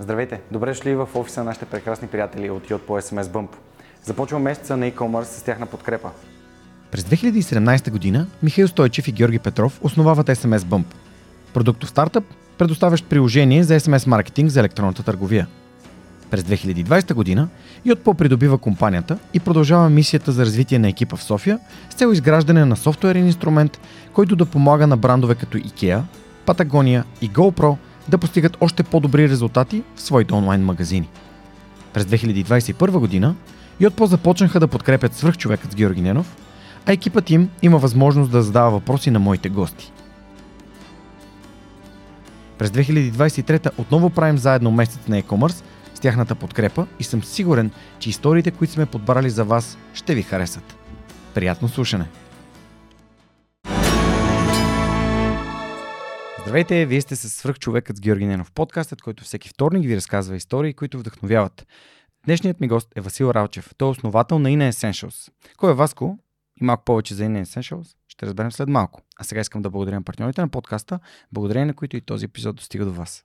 Здравейте! Добре дошли в офиса на нашите прекрасни приятели от Yot по SMS Bump. Започва месеца на e-commerce с тяхна подкрепа. През 2017 година Михаил Стойчев и Георги Петров основават SMS Bump. Продуктов стартъп, предоставящ приложение за SMS маркетинг за електронната търговия. През 2020 година Yotpo придобива компанията и продължава мисията за развитие на екипа в София с цел изграждане на софтуерен инструмент, който да помага на брандове като IKEA, Patagonia и GoPro – да постигат още по-добри резултати в своите онлайн магазини. През 2021 година Йотпо започнаха да подкрепят свръхчовекът с Георги Ненов, а екипът им има възможност да задава въпроси на моите гости. През 2023 отново правим заедно месец на e-commerce с тяхната подкрепа и съм сигурен, че историите, които сме подбрали за вас, ще ви харесат. Приятно слушане! Здравейте, вие сте с свръхчовекът с Георги Ненов, подкастът, който всеки вторник ви разказва истории, които вдъхновяват. Днешният ми гост е Васил Ралчев. Той е основател на Ine Essentials. Кой е Васко? И малко повече за Ine Essentials ще разберем след малко. А сега искам да благодаря на партньорите на подкаста, благодарение на които и този епизод достига до вас.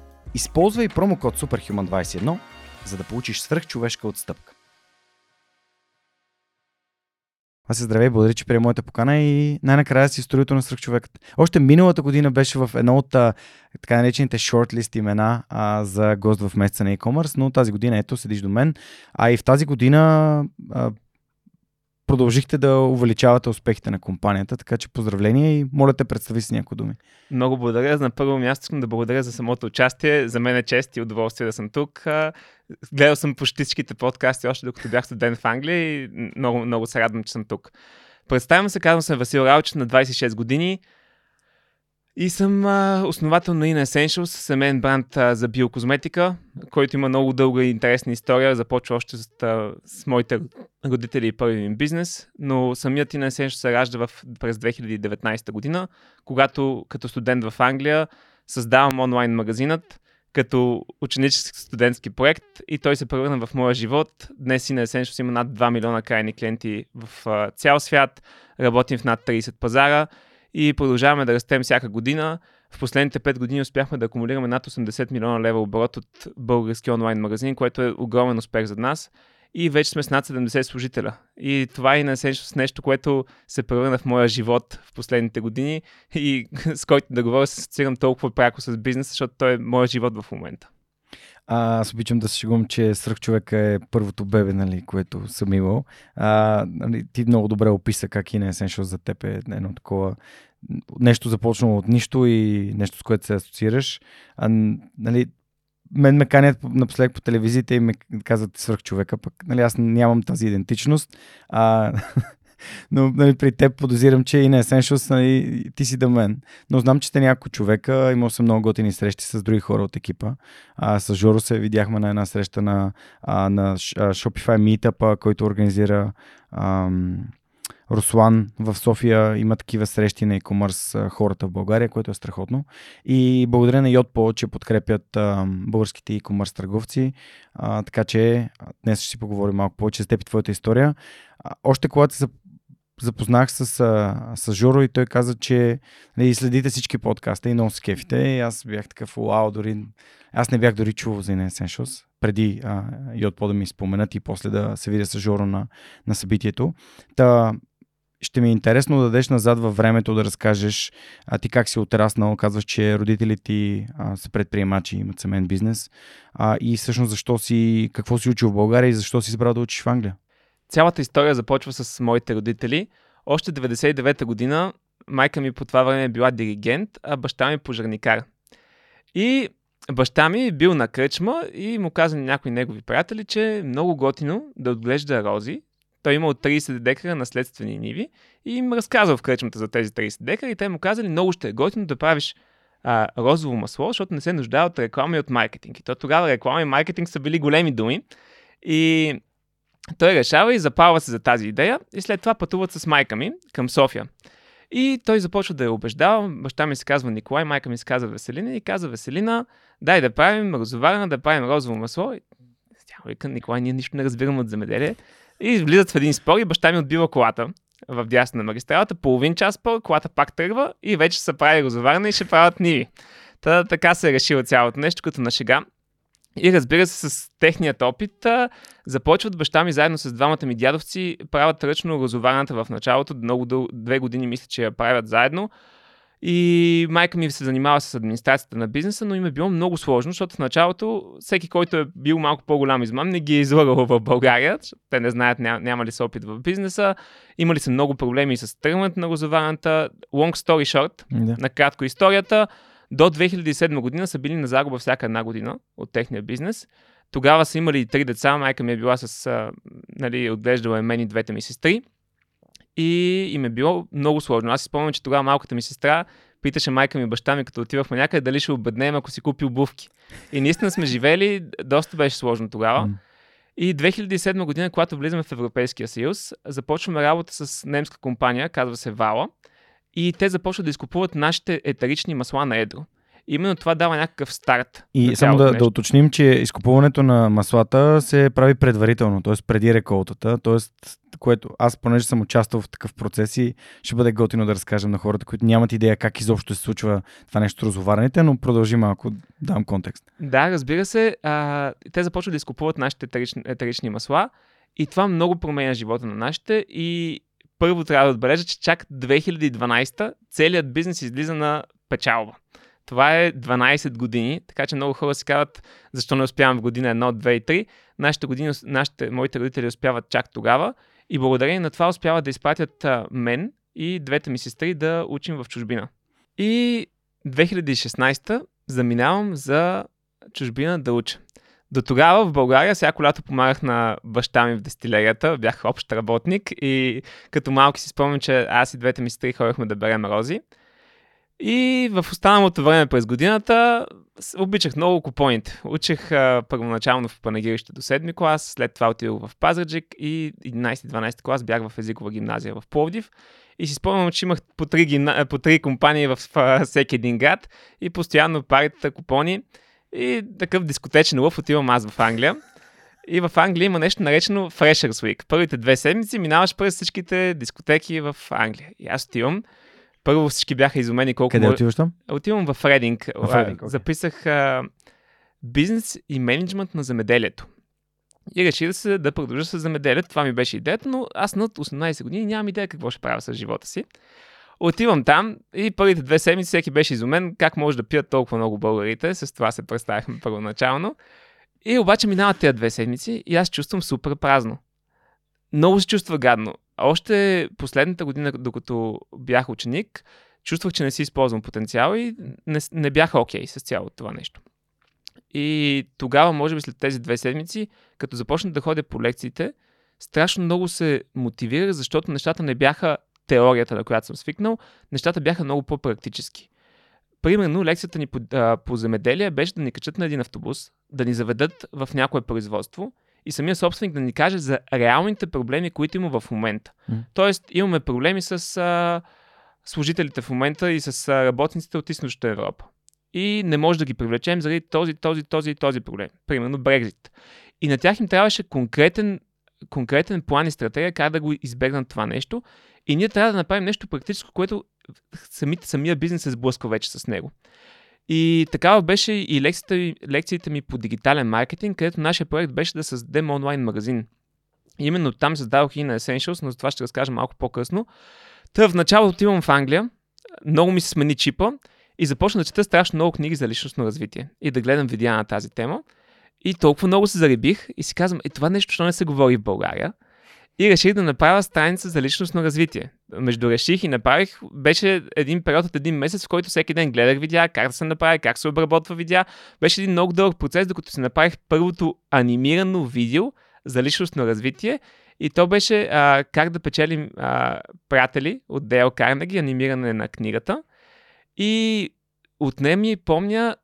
Използвай промокод SUPERHUMAN21, за да получиш свръхчовешка отстъпка. Аз се здравей, благодаря, че прие моята покана и най-накрая си историята на свръхчовекът. Още миналата година беше в едно от така наречените шортлист имена а, за гост в месеца на e-commerce, но тази година ето седиш до мен. А и в тази година а, продължихте да увеличавате успехите на компанията, така че поздравления и моля те представи си някои думи. Много благодаря. На първо място искам да благодаря за самото участие. За мен е чест и удоволствие да съм тук. Гледал съм почти всичките подкасти още докато бях студент в Англия и много, много се радвам, че съм тук. Представям се, казвам се Васил Ралчев на 26 години. И съм а, основател на In Essentials, семейен бранд а, за биокозметика, който има много дълга и интересна история. Започва още с, а, с моите родители и първи ми бизнес, но самият In Essentials се ражда в, през 2019 година, когато като студент в Англия създавам онлайн магазинът като ученически студентски проект и той се превърна в моя живот. Днес In Essentials има над 2 милиона крайни клиенти в а, цял свят, работим в над 30 пазара и продължаваме да растем всяка година. В последните 5 години успяхме да акумулираме над 80 милиона лева оборот от български онлайн магазин, което е огромен успех за нас. И вече сме с над 70 служителя. И това е на с нещо, което се превърна в моя живот в последните години и с който да говоря се асоциирам толкова пряко с бизнес, защото той е моят живот в момента. А, аз обичам да се шегувам, че свръхчовека е първото бебе, нали, което съм имал. А, нали, ти много добре описа как и не Essential за теб е едно такова нещо започнало от нищо и нещо с което се асоциираш. А, нали, мен ме канят напоследък по телевизията и ме казват свръхчовека, пък нали, аз нямам тази идентичност. А, но нали, при теб подозирам, че и на Essentials нали, ти си да мен. Но знам, че сте няколко човека, имал съм много готини срещи с други хора от екипа. А, с Жоро се видяхме на една среща на, а, на Shopify Meetup, който организира ам, Руслан в София има такива срещи на e-commerce хората в България, което е страхотно. И благодаря на Yotpo, че подкрепят а, българските e-commerce търговци. А, така че днес ще си поговорим малко повече с теб и твоята история. А, още когато се запознах с, с Жоро и той каза, че нали, следите всички подкаста и много с кефите. И аз бях такъв, вау, дори... Аз не бях дори чувал за Essentials преди а, Yotpo да ми споменат и после да се видя с Жоро на, на събитието. Та, ще ми е интересно да дадеш назад във времето да разкажеш а, ти как си отраснал. Казваш, че родителите ти а, са предприемачи, имат семейен бизнес. А, и всъщност защо си, какво си учил в България и защо си избрал да учиш в Англия? Цялата история започва с моите родители. Още 99-та година майка ми по това време е била диригент, а баща ми пожарникар. И баща ми е бил на кръчма и му каза на някои негови приятели, че е много готино да отглежда рози, той имал 30 декара наследствени ниви и им разказал в кръчмата за тези 30 декара и те му казали, много ще е готино да правиш а, розово масло, защото не се нуждае от реклама и от маркетинг. И то тогава реклама и маркетинг са били големи думи. И той решава и запалва се за тази идея и след това пътуват с майка ми към София. И той започва да я убеждава. Баща ми се казва Николай, майка ми се казва Веселина и казва Веселина, дай да правим розоварена, да правим розово масло. И тя вика, Николай, ние нищо не разбираме от земеделие. И влизат в един спор и баща ми отбива колата в дясно на магистралата, половин час по колата пак тръгва и вече се прави розоварена и ще правят ниви. Та, така се е решило цялото нещо, като на шега. И разбира се, с техният опит започват баща ми заедно с двамата ми дядовци, правят ръчно розоварната в началото, много дъл... две години мисля, че я правят заедно. И майка ми се занимава с администрацията на бизнеса, но им е било много сложно, защото в началото всеки, който е бил малко по-голям измам, не ги е излагал в България. Те не знаят няма, няма ли са опит в бизнеса. Имали са много проблеми с тръгването на розованата. Long story short, Да. накратко историята. До 2007 година са били на загуба всяка една година от техния бизнес. Тогава са имали три деца, майка ми е била с, нали, отглеждала е мен и двете ми сестри. И им е било много сложно. Аз си спомням, че тогава малката ми сестра питаше майка ми и баща ми, като отивахме някъде, дали ще обеднеем, ако си купи обувки. И наистина сме живели, доста беше сложно тогава. И 2007 година, когато влизаме в Европейския съюз, започваме работа с немска компания, казва се Вала. И те започват да изкупуват нашите етерични масла на едро. Именно това дава някакъв старт. И само да, да нещо. уточним, че изкупуването на маслата се прави предварително, т.е. преди реколтата, т.е. което аз, понеже съм участвал в такъв процес и ще бъде готино да разкажем на хората, които нямат идея как изобщо се случва това нещо с розоварените, но продължи малко, дам контекст. Да, разбира се. А, те започват да изкупуват нашите етерични, етерични масла и това много променя живота на нашите и първо трябва да отбележа, че чак 2012 целият бизнес излиза на печалба. Това е 12 години, така че много хора си казват, защо не успявам в година 1, 2 и 3. Нашите години, нашите, моите родители успяват чак тогава и благодарение на това успяват да изпратят мен и двете ми сестри да учим в чужбина. И 2016 заминавам за чужбина да уча. До тогава в България всяко лято помагах на баща ми в дестилерията, бях общ работник и като малки си спомням, че аз и двете ми сестри ходихме да берем рози. И в останалото време през годината обичах много купоните. Учех а, първоначално в панагирище до 7 клас, след това отидох в Пазарджик и 11-12 клас бях в езикова гимназия в Пловдив. И си спомням, че имах по три, гимна... по три компании в всеки един град и постоянно парите купони. И такъв дискотечен лъв отивам аз в Англия. И в Англия има нещо наречено Freshers Week. Първите две седмици минаваш през всичките дискотеки в Англия. И аз отивам. Първо всички бяха изумени колко... Къде отиваш там? Отивам в Рединг. В А, Рединг, окей. Записах а, бизнес и менеджмент на земеделието. И реших да, се, да продължа с земеделието. Това ми беше идеята, но аз над 18 години нямам идея какво ще правя с живота си. Отивам там и първите две седмици всеки беше изумен как може да пият толкова много българите. С това се представихме първоначално. И обаче минават тези две седмици и аз чувствам супер празно. Много се чувства гадно. Още последната година, докато бях ученик, чувствах, че не си използвам потенциал и не, не бяха окей с цялото това нещо. И тогава, може би след тези две седмици, като започнах да ходя по лекциите, страшно много се мотивирах, защото нещата не бяха теорията, на която съм свикнал, нещата бяха много по-практически. Примерно, лекцията ни по, а, по земеделие беше да ни качат на един автобус, да ни заведат в някое производство и самия собственик да ни каже за реалните проблеми, които има в момента. М. Тоест, имаме проблеми с а, служителите в момента и с а, работниците от Източна Европа. И не може да ги привлечем заради този, този, този и този проблем. Примерно Брекзит. И на тях им трябваше конкретен, конкретен план и стратегия как да го избегнат това нещо. И ние трябва да направим нещо практическо, което самите, самия бизнес се сблъсква вече с него. И такава беше и лекцията, лекциите ми по дигитален маркетинг, където нашия проект беше да създадем онлайн магазин. И именно там създадох и на Essentials, но за това ще разкажа малко по-късно. Та в началото отивам в Англия, много ми се смени чипа и започна да чета страшно много книги за личностно развитие и да гледам видеа на тази тема. И толкова много се заребих и си казвам, е това нещо, що не се говори в България. И реших да направя страница за личностно развитие. Между реших и направих, беше един период от един месец, в който всеки ден гледах видеа, как да се направи, как се обработва видеа. Беше един много дълъг процес, докато си направих първото анимирано видео за личностно развитие. И то беше а, как да печелим а, приятели от Дейл Карнеги, анимиране на книгата. И отне ми, помня,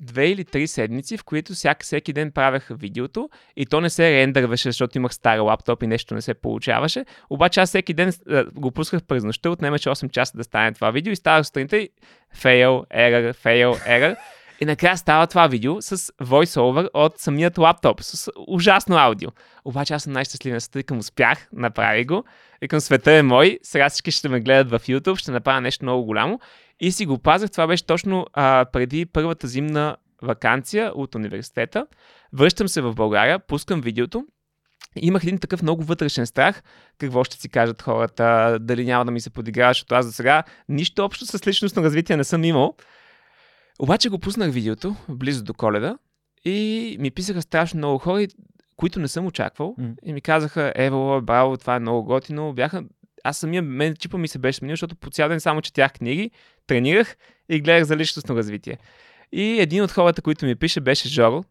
две или три седмици, в които всяка, всеки ден правех видеото и то не се рендърваше, защото имах стар лаптоп и нещо не се получаваше. Обаче аз всеки ден го пусках през нощта, отнемаше 8 часа да стане това видео и ставах сутринта и fail, error, fail, error. И накрая става това видео с voiceover от самият лаптоп, с ужасно аудио. Обаче аз съм най-щастливен света, към успях, направи го. И към света е мой, сега всички ще ме гледат в YouTube, ще направя нещо много голямо. И си го пазах, това беше точно а, преди първата зимна вакансия от университета. Връщам се в България, пускам видеото. Имах един такъв много вътрешен страх, какво ще си кажат хората, дали няма да ми се подиграват, защото аз до сега нищо общо с личностно развитие не съм имал. Обаче го пуснах видеото, близо до коледа, и ми писаха страшно много хора, които не съм очаквал. М. И ми казаха, ево, браво, това е много готино. Бяха... Аз самия, мен чипа ми се беше сменил, защото по цял ден само четях книги, тренирах и гледах за личностно развитие. И един от хората, които ми пише, беше Жоро,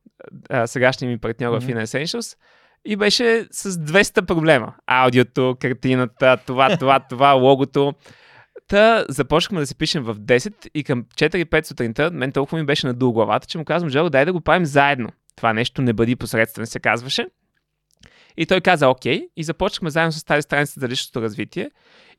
а, сегашният ми партньор в Мгм. Inner Essentials. И беше с 200 проблема. Аудиото, картината, това, това, това, логото. Та започнахме да се пишем в 10 и към 4-5 сутринта, мен толкова ми беше надул главата, че му казвам, Жоро, дай да го правим заедно. Това нещо не бъди посредствен, се казваше. И той каза окей и започнахме заедно с тази страница за личностното развитие.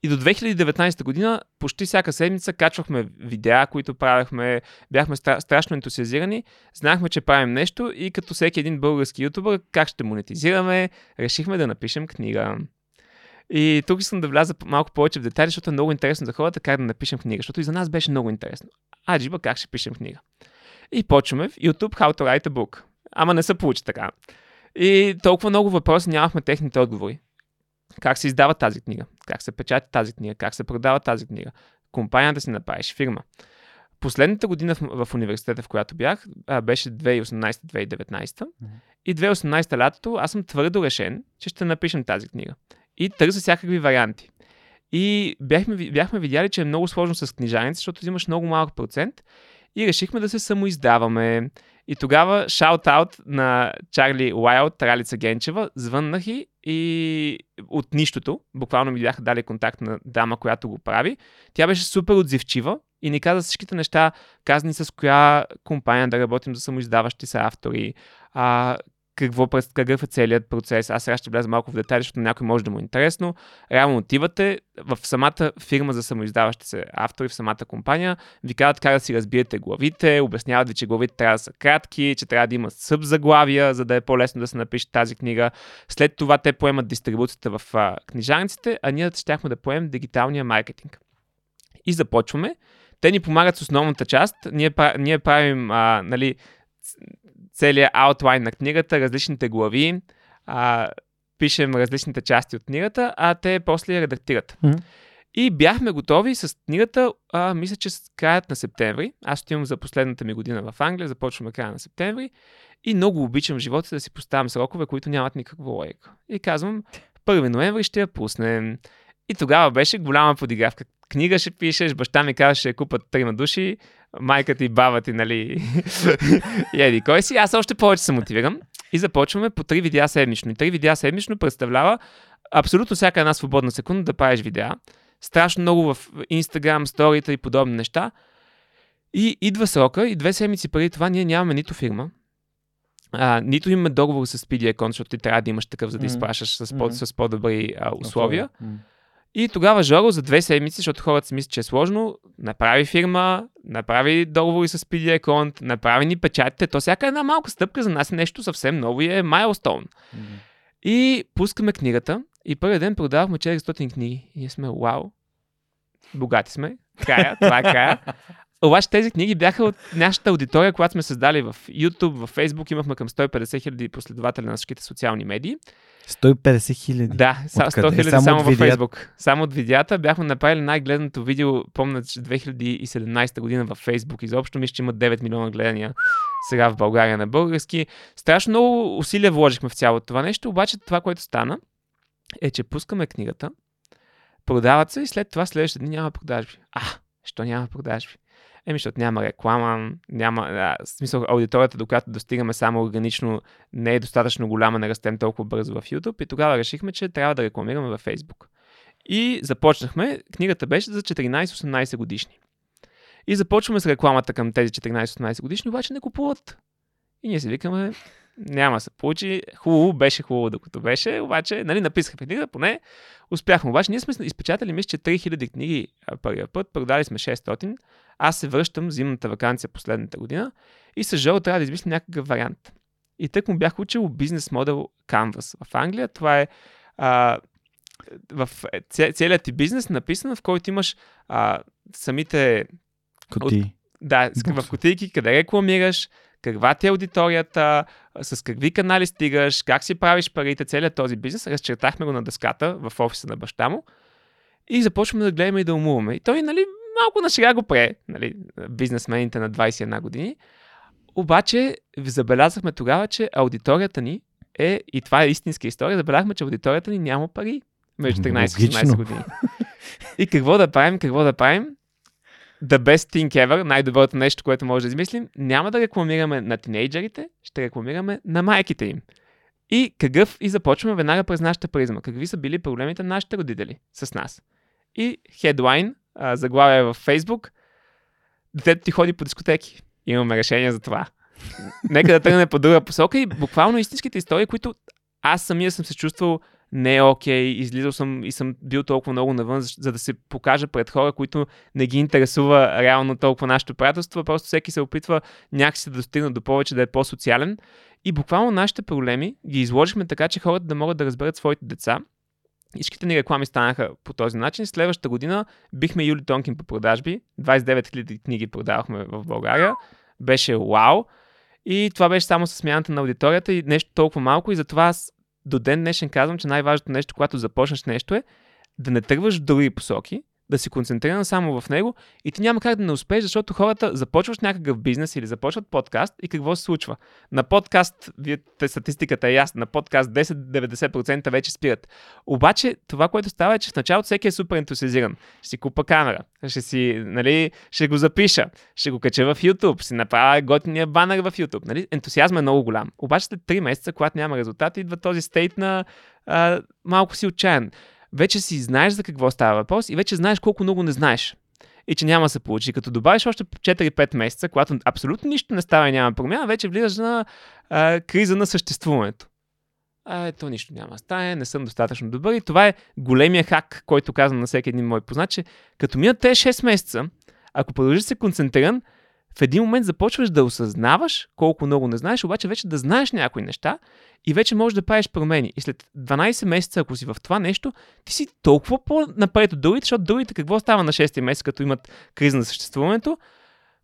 И до 2019 година почти всяка седмица качвахме видеа, които правихме, бяхме стра- страшно ентусиазирани, знахме, че правим нещо и като всеки един български ютубър, как ще монетизираме, решихме да напишем книга. И тук искам да вляза малко повече в детайли, защото е много интересно за хората как да напишем книга, защото и за нас беше много интересно. А, джиба, как ще пишем книга? И почваме в YouTube How to Write a Book. Ама не се получи така. И толкова много въпроси нямахме техните отговори. Как се издава тази книга? Как се печата тази книга? Как се продава тази книга? Компания да си направиш фирма. Последната година в, в университета, в която бях, беше 2018-2019. И 2018 лятото аз съм твърдо решен, че ще напишем тази книга. И търся всякакви варианти. И бяхме, бяхме видяли, че е много сложно с книжаници, защото взимаш много малък процент. И решихме да се самоиздаваме. И тогава шаут-аут на Чарли Уайлд, Ралица Генчева, звъннах и, и от нищото, буквално ми бяха дали контакт на дама, която го прави. Тя беше супер отзивчива и ни каза всичките неща, казани с коя компания да работим за самоиздаващи се автори, а, какво, през- какъв е целият процес. Аз сега ще вляза малко в детайли, защото някой може да му е интересно. Реално отивате в самата фирма за самоиздаващи се автори, в самата компания, ви казват как да си разбиете главите, обясняват ви, че главите трябва да са кратки, че трябва да има съб заглавия, за да е по-лесно да се напише тази книга. След това те поемат дистрибуцията в а, книжарниците, а ние щяхме да поемем дигиталния маркетинг. И започваме. Те ни помагат с основната част. Ние, ние правим а, нали, целият аутлайн на книгата, различните глави, а, пишем различните части от книгата, а те после я редактират. И бяхме готови с книгата, а, мисля, че с краят на септември. Аз отивам за последната ми година в Англия, започваме края на септември. И много обичам в живота да си поставям срокове, които нямат никаква логика. И казвам, 1 ноември ще я пуснем. И тогава беше голяма подигравка. Книга ще пишеш, баща ми каза, ще я купат трима души, майка ти, баба ти, нали, еди кой си. Аз още повече се мотивирам и започваме по три видеа седмично. И три видеа седмично представлява абсолютно всяка една свободна секунда да правиш видеа. Страшно много в Instagram, сторита и подобни неща. И идва срока и две седмици преди това ние нямаме нито фирма, а, нито имаме договор с Speedy Econ, защото ти трябва да имаш такъв, за да изпращаш с, по- Мгм. с по-добри а, условия. М. И тогава Жоро за две седмици, защото хората си мислят, че е сложно, направи фирма, направи договори с PD Account, направи ни печатите. То всяка една малка стъпка за нас е нещо съвсем ново и е майлстоун. М. И пускаме книгата и първият ден продавахме 400 книги. И ние сме, вау, богати сме, края, това е края. Обаче тези книги бяха от нашата аудитория, която сме създали в YouTube, в Facebook, имахме към 150 хиляди последователи на всичките социални медии. 150 хиляди. Да, Откъде? 100 хиляди Само само, във? Фейсбук. Само от видеята бяхме направили най-гледаното видео, помня, че 2017 година във Фейсбук. Изобщо мисля, че има 9 милиона гледания сега в България на български. Страшно много усилия вложихме в цялото това нещо, обаче това, което стана, е, че пускаме книгата, продават се и след това следващите дни няма продажби. А, що няма продажби? Еми, защото няма реклама, няма, а, в смисъл аудиторията, до която достигаме само органично, не е достатъчно голяма, не растем толкова бързо в YouTube и тогава решихме, че трябва да рекламираме във Facebook. И започнахме, книгата беше за 14-18 годишни. И започваме с рекламата към тези 14-18 годишни, обаче не купуват. И ние си викаме, няма се получи. Хубаво, беше хубаво докато беше, обаче, нали, написахме книга, поне успяхме. Обаче ние сме изпечатали, мисля, че 3000 книги първия път, продали сме 600. Аз се връщам зимната вакансия последната година и с Жо трябва да измислим някакъв вариант. И тък му бях учил бизнес модел Canvas в Англия. Това е а, в целият ти бизнес написан, в който имаш а, самите... Коти. От, да, в кутийки, къде рекламираш, каква ти е аудиторията, с какви канали стигаш, как си правиш парите, целият този бизнес. Разчертахме го на дъската в офиса на баща му и започваме да гледаме и да умуваме. И той, нали, малко на шега го пре, нали, бизнесмените на 21 години. Обаче забелязахме тогава, че аудиторията ни е, и това е истинска история, забелязахме, че аудиторията ни няма пари между 13 и 18 години. И какво да правим, какво да правим? The best thing ever, най-доброто нещо, което може да измислим, няма да рекламираме на тинейджерите, ще рекламираме на майките им. И какъв и започваме веднага през нашата призма. Какви са били проблемите на нашите родители с нас? И хедлайн, заглавие в Facebook, детето ти ходи по дискотеки. Имаме решение за това. Нека да тръгне по друга посока и буквално истинските истории, които аз самия съм се чувствал не е окей, okay, излизал съм и съм бил толкова много навън, за, да се покажа пред хора, които не ги интересува реално толкова нашето приятелство, просто всеки се опитва някакси да достигне до повече, да е по-социален. И буквално нашите проблеми ги изложихме така, че хората да могат да разберат своите деца. Всичките ни реклами станаха по този начин. Следващата година бихме Юли Тонкин по продажби. 29 000 книги продавахме в България. Беше вау. И това беше само с смяната на аудиторията и нещо толкова малко. И затова аз до ден днешен казвам, че най-важното нещо, когато започнеш нещо е да не тръгваш в други посоки, да си концентриран само в него и ти няма как да не успееш, защото хората започваш някакъв бизнес или започват подкаст и какво се случва? На подкаст, вие, статистиката е ясна, на подкаст 10-90% вече спират. Обаче това, което става е, че в началото всеки е супер ентусиазиран. Ще си купа камера, ще си, нали, ще го запиша, ще го кача в YouTube, си направя готиния банер в YouTube. Нали? Ентусиазма е много голям. Обаче след 3 месеца, когато няма резултат, идва този стейт на а, малко си отчаян вече си знаеш за какво става въпрос и вече знаеш колко много не знаеш. И че няма да се получи. Като добавиш още 4-5 месеца, когато абсолютно нищо не става и няма промяна, вече влизаш на а, криза на съществуването. А, ето нищо няма да стане, не съм достатъчно добър. И това е големия хак, който казвам на всеки един мой познат, че като минат тези 6 месеца, ако продължиш се концентриран, в един момент започваш да осъзнаваш колко много не знаеш, обаче вече да знаеш някои неща и вече можеш да правиш промени. И след 12 месеца, ако си в това нещо, ти си толкова по-напред от другите, защото другите какво става на 6 месец, като имат криза на съществуването,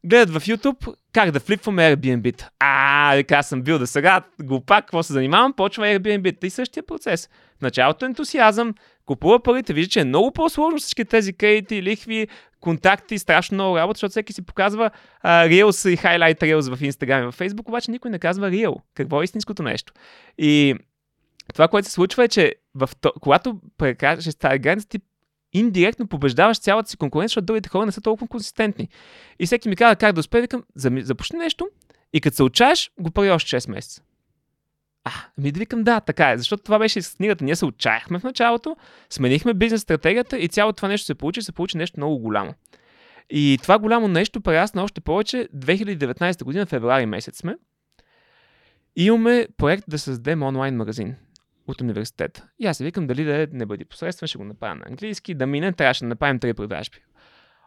гледат в YouTube как да флипваме Airbnb. А, така съм бил да сега, глупак, какво се занимавам, почва Airbnb. И същия процес. Началото ентусиазъм, купува парите, вижда, че е много по-сложно всички тези кредити, лихви, контакти, страшно много работа, защото всеки си показва а, Reels и Highlight Reels в Instagram и в Facebook, обаче никой не казва Real. Какво е истинското нещо? И това, което се случва е, че в то, когато прекажеш тази граница, ти индиректно побеждаваш цялата си конкуренция, защото другите хора не са толкова консистентни. И всеки ми казва как да успее, викам, започни нещо и като се отчаеш, го прави още 6 месеца. А, ми да викам да, така е, защото това беше с книгата. Ние се отчаяхме в началото, сменихме бизнес стратегията и цялото това нещо се получи, се получи нещо много голямо. И това голямо нещо прерасна още повече 2019 година, февруари месец сме. Имаме проект да създадем онлайн магазин от университета. И аз се викам дали да не бъде посредствен, ще го направя на английски, да мине, трябваше да направим три продажби.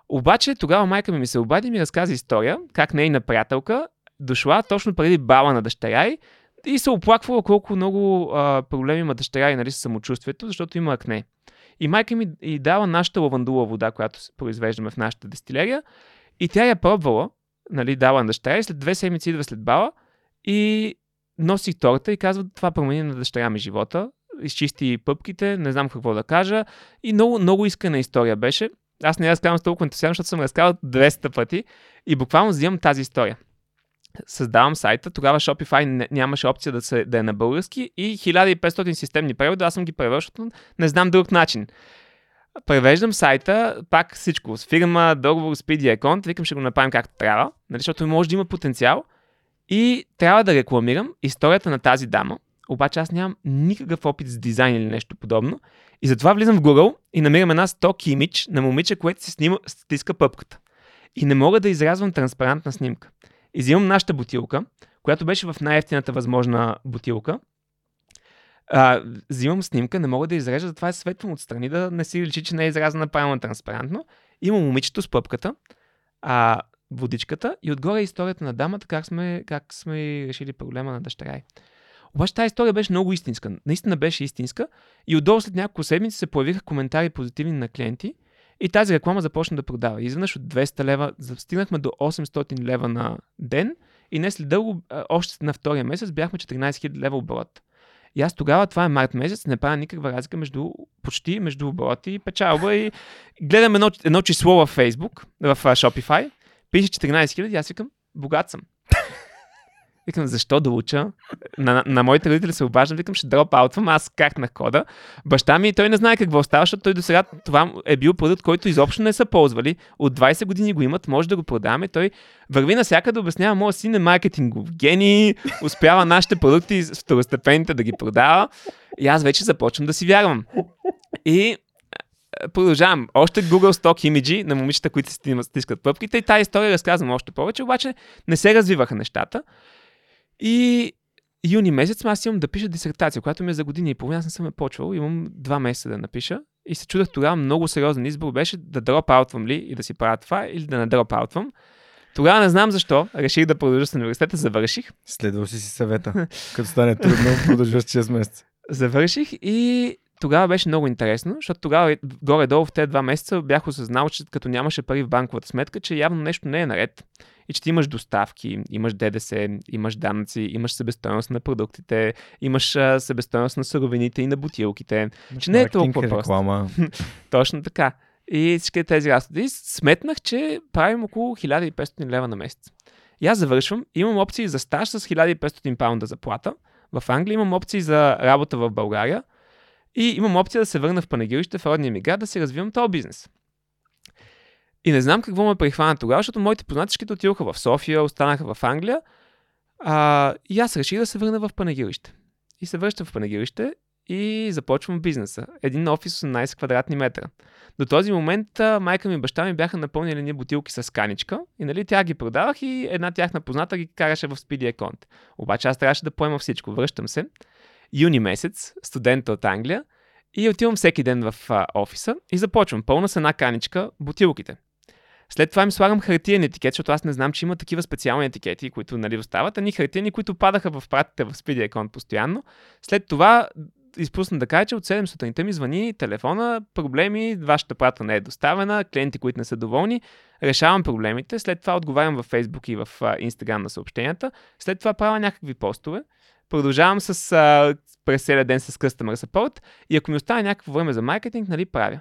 Обаче тогава майка ми ми се обади и ми разказа история, как нейна приятелка дошла точно преди бала на дъщеря и и се оплаквала колко много а, проблеми има дъщеря и нали, с самочувствието, защото има акне. И майка ми и дава нашата лавандула вода, която произвеждаме в нашата дестилерия. И тя я пробвала, нали, дала на дъщеря и след две седмици идва след бала и носи торта и казва, това промени на дъщеря ми живота. Изчисти пъпките, не знам какво да кажа. И много, много искана история беше. Аз не разказвам с толкова ентусиазъм, защото съм разказал 200 пъти и буквално взимам тази история създавам сайта, тогава Shopify нямаше опция да, се, да е на български и 1500 системни превода, аз съм ги превел, защото не знам друг начин. Превеждам сайта, пак всичко, с фирма, договор, speedy аккаунт, викам ще го направим както трябва, нали, защото може да има потенциал и трябва да рекламирам историята на тази дама, обаче аз нямам никакъв опит с дизайн или нещо подобно. И затова влизам в Google и намирам една сток имидж на момиче, което си снима, стиска пъпката. и не мога да изрязвам транспарантна снимка. И взимам нашата бутилка, която беше в най-ефтината възможна бутилка. А, взимам снимка, не мога да изрежа, затова е светвам отстрани, да не си личи, че не е изразена правилно транспарантно. Има момичето с пъпката, а, водичката и отгоре е историята на дамата, как сме, как сме решили проблема на дъщеря. Обаче тази история беше много истинска. Наистина беше истинска. И отдолу след няколко седмици се появиха коментари позитивни на клиенти. И тази реклама започна да продава. Изведнъж от 200 лева стигнахме до 800 лева на ден. И не след дълго, още на втория месец бяхме 14 000 лева оборот. И аз тогава, това е март месец, не правя никаква разлика между почти между обороти и печалба. И гледам едно, едно число във Facebook, в Shopify, пише 14 000, аз викам, богат съм. Викам, защо да уча? На, на моите родители се обаждам, викам, ще дроп аутвам, аз как на кода. Баща ми, той не знае какво става, защото той до сега това е бил продукт, който изобщо не са ползвали. От 20 години го имат, може да го продаваме. Той върви навсякъде да обяснява, моят син е маркетингов гений, успява нашите продукти второстепенните да ги продава. И аз вече започвам да си вярвам. И продължавам. Още Google Stock Image на момичета, които си стискат пъпките и тази история разказвам още повече, обаче не се развиваха нещата. И юни месец аз имам да пиша дисертация, която ми е за години и половина, аз не съм я почвал, имам два месеца да напиша. И се чудах тогава много сериозен избор беше да дропаутвам ли и да си правя това или да не дропаутвам. Тогава не знам защо. Реших да продължа с университета, завърших. Следвал си си съвета. Като стане трудно, продължаш 6 месеца. Завърших и тогава беше много интересно, защото тогава горе-долу в тези два месеца бях осъзнал, че като нямаше пари в банковата сметка, че явно нещо не е наред. И че ти имаш доставки, имаш ДДС, имаш данъци, имаш себестоеност на продуктите, имаш себестоеност на суровините и на бутилките. че не е толкова просто. Точно така. И всички тези разходи. Сметнах, че правим около 1500 лева на месец. И аз завършвам, имам опции за стаж с 1500 паунда заплата. В Англия имам опции за работа в България – и имам опция да се върна в Панагирище, в родния ми град, да си развивам този бизнес. И не знам какво ме прихвана тогава, защото моите познатичките отидоха в София, останаха в Англия. А, и аз реших да се върна в Панагирище. И се връщам в Панагирище и започвам бизнеса. Един офис 18 квадратни метра. До този момент майка ми и баща ми бяха напълнили ни бутилки с каничка и нали, тя ги продавах и една тяхна позната ги караше в Speedy Account. Обаче аз трябваше да поема всичко. Връщам се юни месец, студента от Англия, и отивам всеки ден в а, офиса и започвам. Пълна с една каничка бутилките. След това им слагам хартиен етикет, защото аз не знам, че има такива специални етикети, които нали, остават, а ни хартиени, които падаха в пратите в Speedy Account постоянно. След това изпусна да кажа, че от 7 сутринта ми звъни телефона, проблеми, вашата прата не е доставена, клиенти, които не са доволни, решавам проблемите, след това отговарям във Facebook и в Instagram на съобщенията, след това правя някакви постове, Продължавам с а, през целия ден с Customer Support и ако ми остане някакво време за маркетинг, нали, правя.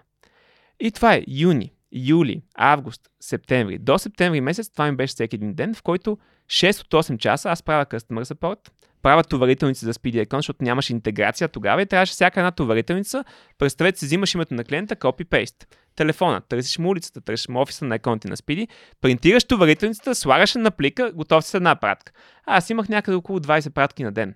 И това е юни, юли, август, септември. До септември месец това ми беше всеки един ден, в който 6 от 8 часа аз правя Customer Support, правя товарителници за Speedy Account, защото нямаше интеграция тогава и трябваше всяка една товарителница. Представете си, взимаш името на клиента, копи-пейст. Телефона, търсиш му улицата, търсиш му офиса на аконти на Speedy, принтираш товарителницата, слагаш на плика, готов си с една пратка. Аз имах някъде около 20 пратки на ден.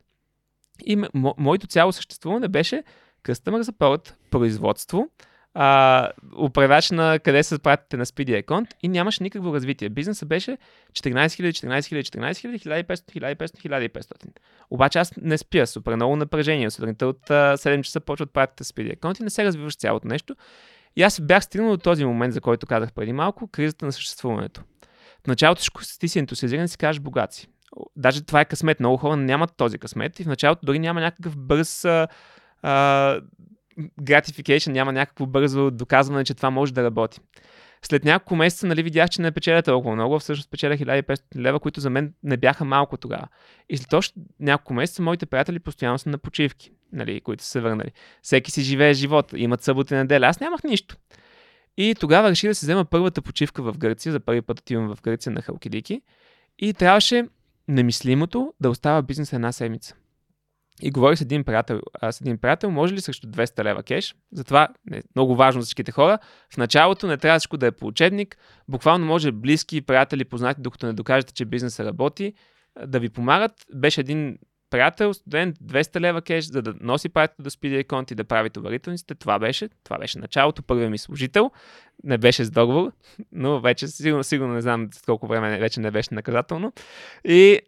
И мо- моето цяло съществуване беше Customer Support, производство, а, управляч на къде се пратите на Speedy Account и нямаше никакво развитие. Бизнесът беше 14 000, 14 000, 14 000, 1500, 1500, 1500. Обаче аз не спя, супер много напрежение. Сутринта от 7 часа почват пратите Speedy Account и не се развиваш цялото нещо. И аз бях стигнал до този момент, за който казах преди малко, кризата на съществуването. В началото ти си ентусиазиран и си кажеш богат си. Даже това е късмет. Много хора нямат този късмет и в началото дори няма някакъв бърз а, а, gratification, няма някакво бързо доказване, че това може да работи. След няколко месеца нали, видях, че не печеля толкова много, всъщност печеля 1500 лева, които за мен не бяха малко тогава. И след още няколко месеца моите приятели постоянно са на почивки, нали, които са се върнали. Всеки си живее живота, имат събота и неделя. Аз нямах нищо. И тогава реших да се взема първата почивка в Гърция. За първи път отивам в Гърция на Халкидики. И трябваше немислимото да остава бизнес една седмица. И говорих с един приятел. А с един приятел, може ли срещу 200 лева кеш? Затова е много важно за всичките хора. В началото не трябва всичко да е по учебник. Буквално може близки, приятели, познати, докато не докажете, че бизнесът работи, да ви помагат. Беше един приятел, студент, 200 лева кеш, за да носи партията до Speedy Account и да прави товарителниците. Това беше, това беше началото. Първият ми служител. Не беше с договор, но вече сигурно, сигурно не знам колко време вече не беше наказателно. И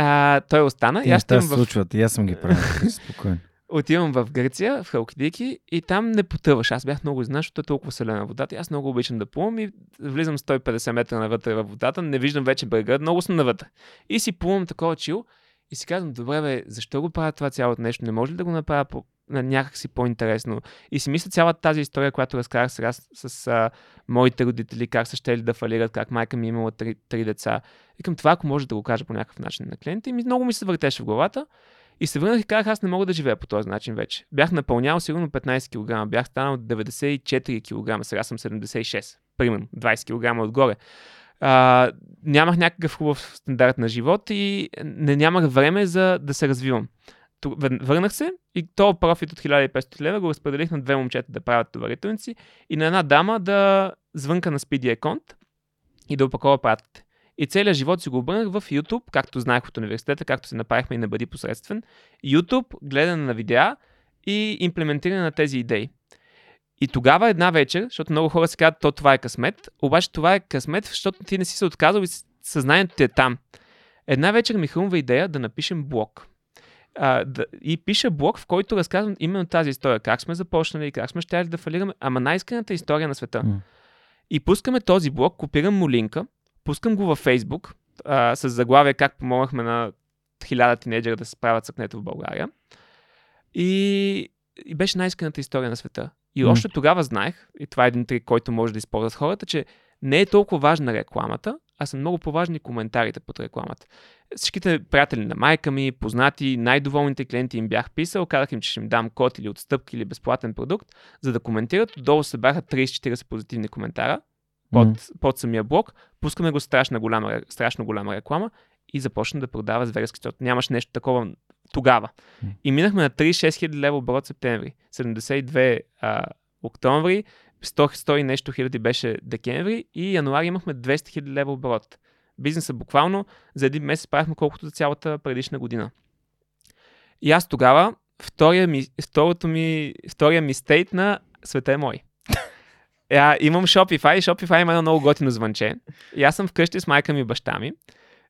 а, той остана. И аз те отивам в, случват, и аз съм ги правил. Спокойно. отивам в Гърция, в Халкидики и там не потъваш. Аз бях много изненадан, защото е толкова солена водата. И аз много обичам да плувам и влизам 150 метра навътре във водата, не виждам вече брега, много съм навътре. И си плувам такова чил и си казвам, добре бе, защо го правя това цялото нещо? Не може ли да го направя по, на някак си по-интересно? И си мисля цялата тази история, която разказах сега с, с а, моите родители, как са щели да фалират, как майка ми е имала три, три деца. Викам, това ако може да го кажа по някакъв начин на клиента. И много ми се въртеше в главата. И се върнах и казах, аз не мога да живея по този начин вече. Бях напълнял сигурно 15 кг, бях станал 94 кг, сега съм 76, примерно 20 кг отгоре. А, нямах някакъв хубав стандарт на живот и не нямах време за да се развивам. Върнах се и то профит от 1500 лева го разпределих на две момчета да правят товарителници и на една дама да звънка на Speedy Account и да опакова пратите. И целият живот си го обърнах в YouTube, както знаех от университета, както се направихме и не бъди посредствен. YouTube, гледане на видеа и имплементиране на тези идеи. И тогава една вечер, защото много хора си казват, то това е късмет, обаче това е късмет, защото ти не си се отказал и съзнанието ти е там. Една вечер ми хрумва идея да напишем блог. А, да, и пиша блог, в който разказвам именно тази история. Как сме започнали, как сме щяли да фалираме, ама най-искрената история на света. М. И пускаме този блог, копирам му линка, пускам го във Facebook а, с заглавие как помогнахме на хиляда тинейджера да се справят с акнето в България. И, и беше най-искрената история на света. И М. още тогава знаех, и това е един трик, който може да използват хората, че не е толкова важна рекламата, а са много по-важни коментарите под рекламата. Всичките приятели на майка ми, познати, най-доволните клиенти им бях писал, казах им, че ще им дам код или отстъпки или безплатен продукт, за да коментират. Долу се бяха 30-40 позитивни коментара под, М. под самия блог. Пускаме го страшна голяма, страшно голяма реклама и започна да продава зверски, защото нямаше нещо такова тогава. И минахме на 36 000 лева оборот септември, 72 а, октомври, 100, 100 и нещо хиляди беше декември и януари имахме 200 хиляди лева оборот. Бизнесът буквално за един месец правихме колкото за цялата предишна година. И аз тогава, втория ми, второто ми, втория ми стейт на света е мой. Я, имам Shopify и Shopify има едно много готино звънче. И аз съм вкъщи с майка ми и баща ми.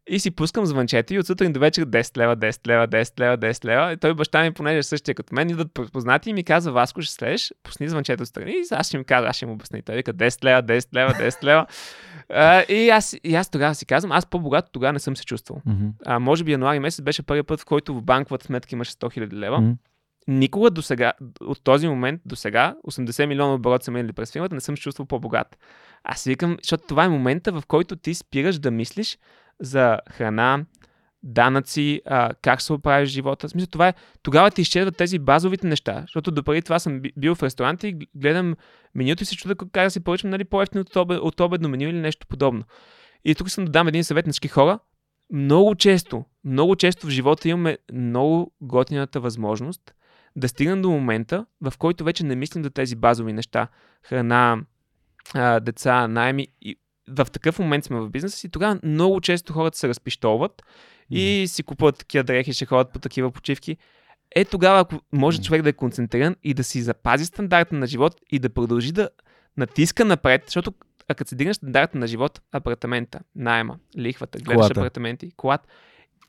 И си пускам звънчето и от сутрин до вечер 10 лева, 10 лева, 10 лева, 10 лева. И той баща ми, понеже е същия като мен, идват познати и ми казва, Васко, ще слезеш, пусни звънчето страни. И аз ще им кажа, аз ще му обясня. И Той вика 10 лева, 10 лева, 10 лева. А, и, аз, и аз тогава си казвам, аз по-богато тогава не съм се чувствал. Мгм. А, може би януари месец беше първият път, в който в банковата сметка имаше 100 000 лева. М. Никога до сега, от този момент до сега, 80 милиона оборот са минали през фирмата, не съм се чувствал по-богат. Аз си викам, защото това е момента, в който ти спираш да мислиш за храна, данъци, а, как се оправиш живота. В смисъл, това е, тогава ти изчезват тези базовите неща, защото допреди това съм би- бил в ресторанти и гледам менюто и се чуда как да си поръчам нали, по-ефтино от, обед, от обедно меню или нещо подобно. И тук съм да дам един съвет на всички хора. Много често, много често в живота имаме много готината възможност да стигнем до момента, в който вече не мислим за тези базови неща. Храна, деца, найми. И в такъв момент сме в бизнеса си, тогава много често хората се разпищоват и си купуват такива дрехи, ще ходят по такива почивки. Е тогава, ако може човек да е концентриран и да си запази стандарта на живот и да продължи да натиска напред, защото а като се дигнеш стандарта на живот, апартамента, найема, лихвата, гледаш Колата. апартаменти, колата,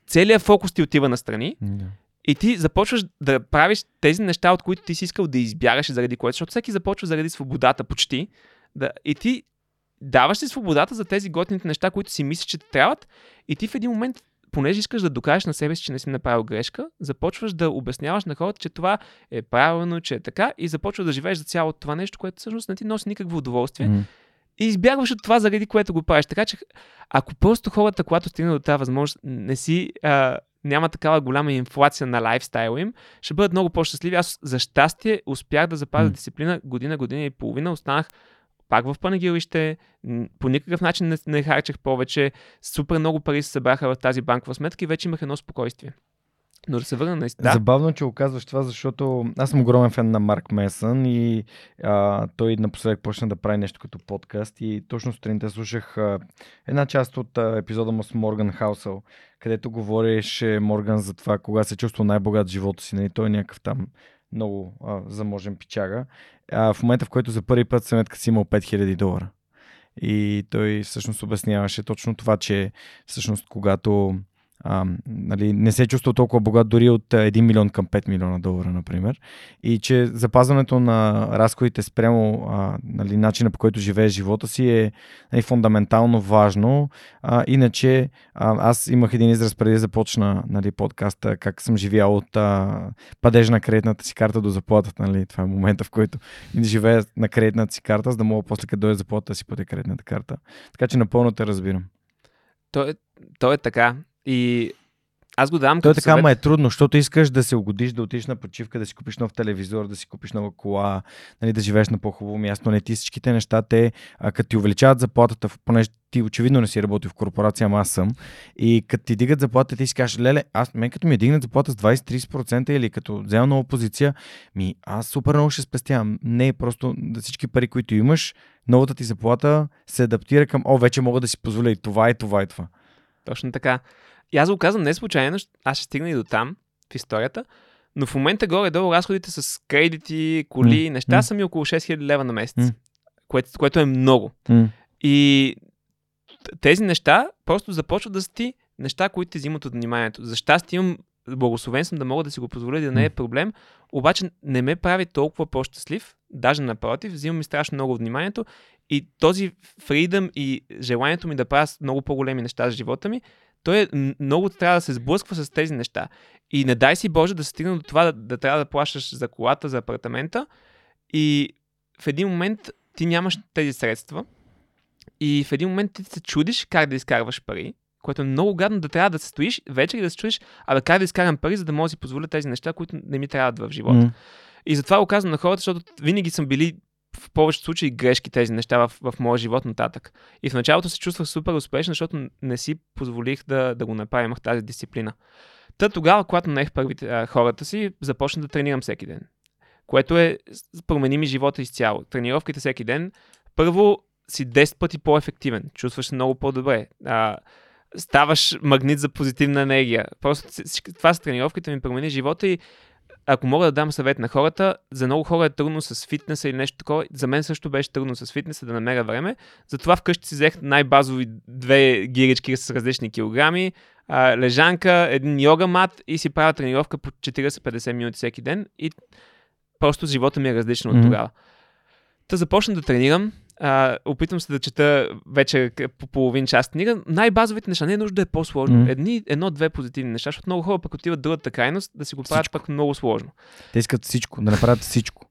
целият фокус ти отива на страни Да. и ти започваш да правиш тези неща, от които ти си искал да избягаш и заради което, защото всеки започва заради свободата почти. Да, и ти даваш си свободата за тези готините неща, които си мислиш, че трябват и ти в един момент понеже искаш да докажеш на себе си, че не си направил грешка, започваш да обясняваш на хората, че това е правилно, че е така и започваш да живееш за цялото това нещо, което всъщност не ти носи никакво удоволствие М. и избягваш от това, заради което го правиш. Така че, ако просто хората, когато стигнат до тази възможност, не си, а, няма такава голяма инфлация на лайфстайла им, ще бъдат много по-щастливи. Аз за щастие успях да запазя М. дисциплина година, година и половина. Останах пак в панагилище, по никакъв начин не, не харчех повече, супер много пари се събраха в тази банкова сметка и вече имах едно спокойствие. Но да се върна на да. Забавно, че оказваш това, защото аз съм огромен фен на Марк Месън и а, той напоследък почна да прави нещо като подкаст и точно сутринта слушах а, една част от а, епизода му с Морган Хаусъл, където говореше Морган за това кога се чувства най-богат в живота си. Нали? Той е някакъв там много а, заможен пичага. А, в момента, в който за първи път сметка си имал 5000 долара. И той всъщност обясняваше точно това, че всъщност когато а, нали, не се чувства толкова богат дори от 1 милион към 5 милиона долара, например. И че запазването на разходите спрямо а, нали, начина по който живее живота си е нали, фундаментално важно. А, иначе а, аз имах един израз преди да започна нали, подкаста, как съм живял от а, падежа на кредитната си карта до заплатата. Нали. Това е момента, в който живея на кредитната си карта, за да мога после като дойде заплата да си платя кредитната карта. Така че напълно те разбирам. То е, то е така. И аз го давам Той като така, съвет. ма е трудно, защото искаш да се угодиш, да отидеш на почивка, да си купиш нов телевизор, да си купиш нова кола, нали, да живееш на по-хубаво място. Не ти всичките неща, те, а, като ти увеличават заплатата, понеже ти очевидно не си работил в корпорация, ама аз съм. И като ти дигат заплата, ти си кажеш, леле, аз мен като ми дигнат заплата с 20-30% или като взема нова позиция, ми аз супер много ще спестявам. Не е просто да всички пари, които имаш, новата ти заплата се адаптира към, о, вече мога да си позволя и това, и това, и това. Точно така. И аз го казвам не случайно, аз ще стигна и до там в историята, но в момента горе-долу разходите с кредити, коли, М, неща са ми около 6000 лева на месец, М. което, което е много. М. И тези неща просто започват да са ти неща, които ти взимат от вниманието. За щастие имам благословен съм да мога да си го позволя да не е проблем, обаче не ме прави толкова по-щастлив, даже напротив, взима ми страшно много вниманието и този фридъм и желанието ми да правя много по-големи неща за живота ми, той е, много трябва да се сблъсква с тези неща. И не дай си Боже да се стигне до това да, да трябва да плащаш за колата, за апартамента и в един момент ти нямаш тези средства и в един момент ти се чудиш как да изкарваш пари, което е много гадно да трябва да се стоиш вечер и да се чудиш, а да как да изкарам пари, за да мога да си позволя тези неща, които не ми трябват в живота. М. И затова го казвам на хората, защото винаги съм били в повечето случаи грешки тези неща в, в моя живот нататък. И в началото се чувствах супер успешен, защото не си позволих да, да го направя, имах тази дисциплина. Та тогава, когато наех първите а, хората си, започнах да тренирам всеки ден. Което е, промени ми живота изцяло. Тренировките всеки ден, първо си 10 пъти по-ефективен, чувстваш се много по-добре. А, ставаш магнит за позитивна енергия. Просто това с тренировките ми промени живота и ако мога да дам съвет на хората, за много хора е трудно с фитнеса или нещо такова. За мен също беше трудно с фитнеса да намеря време. Затова вкъщи си взех най-базови две гирички с различни килограми, а, лежанка, един йога мат и си правя тренировка по 40-50 минути всеки ден и просто живота ми е различен от Мгм. тогава. Та започна да тренирам. А, опитвам се да чета вече по половин час книга. Най-базовите неща. Не е нужда да е по-сложно. Мгм. Едни, едно-две позитивни неща, защото много хора пък отиват другата крайност да си го правят Всичко. пък много сложно. Те искат всичко, да направят всичко.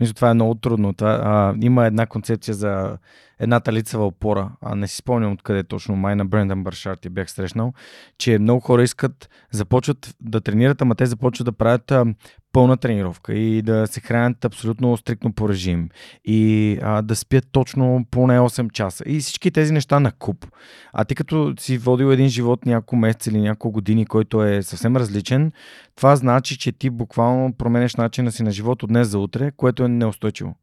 Мисля, това е много трудно. Това, а, има една концепция за едната лицева опора. А не си спомням откъде точно. Май на Брендан Баршарт я бях срещнал, че много хора искат, започват да тренират, ама те започват да правят а, пълна тренировка и да се хранят абсолютно стриктно по режим и а, да спят точно поне 8 часа. И всички тези неща на куп. А ти като си водил един живот няколко месеца или няколко години, който е съвсем различен, това значи, че ти буквално променяш начина си на живот от днес за утре, което е неустойчиво.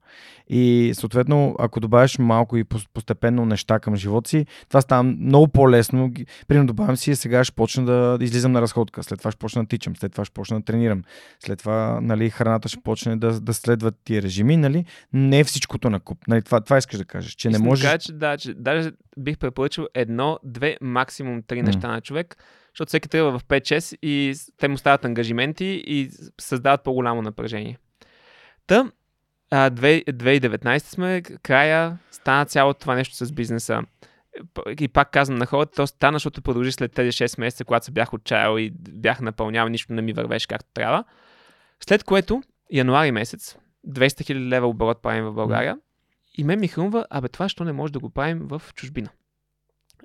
И съответно, ако добавиш малко и постепенно неща към живота си, това става много по-лесно. Примерно добавям си, сега ще почна да излизам на разходка, след това ще почна да тичам, след това ще почна да тренирам, след това нали, храната ще почне да, да следва тия режими, нали? Не е всичкото на куп. Нали, това, това искаш да кажеш, че не можеш... кажа, че, да, че даже бих препоръчал едно, две, максимум три неща на човек, защото всеки тръгва в 5-6 и те му стават ангажименти и създават по-голямо напрежение. Та, а, две- 2019 сме, края, стана цялото това нещо с бизнеса. И пак казвам на хората, то стана, защото продължи след тези 6 месеца, когато се бях отчаял и бях напълнял, нищо не ми вървеше както трябва. След което, януари месец, 200 000 лева оборот правим в България. И мен ми хрумва, абе това, що не може да го правим в чужбина.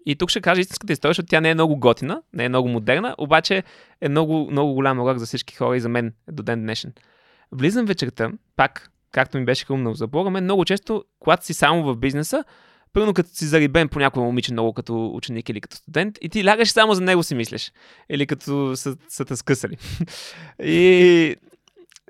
И тук ще кажа истинската история, защото тя не е много готина, не е много модерна, обаче е много, много голям урок за всички хора и за мен до ден днешен. Влизам вечерта, пак, както ми беше хрумнал за Бога, мен много често, когато си само в бизнеса, Първо като си зарибен по някой момиче много като ученик или като студент и ти лягаш само за него си мислиш. Или като са, са те скъсали. и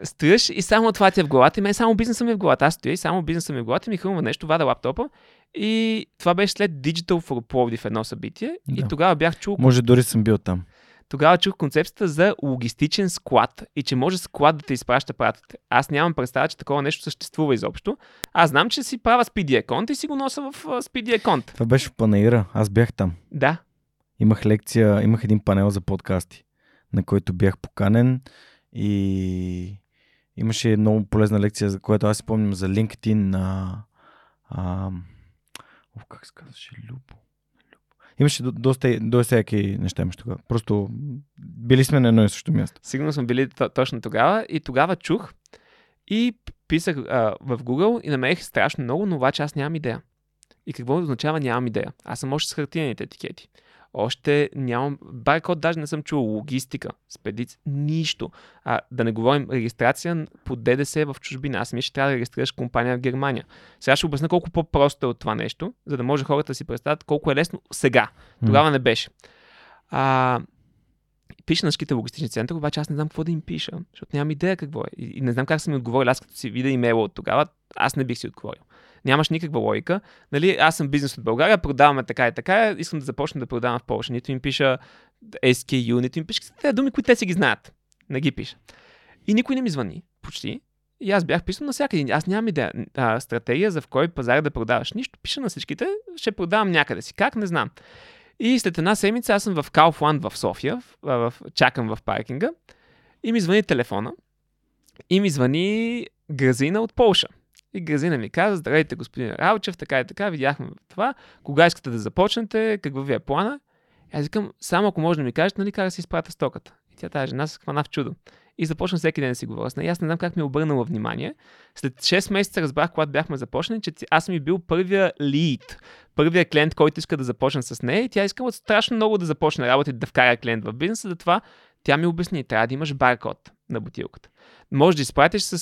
стоиш и само това ти е в главата и мен само бизнеса ми е в главата. Аз стоя и само бизнеса ми е в главата и ми хрумва нещо, вада лаптопа и това беше след Digital for Plovdiv едно събитие Да. и тогава бях чул Може дори съм бил там. Тогава чух концепцията за логистичен склад и че може склад да те изпраща пратите. Аз нямам представа, че такова нещо съществува изобщо. Аз знам, че си правя Speedy Account и си го нося в Speedy Account. Това беше в Панаира. Аз бях там. Да. Имах лекция, имах един панел за подкасти, на който бях поканен и имаше много полезна лекция, за която аз си помням за LinkedIn на... А, о, как се казваше? Любо. Имаше до- доста, доста всяки неща имаше тогава. Просто били сме на едно и също място. Сигурно съм били то- точно тогава и тогава чух и писах а, в Google и намерих страшно много, но обаче аз нямам идея. И какво означава нямам идея? Аз съм още с хартиените етикети. Още нямам... Баркод даже не съм чул. Логистика, спедиц, нищо. А, да не говорим регистрация по ДДС в чужбина. Аз мисля, че трябва да регистрираш компания в Германия. Сега ще обясня колко по-просто е от това нещо, за да може хората да си представят колко е лесно сега. Тогава не беше. А, пиша на ските логистични център, обаче аз не знам какво да им пиша, защото нямам идея какво е. И, и не знам как са ми отговорили. Аз като си видя имейла от тогава, аз не бих си отговорил. Нямаш никаква логика. Нали, аз съм бизнес от България, продаваме така и така, искам да започна да продавам в Польша. Нито им пиша SKU, нито им пиша тези думи, които те си ги знаят. Не ги пиша. И никой не ми звъни, почти. И аз бях писал на всяка един. Аз нямам идея. А, стратегия за в кой пазар да продаваш. Нищо. Пиша на всичките. Ще продавам някъде си. Как? Не знам. И след една седмица аз съм в Kaufland в София, в, в, чакам в паркинга и ми звъни телефона и ми звъни Гразина от Полша. И Гразина ми каза, здравейте господин Ралчев, така и така, видяхме това, кога искате да започнете, какво ви е плана? И аз викам, само ако може да ми кажете, нали как да си изпратя стоката. И тя тази жена се хвана в чудо. И започна всеки ден да си говоря с нея. Аз не знам как ми е обърнала внимание. След 6 месеца разбрах, когато бяхме започнали, че аз съм и бил първия лид, първия клиент, който иска да започне с нея. И тя искала страшно много да започне работа и да вкара клиент в бизнеса. Затова тя ми обясни, трябва да имаш баркод на бутилката. Може да изпратиш с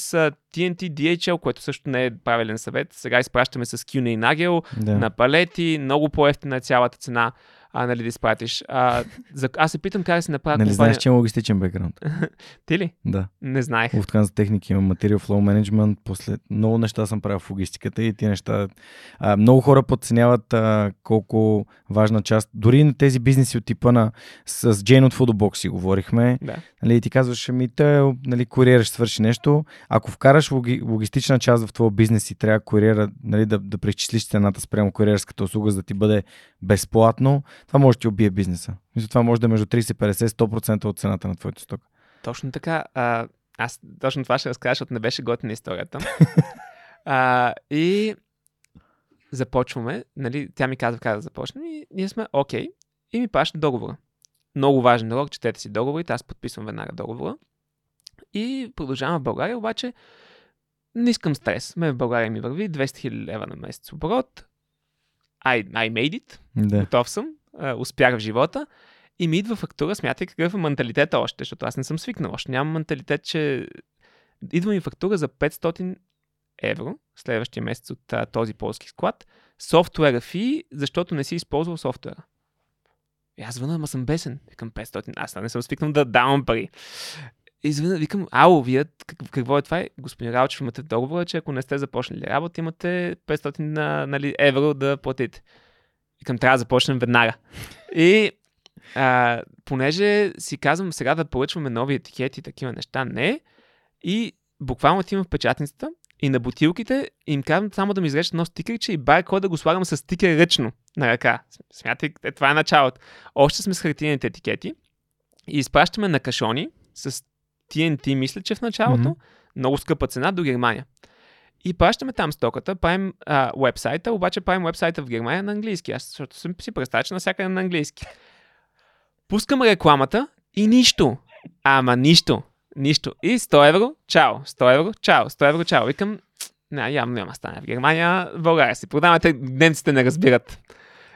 TNT DHL, което също не е правилен съвет. Сега изпращаме с и Нагел Да. на палети, много по-ефтина е цялата цена, а, нали, да изпратиш. А, за, аз се питам как да си направя Нали компания. знаеш, че има логистичен бекграунд? Ти ли? Да. Не знаех. Lufthansa техники, има Material Flow Management, после много неща съм правил в логистиката и тези неща. А, много хора подценяват а, колко важна част, дори на тези бизнеси от типа на с Джейн от Foodbox си говорихме, Да. нали, ти казваш, ми те, нали, куриера ще свърши нещо. Ако вкараш логи, логистична част в твоя бизнес и трябва куриера, нали, да, да преизчислиш цената спрямо куриерската услуга, за да ти бъде безплатно, това може да ти убие бизнеса. Мисля, това може да е между 30, 50, 100% от цената на твоята стока. Точно така. А, аз точно това ще разкажа, защото не беше готина историята. а, и започваме. Нали, тя ми казва как да започнем и ние сме окей. И ми праща договора. Много важен договор, четете си договорите, аз подписвам веднага договора. И продължавам в България, обаче не искам стрес. Ме в България ми върви 200 000 лева на месец оборот. I, I made it. Да. Готов съм. Успях в живота. И ми идва фактура, смятай какъв е менталитета още, защото аз не съм свикнал. Още нямам менталитет, че идва ми фактура за 500 евро следващия месец от а, този полски склад. Софтуера фи, защото не си използвал софтуера. И аз звъна, ама съм бесен. Викам 500. Аз не съм свикнал да давам пари. И звъна, викам, ало, вие как- какво е това? Господин Ралчев, имате договора, че ако не сте започнали работа, имате 500 на, нали, евро да платите. Викам, трябва да започнем веднага. И а, понеже си казвам сега да поръчваме нови етикети и такива неща, не. И буквално отивам в печатницата и на бутилките им казвам само да ми изрежат едно стикерче и баркод да го слагам с стикер ръчно на ръка. Смятай, е, това е началото. Още сме с хартиените етикети и изпращаме на кашони с TNT, мисля, че в началото. Мгм. Много скъпа цена до Германия. И пращаме там стоката, правим а, вебсайта, обаче правим вебсайта в Германия на английски. Аз защото съм си представя, че навсякъде на английски. Пускам рекламата и нищо. Ама нищо. Нищо. И 100 евро, чао. 100 евро, чао. 100 евро, чао. Викам, не, явно няма стане в Германия, в България си. Продавате, немците не разбират.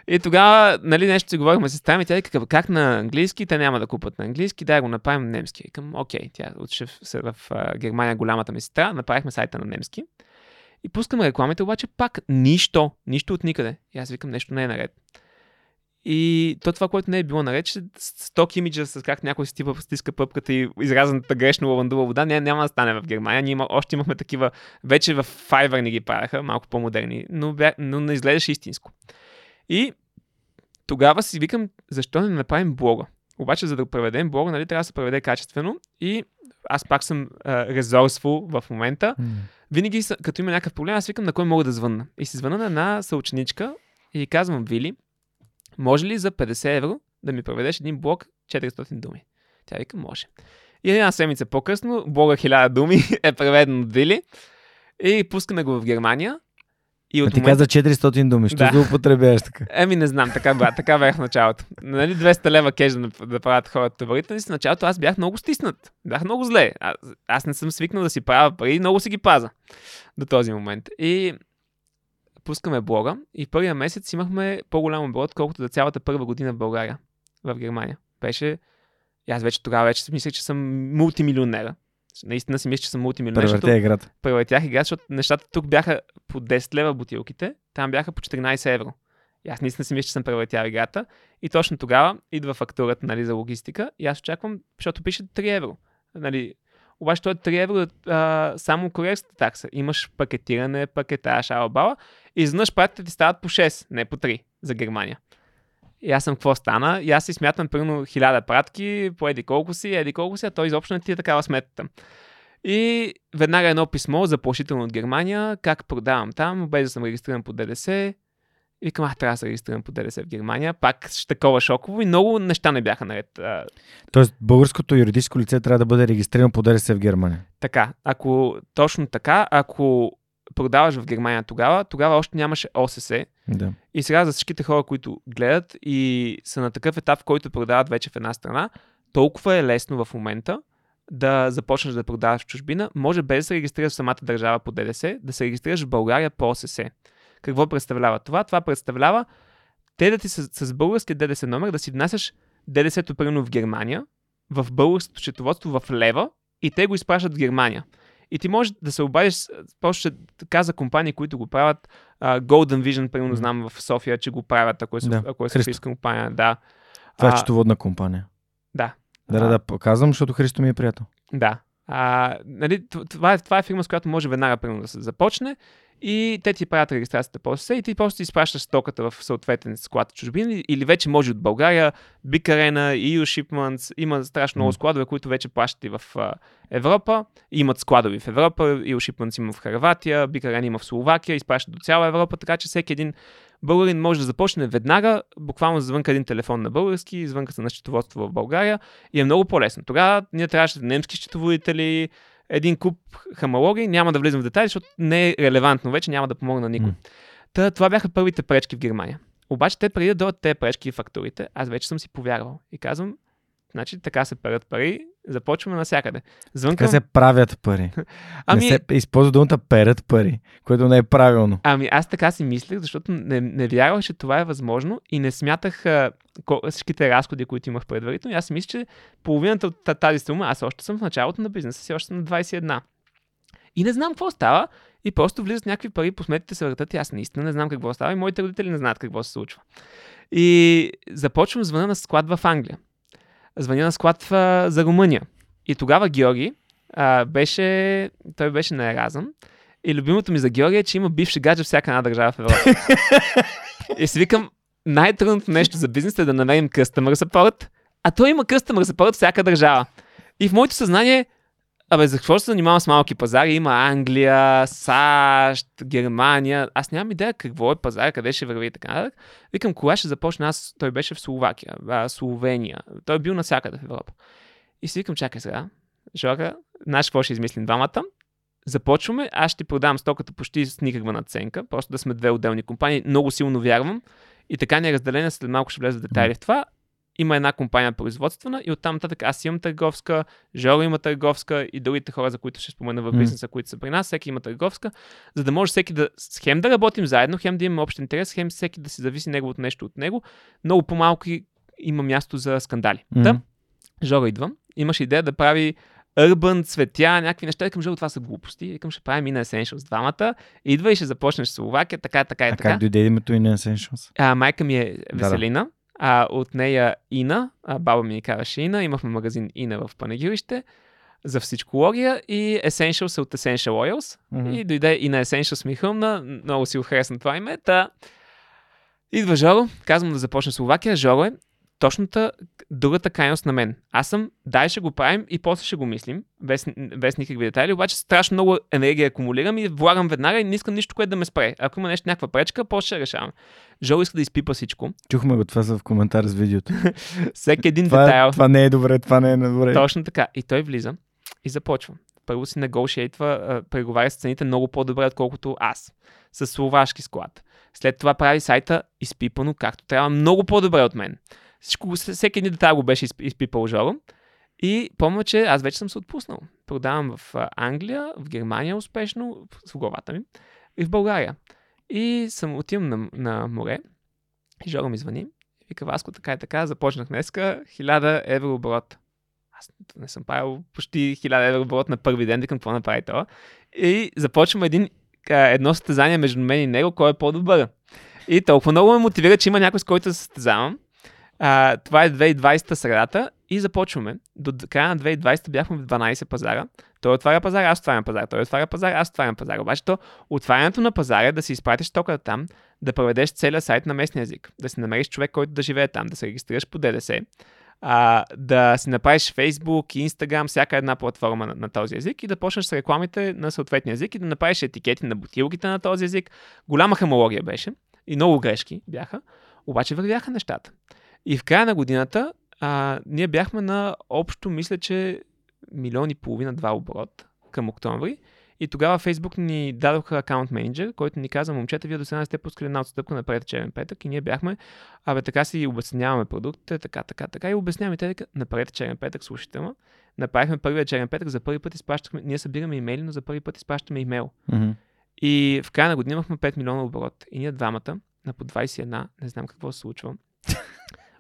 И тогава, нали, нещо си говорихме с сестра ми, тя вика, как на английски, те няма да купат на английски, дай го направим на немски. Викам, окей, тя учи в, в, в Германия голямата ми сестра, направихме сайта на немски. И пускам рекламите, обаче пак нищо, нищо от никъде. И аз викам, нещо не е наред. И то това, което не е било наред, че сток имиджа с как някой си типа стиска пъпката и изразената грешно лавандова вода, не, няма да стане в Германия. Ние има, още имахме такива, вече в Fiverr ни ги правяха, малко по-модерни, но, бя, но не изглеждаше истинско. И тогава си викам, защо не направим блога? Обаче, за да преведем блога, нали, трябва да се преведе качествено и аз пак съм резорсфул в момента. М. Винаги, като има някакъв проблем, аз викам на кой мога да звънна. И си звъна на една съученичка и казвам, Вили, може ли за 50 евро да ми преведеш един блог 400 думи? Тя вика, може. И една седмица по-късно, блога 1000 думи е преведен от Вили и пускаме го в Германия. И А от ти момента... каза 400 думи, що Да. злоупотребяваш така? Еми, не знам, така, бе, така бях в началото. Нали 200 лева кеш да, да правят хората товарите, в началото аз бях много стиснат. Бях много зле. А, аз не съм свикнал да си правя пари, много си ги паза до този момент. И пускаме блога и първия месец имахме по-голям оборот, отколкото за цялата първа година в България, в Германия. Беше, и аз вече тогава вече мислех, че съм мултимилионера. Наистина си мисля, че съм мултимилионер. защото- Превъртя играта. превъртях игра, защото нещата тук бяха по 10 лева бутилките, там бяха по 14 евро. И аз наистина си мисля, че съм превъртял играта. И точно тогава идва фактурата нали, за логистика и аз очаквам, защото пише 3 евро. Нали, обаче това е 3 евро а, само куриерската такса. Имаш пакетиране, пакетаж, албала и изведнъж пратите ти стават по 6, не по 3 за Германия. И аз съм какво стана? И аз си смятам примерно 1000 пратки, по еди колко си, еди колко си, а той изобщо не ти е такава сметата. И веднага едно писмо, заплашително от Германия, как продавам там, без да съм регистриран по ДДС. И викам, а, трябва да се регистрирам по ДДС в Германия. Пак такова шоково и много неща не бяха наред. Тоест, българското юридическо лице трябва да бъде регистрирано по ДРС в Германия. така, ако точно така, ако продаваш в Германия тогава, тогава още нямаше ОСС. Да. И сега за всичките хора, които гледат и са на такъв етап, в който продават вече в една страна, толкова е лесно в момента да започнеш да продаваш в чужбина, може без да се регистрираш в самата държава по ДДС, да се регистрираш в България по ОСС. Какво представлява това? Това представлява те да ти с, с българския ДДС номер да си внасяш ДДС-то примерно в Германия, в българското счетоводство в лева и те го изпращат в Германия. И ти можеш да се обадиш, просто ще каза компании, които го правят, а, Golden Vision, примерно знам в София, че го правят, ако е, Да. ако е софийска компания, да. Това е А, счетоводна компания. Да. Да, да, да, показвам, защото Христо ми е приятел. Да. А, нали, това, е, това е фирма, с която може веднага примерно, да се започне и те ти правят регистрацията по ОСС и ти просто ти изпращаш стоката в съответен склад чужбина или вече може от България, Big Arena, EU Shipments, има страшно много складове, които вече плащат и в Европа, имат складови в Европа, EU Shipments има в Харватия, Big Arena има в Словакия, изпращат до цяла Европа, така че всеки един българин може да започне веднага, буквално звънка един телефон на български, звънка се на счетоводство в България и е много по-лесно. Тогава ние трябваше немски счетоводители, един куп хамалоги, няма да влизам в детайли, защото не е релевантно вече, няма да помогна на никой. М. Та, това бяха първите пречки в Германия. Обаче те преди да дойдат тези пречки и фактурите, аз вече съм си повярвал. И казвам, значи така се перат пари, започваме навсякъде. Звънкам, Така се правят пари. ами, Не се използва думата перат пари, което не е правилно. Ами аз така си мислех, защото не, не вярвах, че това е възможно и не смятах а, всичките разходи, които имах предварително. И аз мисля, че половината от та- тази сума, аз още съм в началото на бизнеса си, още съм на 21. И не знам какво става и просто влизат някакви пари, по сметките се въртат и аз наистина не знам какво става и моите родители не знаят какво се случва. И започвам звъна на склад в Англия. Звъня на склад в, за Румъния. И тогава Георги а, беше, той беше на Еразъм и любимото ми за Георги е, че има бивши гадже в всяка една държава в Европа. и си викам, най-трудното нещо за бизнес е да намерим customer support, а той има customer support всяка държава. И в моето съзнание, абе, за какво се занимавам с малки пазари? Има Англия, САЩ, Германия. Аз нямам идея какво е пазар, къде ще върви и така нататък. Викам, кога ще започна? Аз, той беше в Словакия, а, Словения. Той е бил навсякъде в Европа. И си викам, чакай сега, Жора, знаеш какво ще измислим двамата? Започваме, аз ще ти продавам стоката почти с никаква наценка, просто да сме две отделни компании. Много силно вярвам. И така ни е разделена, след малко ще влезе в детайли в това. Има една компания производствена и оттам нататък аз имам търговска, Жоро има търговска и другите хора, за които ще спомена в бизнеса, които са при нас, всеки има търговска, за да може всеки да, хем да работим заедно, хем да имаме общ интерес, хем всеки да си зависи неговото нещо от него. Много по-малко има място за скандали. Мгм. Да, Жоро идва, имаш идея да прави Urban, цветя, някакви неща. Викам, Жъло, това са глупости. Викам, ще правим и на Essentials двамата. Идва и ще започнеш Словакия, така, така и А така. как дойде името и на Essentials? А, майка ми е Да, да. А от нея Ина, а, баба ми ни караше Ина, имахме магазин Ина в Панагюрище за всичкология и Essentials от Essential Oils. Мгм. И дойде и на Essentials ми хрумна, много си го харесна това име. Та... Идва Жоро, казвам да започне Словакия. Жоро е точната другата крайност на мен. Аз съм, дай ще го правим и после ще го мислим, без, без никакви детайли, обаче страшно много енергия акумулирам и влагам веднага и не искам нищо, което да ме спре. Ако има нещо, някаква пречка, после ще решавам. Жоро иска да изпипа всичко. Чухме го това са в коментар с видеото. Всеки един това, детайл. това не е добре, това не е добре. Точно така. И той влиза и започва. Първо си negotiate, преговаря с цените много по-добре, отколкото аз. С словашки склад. След това прави сайта изпипано както трябва, много по-добре от мен. Всичко, всеки един детайл го беше изп- изпипал Жоро. И помня, че аз вече съм се отпуснал. Продавам в Англия, в Германия успешно, с главата ми, и в България. И съм отивам на, на море, и Жоро ми звъни. Вика, Васко, така и така, започнах днеска, 1000 евро оборот. Аз не съм правил почти 1000 евро оборот на първи ден, викам какво направи това. И започваме един, едно състезание между мен и него, кой е по-добър. И толкова много ме мотивира, че има някой с който се състезавам. А, това е 2020 средата и започваме. До края на 2020 бяхме в 12 пазара. Той отваря пазар, аз отварям пазар. Той отваря пазар, аз отварям пазар. Обаче то отварянето на пазара е да си изпратиш токата там, да преведеш целия сайт на местния език, да си намериш човек, който да живее там, да се регистрираш по ДДС, а, да си направиш Facebook, Instagram, всяка една платформа на, на този език и да почнеш с рекламите на съответния език и да направиш етикети на бутилките на този език. Голяма хамология беше и много грешки бяха, обаче вървяха нещата. И в края на годината а, ние бяхме на общо, мисля, че милион и половина, два оборот към октомври. И тогава Facebook ни дадоха акаунт менеджер, който ни каза, момчета, вие до сега сте пускали една отстъпка на черен петък и ние бяхме, абе така си обясняваме продуктите, така, така, така и обясняваме. Те направете черен петък, слушайте ме. Направихме първия черен петък, за първи път изпращахме, ние събираме имейли, но за първи път изпращаме имейл. Мгм. И в края на година имахме 5 милиона оборот. И ние двамата, на по 21, не знам какво се случва.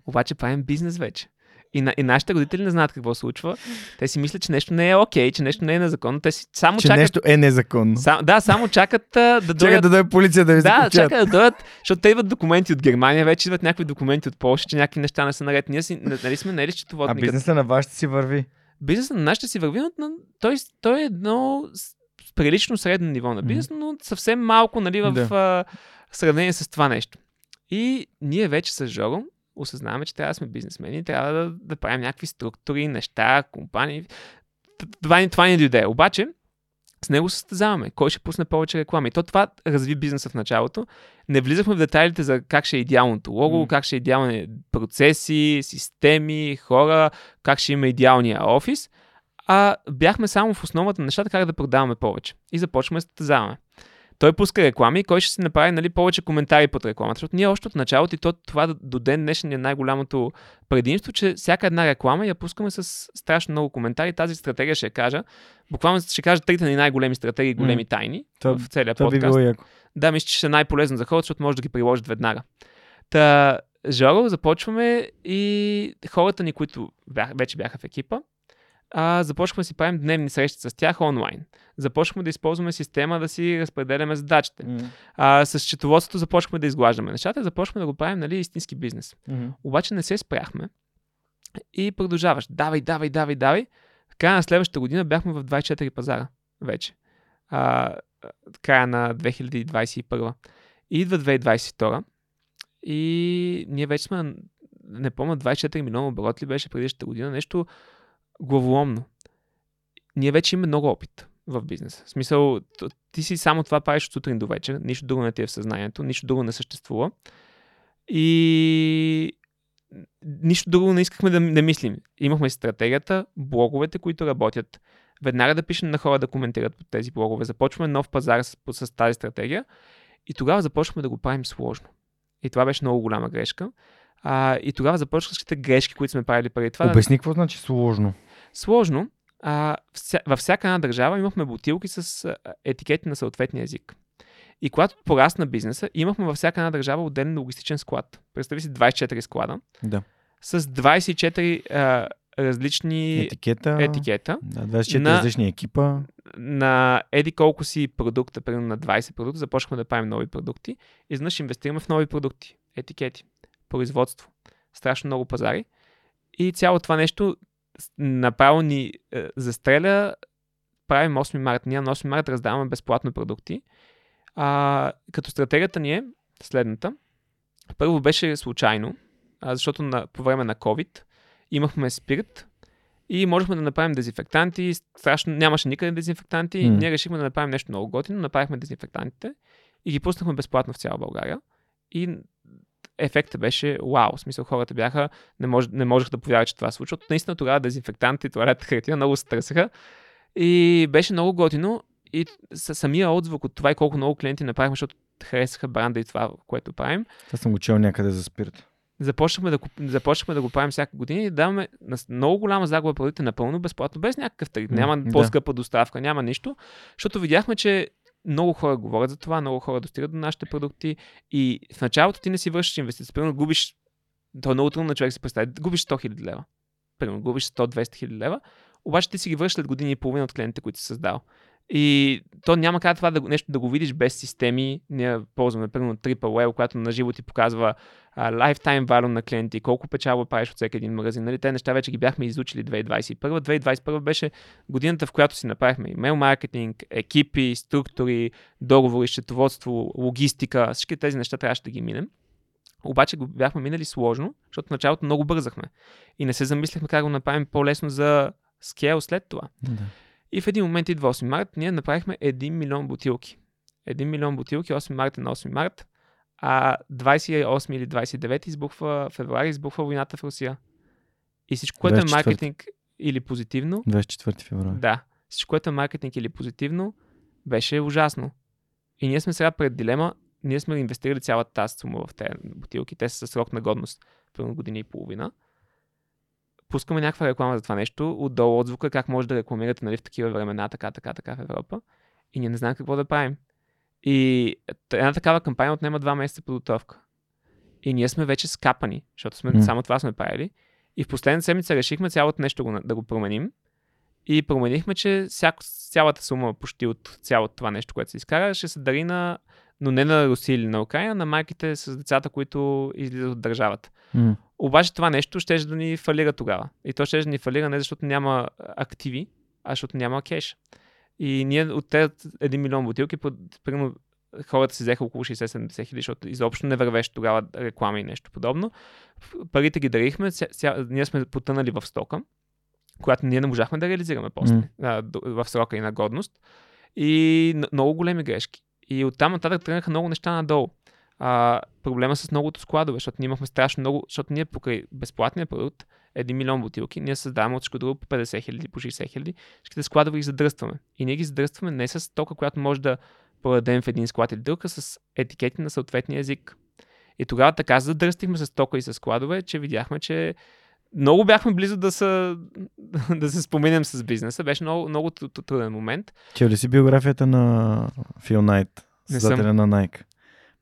Обаче правим бизнес вече. И, на, и нашите родители не знаят какво случва. Те си мислят, че нещо не е окей, че нещо не е незаконно. Те си само Че чакат. нещо е незаконно. Сам, да, само чакат а, да дойдат. да дойде полиция да ви Да, закачат. чакат да дойдат, защото те идват документи от Германия, вече идват някакви документи от Польша, че някакви неща не са наред. Ние си, нали сме нали А счетоводни. бизнеса на вашите си върви. Бизнесът на нашите си върви, но той, той е едно прилично средно ниво на бизнес, но съвсем малко нали, в Да. а, сравнение с това нещо. И ние вече с Жоро осъзнаваме, че трябва да сме бизнесмени, трябва да, да правим някакви структури, неща, компании. Това, ни- това ни дойде. Обаче, с него се състезаваме. Кой ще пусне повече реклами? И то това разви бизнеса в началото. Не влизахме в детайлите за как ще е идеалното лого, М. как ще е идеални процеси, системи, хора, как ще има идеалния офис, а бяхме само в основата на нещата как да продаваме повече. И започваме да състезаваме. Той пуска реклами и кой ще си направи нали, повече коментари под рекламата. Защото ние още от началото и то, това до- ден днешен е най-голямото предимство, че всяка една реклама я пускаме с страшно много коментари. Тази стратегия ще я кажа. Буквално ще кажа трите ни най-големи стратегии, големи тайни Това- в целия би подкаст. било яко. Да, мисля, че ще е най-полезно за хората, защото може да ги приложат веднага. Та, Жоро, започваме и хората ни, които бях, вече бяха в екипа, а, започваме да си правим дневни срещи с тях онлайн. Започваме да използваме система да си разпределяме задачите. А, с счетоводството започваме да изглаждаме нещата започваме да го правим нали, истински бизнес. Мгм. Обаче не се спряхме и продължаваш. Давай, давай, давай, давай. В края на следващата година бяхме в 24 пазара вече. А, края на 2021. И идва 2022 и ние вече сме, не помня, 24 милиона оборот ли беше предишната година, нещо главоломно. Ние вече имаме много опит в бизнеса. В смисъл, ти си само това правиш от сутрин до вечер, нищо друго не ти е в съзнанието, нищо друго не съществува. И нищо друго не искахме да, да мислим. Имахме стратегията, блоговете, които работят. Веднага да пишем на хора да коментират под тези блогове. Започваме нов пазар с, с тази стратегия и тогава започваме да го правим сложно. И това беше много голяма грешка. А, и тогава започнаха грешки, които сме правили преди това. Обясни какво значи сложно. Сложно. А, вся, във всяка една държава имахме бутилки с етикети на съответния език. И когато порасна бизнеса, имахме във всяка една държава отделен логистичен склад. Представи си 24 склада Да. с 24 а, различни Етикета. етикета Да, 24 на- различни екипа. на еди колко си продукта, примерно на 20 продукта, започнахме да правим нови продукти. И изведнъж инвестираме в нови продукти, етикети, производство, страшно много пазари. И цяло това нещо направо ни е, застреля. Правим 8 марта. Ние на 8 марта раздаваме безплатно продукти. А, като стратегията ни е следната. Първо беше случайно, а, защото на, по време на COVID имахме спирт и можехме да направим дезинфектанти. Страшно, нямаше никъде дезинфектанти. М. Ние решихме да направим нещо много готино. Направихме дезинфектантите и ги пуснахме безплатно в цяла България. И ефектът беше вау. В смисъл хората бяха, не, мож, не можех да повярват, че това се случва. Наистина тогава дезинфектанти и туалетна хартия много се търсеха. И беше много готино. И самия отзвук от това и колко много клиенти направихме, защото харесаха бранда и това, което правим, Това съм го чел някъде за спирт. започнахме да, започнахме да го правим всяка година и даваме на много голяма загуба продукти напълно безплатно, без някакъв тариф. М, Няма да. по-скъпа доставка, няма нищо, защото видяхме, че много хора говорят за това, много хора достигат до нашите продукти и в началото ти не си вършиш инвестиция. Примерно губиш, то е много трудно на човек си представи, губиш 100 000 лева. Примерно губиш 100-200 хиляди лева, обаче ти си ги връщаш след години и половина от клиентите, които си създал. И то няма как това да, нещо да го видиш без системи. Ние ползваме, примерно, TripleWell, която на живо ти показва а, lifetime value на клиенти, колко печалба правиш от всеки един магазин. Нали? Те неща вече ги бяхме изучили 2021. 2021 беше годината, в която си направихме имейл маркетинг, екипи, структури, договори, счетоводство, логистика. Всички тези неща трябваше да ги минем. Обаче го бяхме минали сложно, защото в началото много бързахме. И не се замислихме как го направим по-лесно за скейл след това. Да. И в един момент идва 8 март, ние направихме 1 милион бутилки. 1 милион бутилки, 8 марта на 8 март, а 28 или 29 избухва, февруари избухва войната в Русия. И всичко, което е 24. маркетинг или позитивно, 24 февруари. да, всичко, което е маркетинг или позитивно, беше ужасно. И ние сме сега пред дилема, ние сме инвестирали цялата тази сума в тези бутилки, те са със срок на годност, примерно година и половина. Пускаме някаква реклама за това нещо, отдолу отзвука, как може да рекламирате нали, в такива времена, така, така, така в Европа. И ние не знаем какво да правим. И една такава кампания отнема два месеца подготовка. И ние сме вече скапани, защото сме, М. само това сме правили. И в последната седмица решихме цялото нещо да го променим. И променихме, че всяко, цялата сума почти от цялото това нещо, което се изкара, ще се дари на, но не на Русия или на Украина, на майките с децата, които излизат от държавата. М. Обаче това нещо ще да ни фалира тогава. И то ще да ни фалира не защото няма активи, а защото няма кеш. И ние от тези 1 милион бутилки, примерно хората си взеха около 60-70 хиляди, защото изобщо не вървеше тогава реклама и нещо подобно. Парите ги дарихме, ся, ние сме потънали в стока, която ние не можахме да реализираме после М. а, в срока и на годност. И много големи грешки. И оттам нататък тръгнаха много неща надолу. А, проблема с многото складове, защото ние имахме страшно много, защото ние покрай безплатния продукт, 1 милион бутилки, ние създаваме от друго по 50 хиляди, по 60 хиляди, всичките складове ги задръстваме. И ние ги задръстваме не с тока, която може да продадем в един склад или друг, а с етикети на съответния език. И тогава така задръстихме с тока и с складове, че видяхме, че много бяхме близо да, са, да се споменем с бизнеса. Беше много, много труден момент. Чел ли си биографията на Фил Найт, създателя на Nike?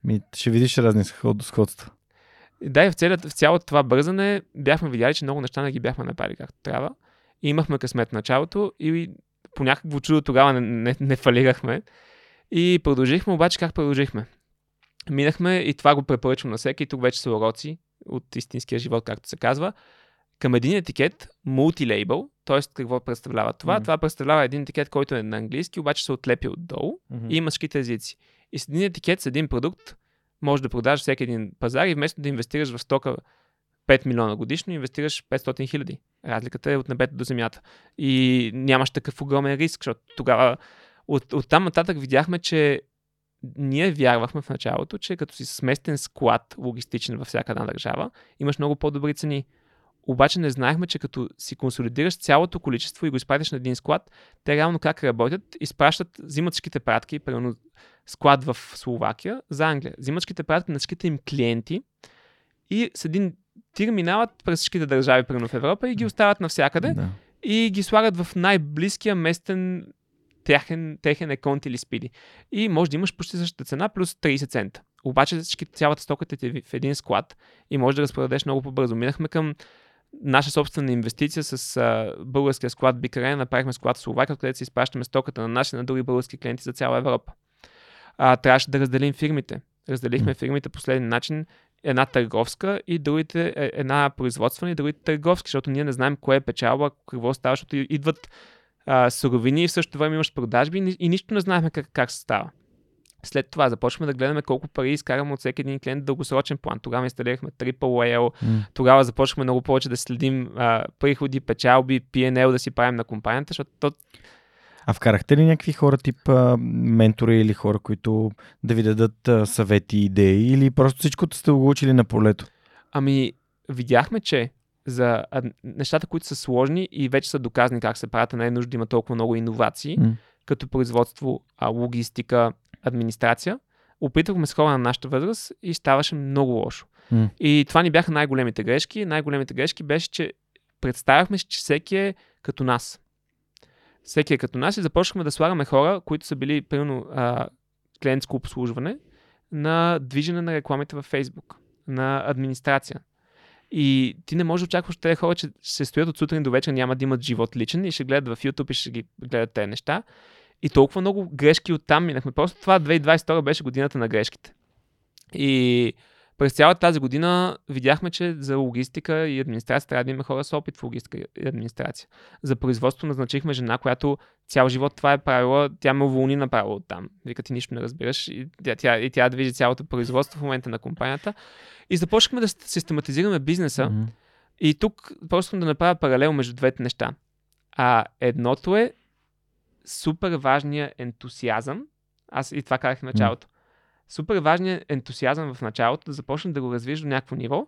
Ми, ще видиш разни сход- сходства. Да, и в, целият, в цялото това бързане бяхме видяли, че много неща не ги бяхме направили както трябва. И имахме късмет в началото и по някакво чудо тогава не, не, не фалирахме. И продължихме, обаче как продължихме? Минахме и това го препоръчвам на всеки. И тук вече са уроци от истинския живот, както се казва. Към един етикет, мултилейбъл, т.е. какво представлява това? Мгм. Това представлява един етикет, който е на английски, обаче се отлепи отдолу и има всичките езици. И с един етикет, с един продукт, може да продажеш всеки един пазар и вместо да инвестираш в стока 5 милиона годишно, инвестираш 500 хиляди. Разликата е от небето до земята. И нямаш такъв огромен риск, защото тогава от, от там нататък видяхме, че ние вярвахме в началото, че като си с местен склад логистичен във всяка една държава, имаш много по-добри цени. Обаче не знаехме, че като си консолидираш цялото количество и го изпратиш на един склад, те реално как работят, изпращат, взимат всичките пратки, примерно склад в Словакия за Англия. Взимат всичките пратки на всичките им клиенти и с един тир минават през всичките държави, примерно в Европа и ги оставят навсякъде Да. и ги слагат в най-близкия местен техен, техен еконт или спиди. И може да имаш почти същата цена плюс 30 цента. Обаче всички, цялата стока ти е в един склад и може да разпродадеш много по-бързо. Минахме към наша собствена инвестиция с а, българския склад Arena, направихме склад в Словакия, където си изпращаме стоката на наши на други български клиенти за цяла Европа. А, трябваше да разделим фирмите. Разделихме фирмите последния начин. Една търговска и другите, е, една производствена и другите търговски, защото ние не знаем кое е печалба, какво става, защото идват а, суровини и в същото време имаш продажби и, и нищо не знаехме как, как се става. След това започваме да гледаме колко пари изкараме от всеки един клиент дългосрочен план. Тогава инсталирахме Triple М. тогава започнахме много повече да следим а, приходи, печалби, P&L да си правим на компанията, защото то, А вкарахте ли някакви хора тип а, ментори или хора, които да ви дадат а, съвети, идеи или просто всичкото сте го учили на полето? ами видяхме, че за нещата, които са сложни и вече са доказани как се правят, не е нужда да има толкова много иновации, М. като производство, логистика, администрация, опитвахме с хора на нашата възраст и ставаше много лошо. М. И това ни бяха най-големите грешки. Най-големите грешки беше, че представяхме, че всеки е като нас. Всеки е като нас и започнахме да слагаме хора, които са били, примерно, а, клиентско обслужване, на движене на рекламите във Facebook, на администрация. И ти не можеш да очакваш тези хора, че се стоят от сутрин до вечер, няма да имат живот личен и ще гледат в YouTube и ще ги гледат тези неща. И толкова много грешки оттам минахме. Просто това 2022 беше годината на грешките. И през цялата тази година видяхме, че за логистика и администрация трябва да има хора с опит в логистика и администрация. За производство назначихме жена, която цял живот това е правила, тя ме уволни направо оттам. Вика, ти нищо не разбираш. И тя, тя, и тя движи цялото производство в момента на компанията. И започнахме да систематизираме бизнеса. М. И тук просто да направя паралел между двете неща. А едното е супер важния ентусиазъм. Аз и това казах в началото. Супер важният ентусиазъм в началото, да започнеш да го развиеш до някакво ниво.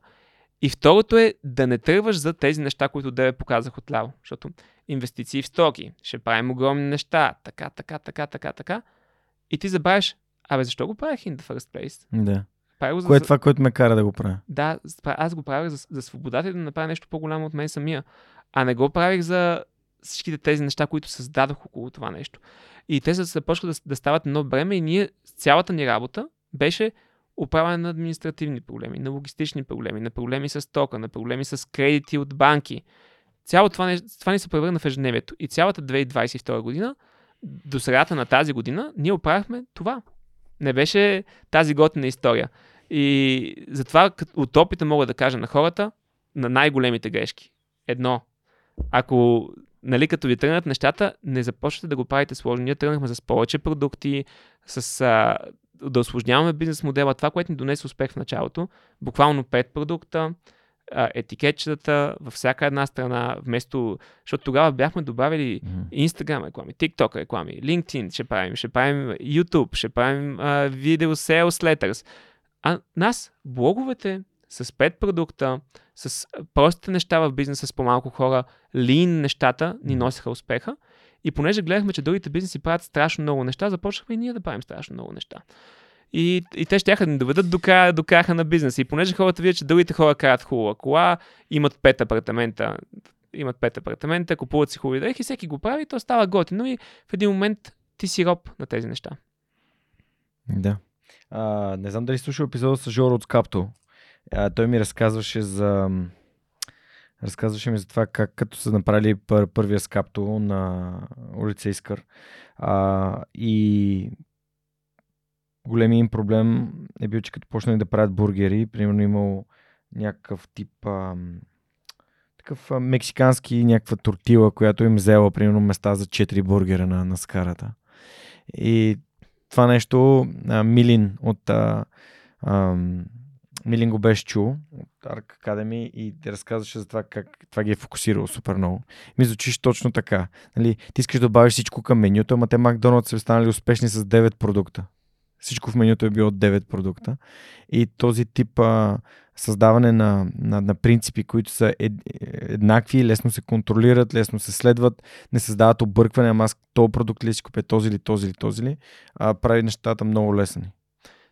И второто е да не тръгваш за тези неща, които да показах отляво. Защото инвестиции в стоки, ще правим огромни неща, така, така, така, така, така. И ти забравяш, абе, защо го правих in the first place? Да. Правих го за, Кое е това, което ме кара да го правя? да, аз го правих за, за свободата и да направя нещо по-голямо от мен самия. А не го правих за всичките тези неща, които създадох около това нещо. И те са започнаха да, да стават едно бреме и ние, цялата ни работа беше управяне на административни проблеми, на логистични проблеми, на проблеми с тока, на проблеми с кредити от банки. Цяло това, нещо, това ни се превърна в ежедневието. И цялата 2022 година, до средата на тази година, ние оправяхме това. Не беше тази готина история. И затова от опита мога да кажа на хората на най-големите грешки. Едно, ако нали, като ви тръгнат нещата, не започвате да го правите сложно. Ние тръгнахме с повече продукти, с а, да осложняваме бизнес модела. Това, което ни донесе успех в началото, буквално 5 продукта, етикетчетата във всяка една страна, вместо, защото тогава бяхме добавили М. Instagram реклами, TikTok реклами, LinkedIn ще правим, ще правим YouTube, ще правим а, видео sales letters. А нас, блоговете с 5 продукта, с простите неща в бизнеса с по-малко хора, lean нещата ни носиха успеха. И понеже гледахме, че другите бизнеси правят страшно много неща, започнахме и ние да правим страшно много неща. И, и те ще да ни доведат до, края, до краха на бизнеса. И понеже хората видят, че другите хора карат хубава кола, имат пет апартамента, имат пет апартамента, купуват си хубави дрехи, всеки го прави, то става готино и в един момент ти си роб на тези неща. Да. А, не знам дали слушал епизода с Жоро от Скапто. А, той ми разказваше за... Разказваше ми за това как като са направили пър, първия скапто на улица Искър. А, и големият им проблем е бил, че като почнали да правят бургери, примерно имал някакъв тип а, такъв а, мексикански някаква тортила, която им взела примерно места за 4 бургера на, на скарата. И това нещо а, Милин от а, а, Милин го беше чул от Arc Academy и разказваше за това как това ги е фокусирало супер много. Ми звучиш точно така. Нали, ти искаш да добавиш всичко към менюто, ама те Макдоналдс са станали успешни с 9 продукта. Всичко в менюто е било 9 продукта. И този тип а, създаване на, на, на принципи, които са ед, еднакви, лесно се контролират, лесно се следват, не създават объркване, ама аз този продукт ли си купя, този ли, този ли, този ли, а, прави нещата много лесни.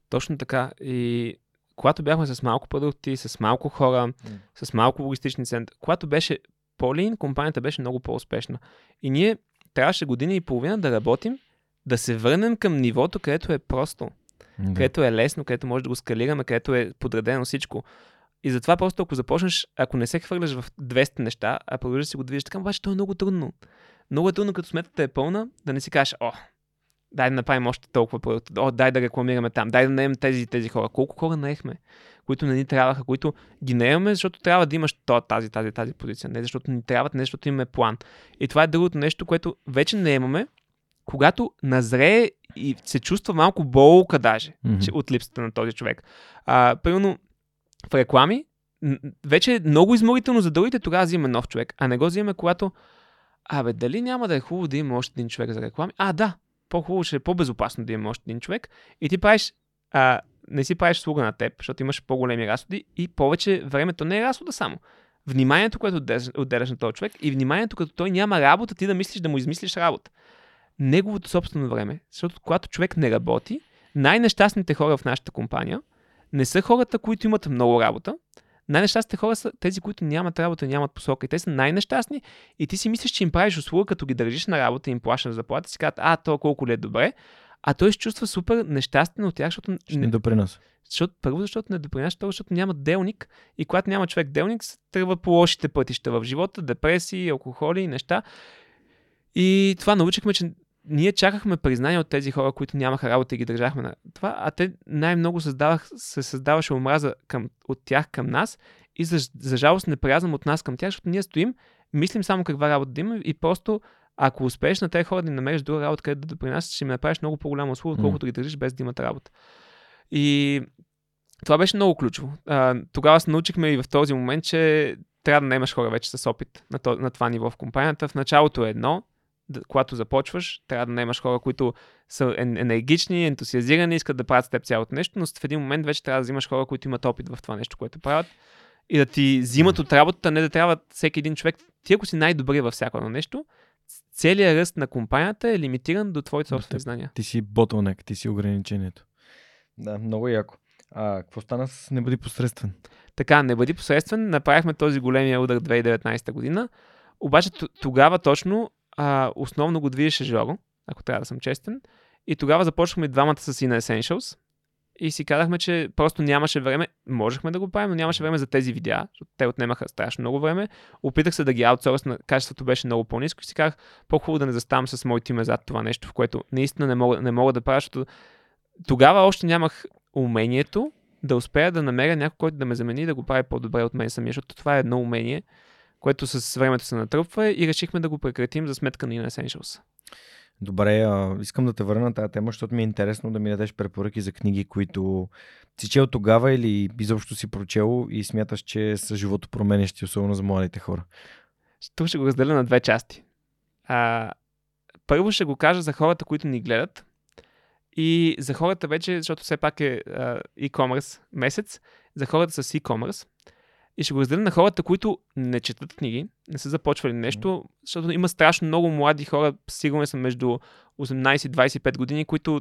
Точно така. И когато бяхме с малко продукти, с малко хора, с малко логистични центъри, когато беше по-лин, компанията беше много по-успешна. И ние трябваше година и половина да работим, да се върнем към нивото, където е просто, Да. където е лесно, където може да го скалираме, където е подредено всичко. И затова просто ако започнеш, ако не се хвърляш в 200 неща, а продължиш да си го движиш така, обаче то е много трудно. Много е трудно, като сметката е пълна, да не си кажеш, о, дай да направим още толкова продукти, о, дай да рекламираме там, дай да наем тези тези хора. Колко хора наехме, които не ни трябваха, които ги наемаме, защото трябва да имаш то, тази, тази, тази позиция, не защото ни трябват, не защото имаме план. И това е другото нещо, което вече не имаме, когато назрее и се чувства малко болка даже че, от липсата на този човек. А, примерно в реклами, вече е много изморително за другите, тогава взимаме нов човек, а не го взимаме, когато Абе, дали няма да е хубаво да има още един човек за реклами? А, да, по-хубаво ще е по-безопасно да има още един човек. И ти правиш, а, не си правиш слуга на теб, защото имаш по-големи разходи и повече времето не е разхода само. Вниманието, което отделяш, на този човек и вниманието, като той няма работа, ти да мислиш да му измислиш работа. Неговото собствено време. Защото когато човек не работи, най-нещастните хора в нашата компания не са хората, които имат много работа. Най-нещастните хора са тези, които нямат работа и нямат посока. И те са най-нещастни и ти си мислиш, че им правиш услуга, като ги държиш на работа и им плащаш заплата, си казват, а, то колко ли е добре. А той се чувства супер нещастен от тях, защото, Ще не, не допринася. защото първо, защото не допринася, второ, защото няма делник и когато няма човек делник, се тръгва по лошите пътища в живота, депресии, алкохоли и неща. И това научихме, че ние чакахме признание от тези хора, които нямаха работа и ги държахме на това, а те най-много създавах, се създаваше омраза към, от тях към нас и за, за жалост неприязъм от нас към тях, защото ние стоим, мислим само каква работа да има и просто ако успееш на тези хора да им намериш друга работа, където да допринасяш, ще им направиш много по-голяма услуга, отколкото ги държиш без да имат работа. И това беше много ключово. А, тогава се научихме и в този момент, че трябва да наемаш хора вече с опит на, то, на това ниво в компанията. В началото е едно, когато започваш, трябва да наемаш хора, които са ен- енергични, ентусиазирани, искат да правят с теб цялото нещо, но в един момент вече трябва да взимаш хора, които имат опит в това нещо, което правят и да ти взимат от работата, не да трябва всеки един човек. Ти ако си най-добри във всяко едно нещо, целият ръст на компанията е лимитиран до твоите собствени знания. Ти си bottleneck, ти си ограничението. Да, много яко. А какво стана с не бъди посредствен? Така, не бъди посредствен, направихме този големия удар 2019 година, обаче тогава точно а, основно го движеше Жоро, ако трябва да съм честен, и тогава започнахме двамата с Ina Essentials и си казахме, че просто нямаше време, можехме да го правим, но нямаше време за тези видеа, защото те отнемаха страшно много време. Опитах се да ги аутсорсна, качеството беше много по-низко и си казах, по-хубаво да не заставам с моите име зад това нещо, в което наистина не мога, не мога да правя, защото тогава още нямах умението да успея да намеря някой, който да ме замени и да го прави по-добре от мен самия, защото това е едно умение, което с времето се натръпва и решихме да го прекратим за сметка на Ina Essentials. Добре, а, искам да те върна на тази тема, защото ми е интересно да ми дадеш препоръки за книги, които си чел тогава или изобщо си прочел и смяташ, че са живото променящи, особено за младите хора. Тук ще го разделя на две части. А, първо ще го кажа за хората, които ни гледат и за хората вече, защото все пак е а, e-commerce месец, за хората с e-commerce. И ще го разделя на хората, които не четат книги, не са започвали нещо, защото има страшно много млади хора, сигурно съм между 18 и 25 години, които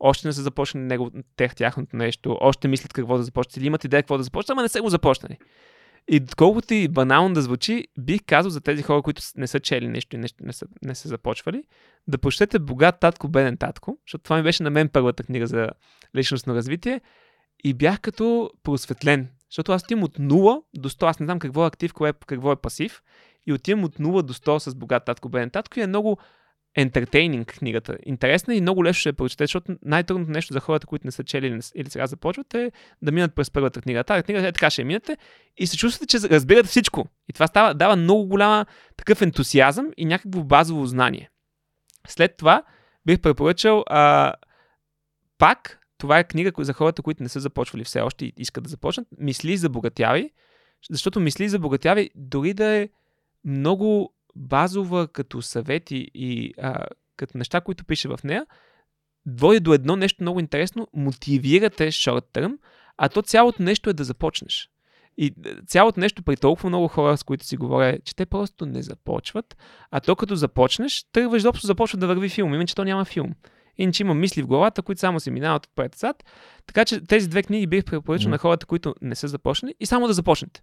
още не са започнали него, тех, тяхното нещо, още мислят какво да започнат или имат идея какво да започнат, ама не са го започнали. И колкото и банално да звучи, бих казал за тези хора, които не са чели нещо и нещо не са, не са започвали, да прочетете Богат татко, беден татко, защото това ми беше на мен първата книга за личностно развитие и бях като просветлен, защото аз отивам от 0 до 100, аз не знам какво е актив, какво е, какво е пасив и отивам от 0 до 100 с Богат татко, беден татко и е много ентертейнинг книгата. Интересна и много лесно ще я прочете, защото най-трудното нещо за хората, които не са чели или, сега започват е да минат през първата книга. Тази книга е така ще минете и се чувствате, че разбирате всичко. И това става, дава много голяма такъв ентусиазъм и някакво базово знание. След това бих препоръчал а, пак, това е книга за хората, които не са започвали все още и искат да започнат. Мисли за богатяви, защото мисли за богатяви, дори да е много базова като съвети и а, като неща, които пише в нея, води до едно нещо много интересно, мотивирате short term, а то цялото нещо е да започнеш. И е, цялото нещо при толкова много хора, с които си говоря, е, че те просто не започват, а то като започнеш, тръгваш изобщо започва да върви филм, иначе то няма филм. Иначе има мисли в главата, които само се минават отпред зад. Така че тези две книги бих препоръчал Мгм. на хората, които не са започнали и само да започнете.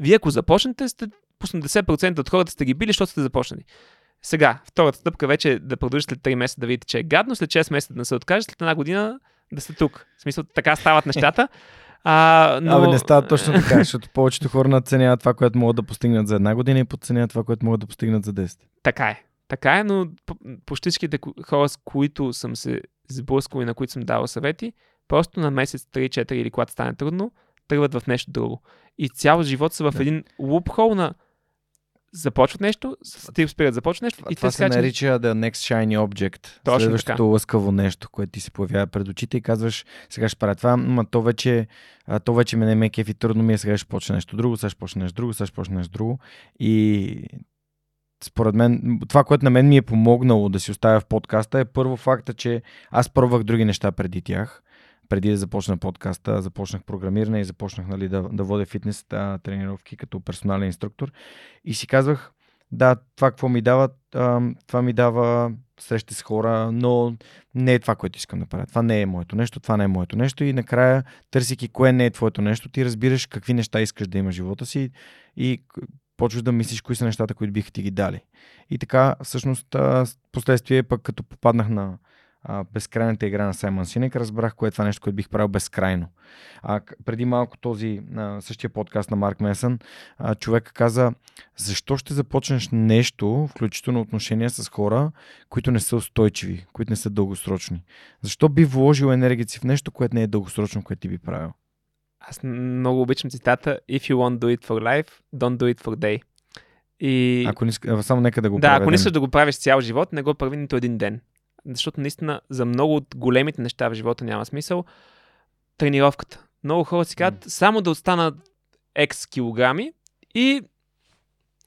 Вие ако започнете, сте по 80% от хората сте ги били, защото сте започнали. Сега, втората стъпка вече е да продължите след 3 месеца да видите, че е гадно, след 6 месеца да не се откажете, след една година да сте тук. В смисъл, така стават нещата. А, но... Абе, не става точно така, защото повечето хора надценяват това, което могат да постигнат за една година и подценяват това, което могат да постигнат за 10. Така е. Така е, но по- почти всичките хора, с които съм се сблъскал и на които съм давал съвети, просто на месец 3-4 или когато стане трудно, тръгват в нещо друго. И цял живот са в Да. един лупхол на започват нещо, стига спират, започват нещо и това те се скачат. нарича The Next Shiny Object. Точно Следващото така. лъскаво нещо, което ти се появява пред очите и казваш, сега ще правя това, но то вече, то вече ме не ме кефи, трудно ми е, сега ще почне нещо друго, сега ще почне нещо друго, сега ще почне нещо друго. И според мен, това, което на мен ми е помогнало да си оставя в подкаста е първо факта, че аз пробвах други неща преди тях. Преди да започна подкаста, започнах програмиране и започнах нали, да, да водя фитнес а, тренировки като персонален инструктор. И си казвах, да, това какво ми дава, това ми дава срещи с хора, но не е това, което искам да правя. Това не е моето нещо, това не е моето нещо и накрая, търсики кое не е твоето нещо, ти разбираш какви неща искаш да имаш в живота си и почваш да мислиш кои са нещата, които биха ти ги дали. И така, всъщност, последствие пък като попаднах на а, безкрайната игра на Саймън Синек, разбрах кое е това нещо, което бих правил безкрайно. А, преди малко този а, същия подкаст на Марк Месън, а, човек каза, защо ще започнеш нещо, включително отношения с хора, които не са устойчиви, които не са дългосрочни? Защо би вложил енергията си в нещо, което не е дългосрочно, което ти би правил? Аз много обичам цитата If you want do it for life, don't do it for day. И... Ако не, само нека да го Да, ако не искаш да го правиш цял живот, не го прави нито един ден. Защото наистина за много от големите неща в живота няма смисъл. Тренировката. Много хора си казват, само да останат X килограми и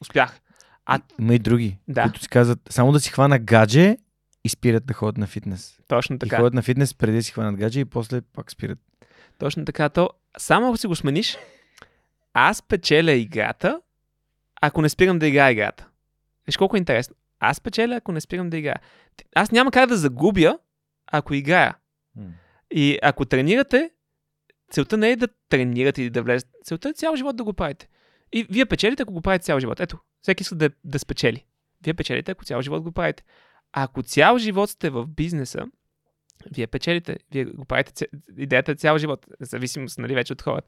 успях. А Има и други, Да. които си казват, само да си хвана гадже и спират да ходят на фитнес. точно И така. ходят на фитнес преди да си хванат гадже и после пак спират. Точно така. То, само ако си го смениш, аз печеля играта, ако не спирам да играя играта. Виж колко е интересно. Аз печеля, ако не спирам да играя. Аз няма как да загубя, ако играя. И ако тренирате, целта не е да тренирате или да влезете. Целта е цял живот да го правите. И вие печелите, ако го правите цял живот. Ето, всеки иска да, да спечели. Вие печелите, ако цял живот го правите. А ако цял живот сте в бизнеса, вие печелите. Вие го правите идеята е цял живот. Зависимост, нали, вече от хората.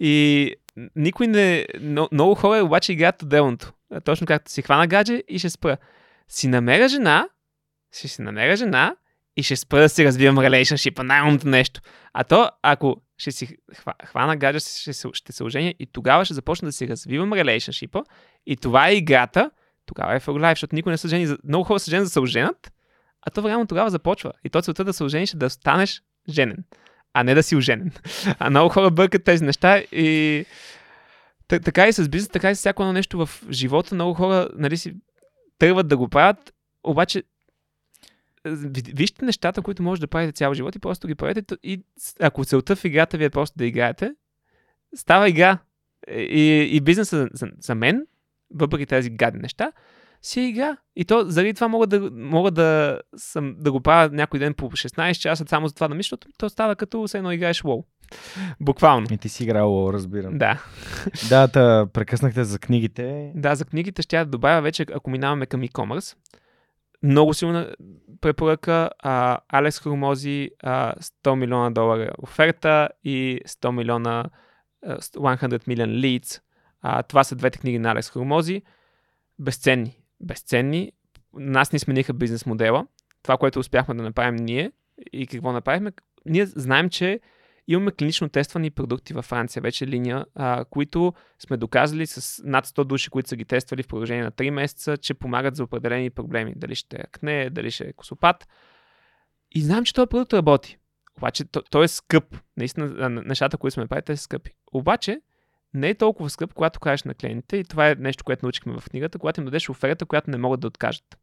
И никой не... Но, много хора обаче играят отделното. Точно както си хвана гадже и ще спра. Си намеря жена, ще си намеря жена и ще спра да си развивам relationship, най-умното нещо. А то, ако ще си хва- хвана гадже, ще се, ще се оженя и тогава ще започна да си развивам relationship и това е играта, тогава е for защото никой не се жени. Много хора женят за да се оженят, а то реално тогава започва. И то целта да се ожениш е да станеш женен, а не да си оженен. А много хора бъркат тези неща и така и с бизнес, така и с всяко едно нещо в живота. Много хора нали, си тръгват да го правят, обаче ви- вижте нещата, които може да правите цял живот и просто ги правете. т- И ако целта в играта ви е просто да играете, става игра. И, и бизнеса за, за мен, въпреки тези гадни неща, си е игра. И то заради това мога да, мога да, съм, да го правя някой ден по 16 часа, само за това да мисля, защото то става като все едно играеш WoW. Буквално. И ти си играл, разбирам. Да. Да, та, прекъснахте за книгите. Да, за книгите ще я добавя вече, ако минаваме към e-commerce. Много силна препоръка. А, Алекс Хромози, а, 100 милиона долара оферта и 100 милиона, а, 100 million leads. А, това са двете книги на Алекс Хромози. Безценни. Безценни. Нас ни смениха бизнес модела. Това, което успяхме да направим ние и какво направихме. Ние знаем, че имаме клинично тествани продукти във Франция, вече линия, а, които сме доказали с над 100 души, които са ги тествали в продължение на 3 месеца, че помагат за определени проблеми. Дали ще е акне, дали ще е косопат. И знам, че този продукт работи. Обаче то- той е скъп. Наистина, нещата, които сме направили, те са скъпи. Обаче, не е толкова скъп, когато кажеш на клиентите, и това е нещо, което научихме в книгата, когато им дадеш оферта, която не могат да откажат.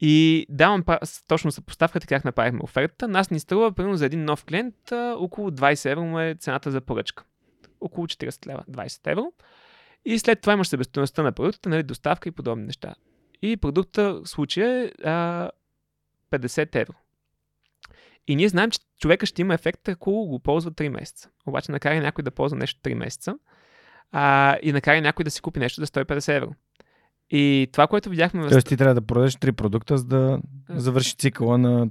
И давам точно съпоставката как направихме офертата. Нас ни струва, примерно за един нов клиент, около 20 евро му е цената за поръчка. Около 40 лева, 20 евро. И след това имаш себестоеността на продукта, нали, доставка и подобни неща. И продукта в случая е а, 50 евро. И ние знаем, че човека ще има ефект, ако го ползва 3 месеца. Обаче накара някой да ползва нещо 3 месеца а, и накара някой да си купи нещо за 150 евро. И това, което видяхме Тоест ти трябва да продадеш три продукта, за да завърши цикъла на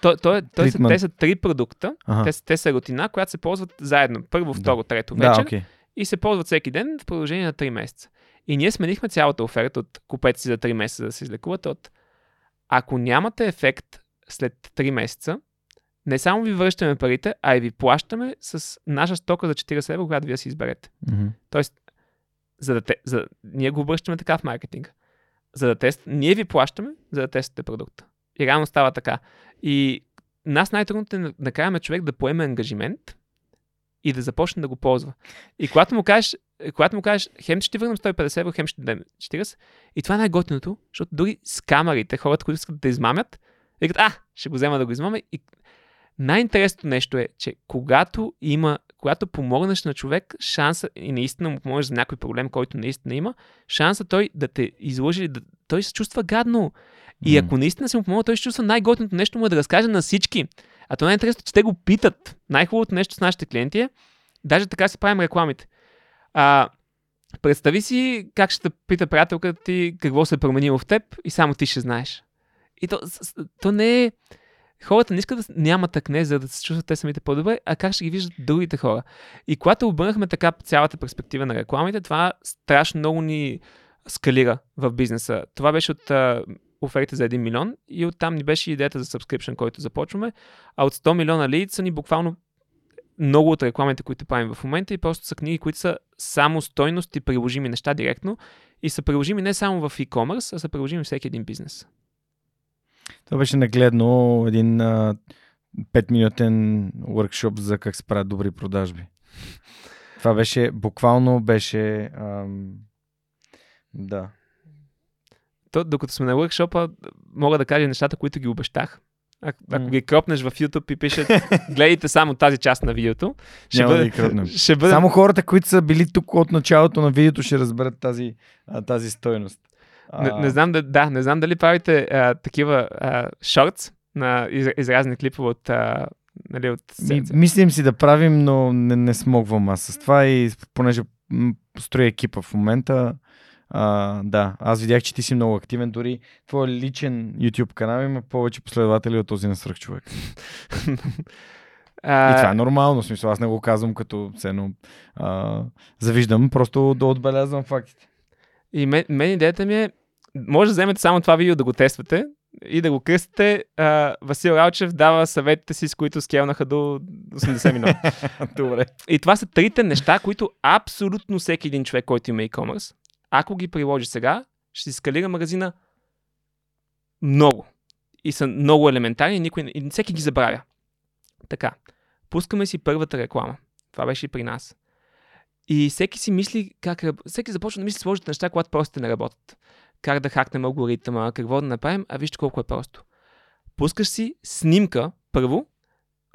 То, то е, то е, Тритмент. те са три продукта. Ага. Те, са- те са рутина, която се ползват заедно. Първо, Да. второ, трето Да, вечер. окей. и се ползват всеки ден в продължение на 3 месеца. И ние сменихме цялата оферта от купете си за 3 месеца да се излекуват от ако нямате ефект след 3 месеца, не само ви връщаме парите, а и ви плащаме с наша стока за 40 евро, която вие си изберете. Мгм. Тоест, за да те, за, ние го обръщаме така в маркетинга. За да тест, ние ви плащаме, за да тествате продукта. И реално става така. И нас най-трудното е да накараме човек да поеме ангажимент и да започне да го ползва. И когато му кажеш, когато му кажеш, хем ще ти върнем 150 евро, хем ще дадем 40, и това е най-готиното, защото дори скамарите, хората, които искат да измамят, викат, а, ще го взема да го измамя. И най-интересното нещо е, че когато има, когато помогнеш на човек, шанса и наистина му помогнеш за някой проблем, който наистина има, шанса той да те излъжи, или да, той се чувства гадно. И ако наистина си му помогна, той ще чувства най-готиното нещо му е да разкаже на всички. А то най-интересното, че те го питат. Най-хубавото нещо с нашите клиенти е, даже така си правим рекламите. А, представи си как ще пита приятелката ти какво се е променило в теб и само ти ще знаеш. И то, то не е... Хората не искат да нямат акне, за да се чувстват те самите по-добре, а как ще ги виждат другите хора. И когато обърнахме така цялата перспектива на рекламите, това страшно много ни скалира в бизнеса. Това беше от а, оферите за 1 милион и оттам ни беше идеята за subscription, който започваме. А от 100 милиона лид са ни буквално много от рекламите, които правим в момента и просто са книги, които са само стойност и приложими неща директно и са приложими не само в e-commerce, а са приложими всеки един бизнес. Това беше нагледно един а, 5-минутен workshop за как се правят добри продажби. Това беше, буквално беше, ам, да. То, докато сме на workshop мога да кажа нещата, които ги обещах. А, ако М. ги кропнеш в YouTube и пишеш, гледайте само тази част на видеото, ще Няма да бъде, ги ще бъде Само хората, които са били тук от началото на видеото, ще разберат тази, тази стойност. Не, не, знам, да, да, не знам дали правите а, такива а, шортс на из, изразни клипове от, а, нали, от Ми, мислим си да правим, но не, не смогвам аз с това и понеже строя екипа в момента, а, да, аз видях, че ти си много активен, дори твой личен YouTube канал има повече последователи от този на свръхчовек. а, И това е нормално, смисъл, аз не го казвам като а, завиждам, просто да отбелязвам фактите. И мен, мен идеята ми е, може да вземете само това видео да го тествате и да го кръстите. А, Васил Ралчев дава съветите си, с които скелнаха до 80 милиона. Добре. И това са трите неща, които абсолютно всеки един човек, който има e-commerce, ако ги приложи сега, ще си скалира магазина много. И са много елементарни никой, и всеки ги забравя. Така, пускаме си първата реклама. Това беше и при нас. И всеки си мисли как... Всеки започва да мисли сложните неща, когато просто не работят. Как да хакнем алгоритъма, какво да направим, а вижте колко е просто. Пускаш си снимка първо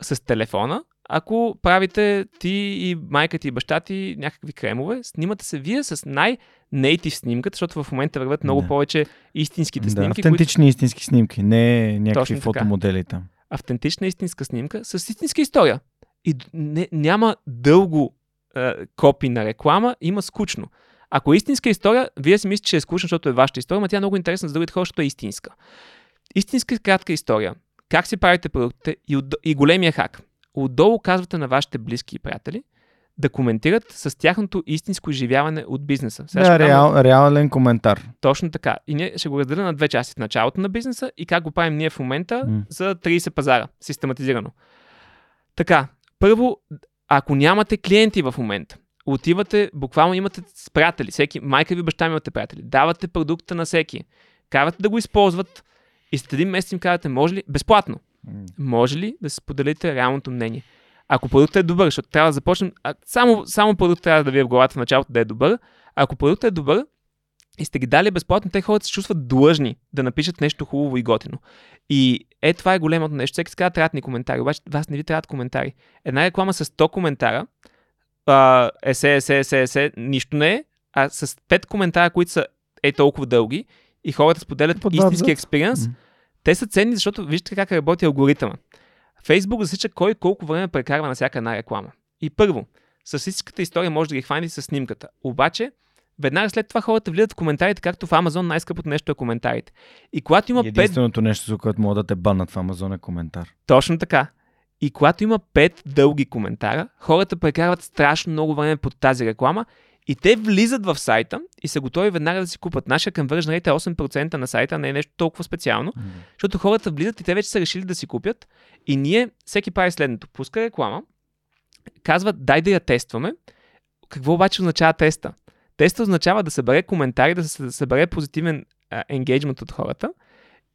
с телефона, ако правите ти и майка ти и баща ти някакви кремове, снимате се вие с най-нейтив снимката, защото в момента върват много Да. повече истинските Да, снимки, които автентични истински снимки, не някакви Точно така. фотомодели там. автентична истинска снимка с истинска история. И не, няма дълго е, копи на реклама, има скучно. Ако е истинска история, вие си мислите, че е скучно, защото е вашата история, но тя е много интересна за другите хора, защото е истинска. Истинска кратка история. Как си правите продуктите и, отд- и големия хак. Отдолу казвате на вашите близки и приятели да коментират с тяхното истинско изживяване от бизнеса. Сега Да, дам- реал, реален коментар. точно така. И ние ще го разделим на две части. В началото на бизнеса и как го правим ние в момента М. за 30 пазара. Систематизирано. Така, първо, ако нямате клиенти в момента, отивате, буквално имате приятели, всеки, майка ви, баща ми имате приятели, давате продукта на всеки, карате да го използват и след един месец им казвате, може ли, безплатно, може ли да споделите реалното мнение? Ако продуктът е добър, защото трябва да започнем, а, само, само продукт трябва да ви е в главата в началото да е добър, ако продуктът е добър и сте ги дали безплатно, те хората се чувстват длъжни да напишат нещо хубаво и готино. И е, това е големото нещо. Всеки си казва, трябват ни коментари, обаче вас не ви трябват коментари. Една реклама с 100 коментара, а, есе, есе, есе, есе, нищо не е, а с 5 коментара, които са е толкова дълги и хората споделят По два истински експириенс, М. те са ценни, защото вижте как работи алгоритъма. Фейсбук засича кой колко време прекарва на всяка една реклама. И първо, с истинската история може да ги хванете с снимката. Обаче, веднага след това хората влизат в коментарите, както в Amazon най-скъпото нещо е коментарите. И когато има 5 Единственото нещо, за което могат да те баннат в Амазон е коментар. Точно така. И когато има пет дълги коментара, хората прекарват страшно много време под тази реклама и те влизат в сайта и са готови веднага да си купат. Нашия conversion rate е 8% на сайта, не е нещо толкова специално, защото хората влизат и те вече са решили да си купят. И ние, всеки прави следното. Пуска реклама, казват, дай да я тестваме. Какво обаче означава теста? Теста означава да събере коментари, да се събере позитивен енгейджмент от хората.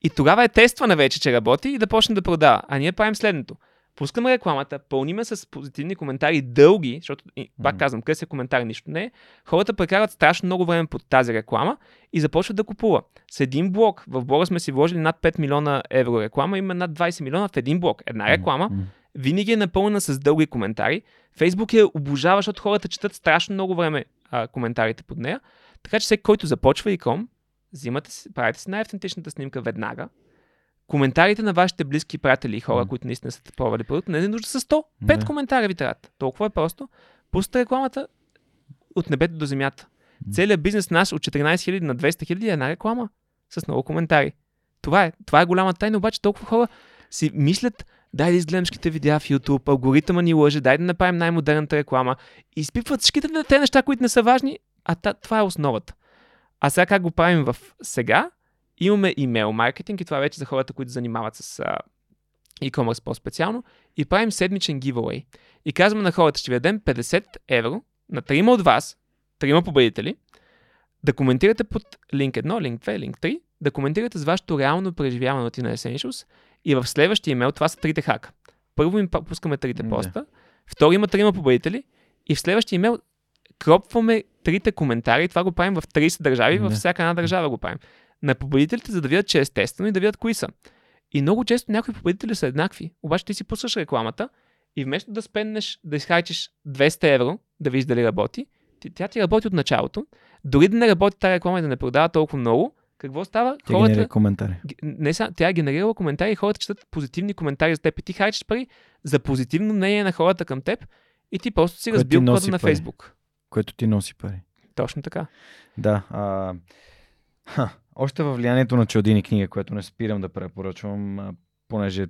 И тогава е тествана вече, че работи и да почне да продава. А ние правим следното. Пускаме рекламата, пълниме с позитивни коментари, дълги, защото, пак казвам, къде се коментари, нищо не е. Хората прекарват страшно много време под тази реклама и започват да купува. С един блок, в блога сме си вложили над 5 милиона евро реклама, има над 20 милиона в един блок. Една реклама винаги е напълнена с дълги коментари. Фейсбук я обожава, защото хората четат страшно много време а, коментарите под нея. Така че всеки, който започва иком, взимате си, правите си най-автентичната снимка веднага. Коментарите на вашите близки приятели и хора, М. които наистина са пробвали продукт, не е нужда с 100. 5 Да. коментара ви трябват. Толкова е просто. Пуста рекламата от небето до земята. М. Целият бизнес наш от 14 000 на 200 000 е една реклама с много коментари. Това е, това е голяма тайна, обаче толкова хора си мислят, дай да изгледам всичките видеа в YouTube, алгоритъма ни лъже, дай да направим най-модерната реклама. И изпипват всичките те неща, които не са важни, а та, това е основата. А сега как го правим в сега? Имаме имейл маркетинг и това вече за хората, които занимават с а, e-commerce по-специално. И правим седмичен giveaway. И казваме на хората, ще ви дадем 50 евро на трима от вас, трима победители, да коментирате под линк 1, линк 2, линк 3, да коментирате с вашето реално преживяване от на Essentials и в следващия имейл, това са трите хака. Първо им пускаме трите Да. поста, втори има трима победители и в следващия имейл кропваме трите коментари. Това го правим в 30 държави, във Да. всяка една държава го правим. На победителите, за да видят, че е естествено и да видят кои са. И много често някои победители са еднакви. Обаче ти си пускаш рекламата и вместо да спеннеш, да изхарчиш 200 евро, да видиш дали работи, ти- тя ти работи от началото. Дори да не работи тази реклама и да не продава толкова много, какво става? Тя хората, генерира коментари. не са, тя е генерирала коментари и хората четат позитивни коментари за теб и ти харчиш пари за позитивно мнение на хората към теб и ти просто си разбил кода на. Фейсбук. Което ти носи пари. Точно така. Да. А, ха, още във влиянието на Чалдини книга, което не спирам да препоръчвам, понеже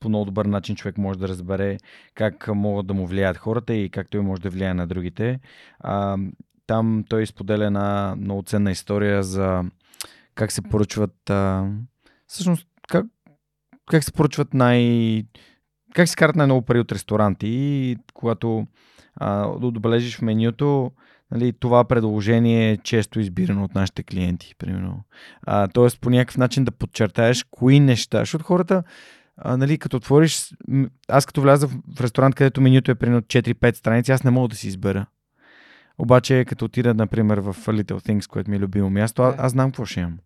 по много добър начин човек може да разбере как могат да му влияят хората и как той може да влияе на другите. А, там той споделя една много ценна история за как се поръчват. А, всъщност, как, как се поръчват най. Как се карат най-много пари от ресторанти и когато а, отбележиш в менюто, нали, това предложение е често избирано от нашите клиенти, примерно. А, тоест, по някакъв начин да подчертаеш кои неща, защото хората, а, нали, като отвориш, аз като вляза в ресторант, където менюто е примерно 4-5 страници, аз не мога да си избера. Обаче, като отида, например, в Little Things, което ми е любимо място, а, аз знам какво ще имам.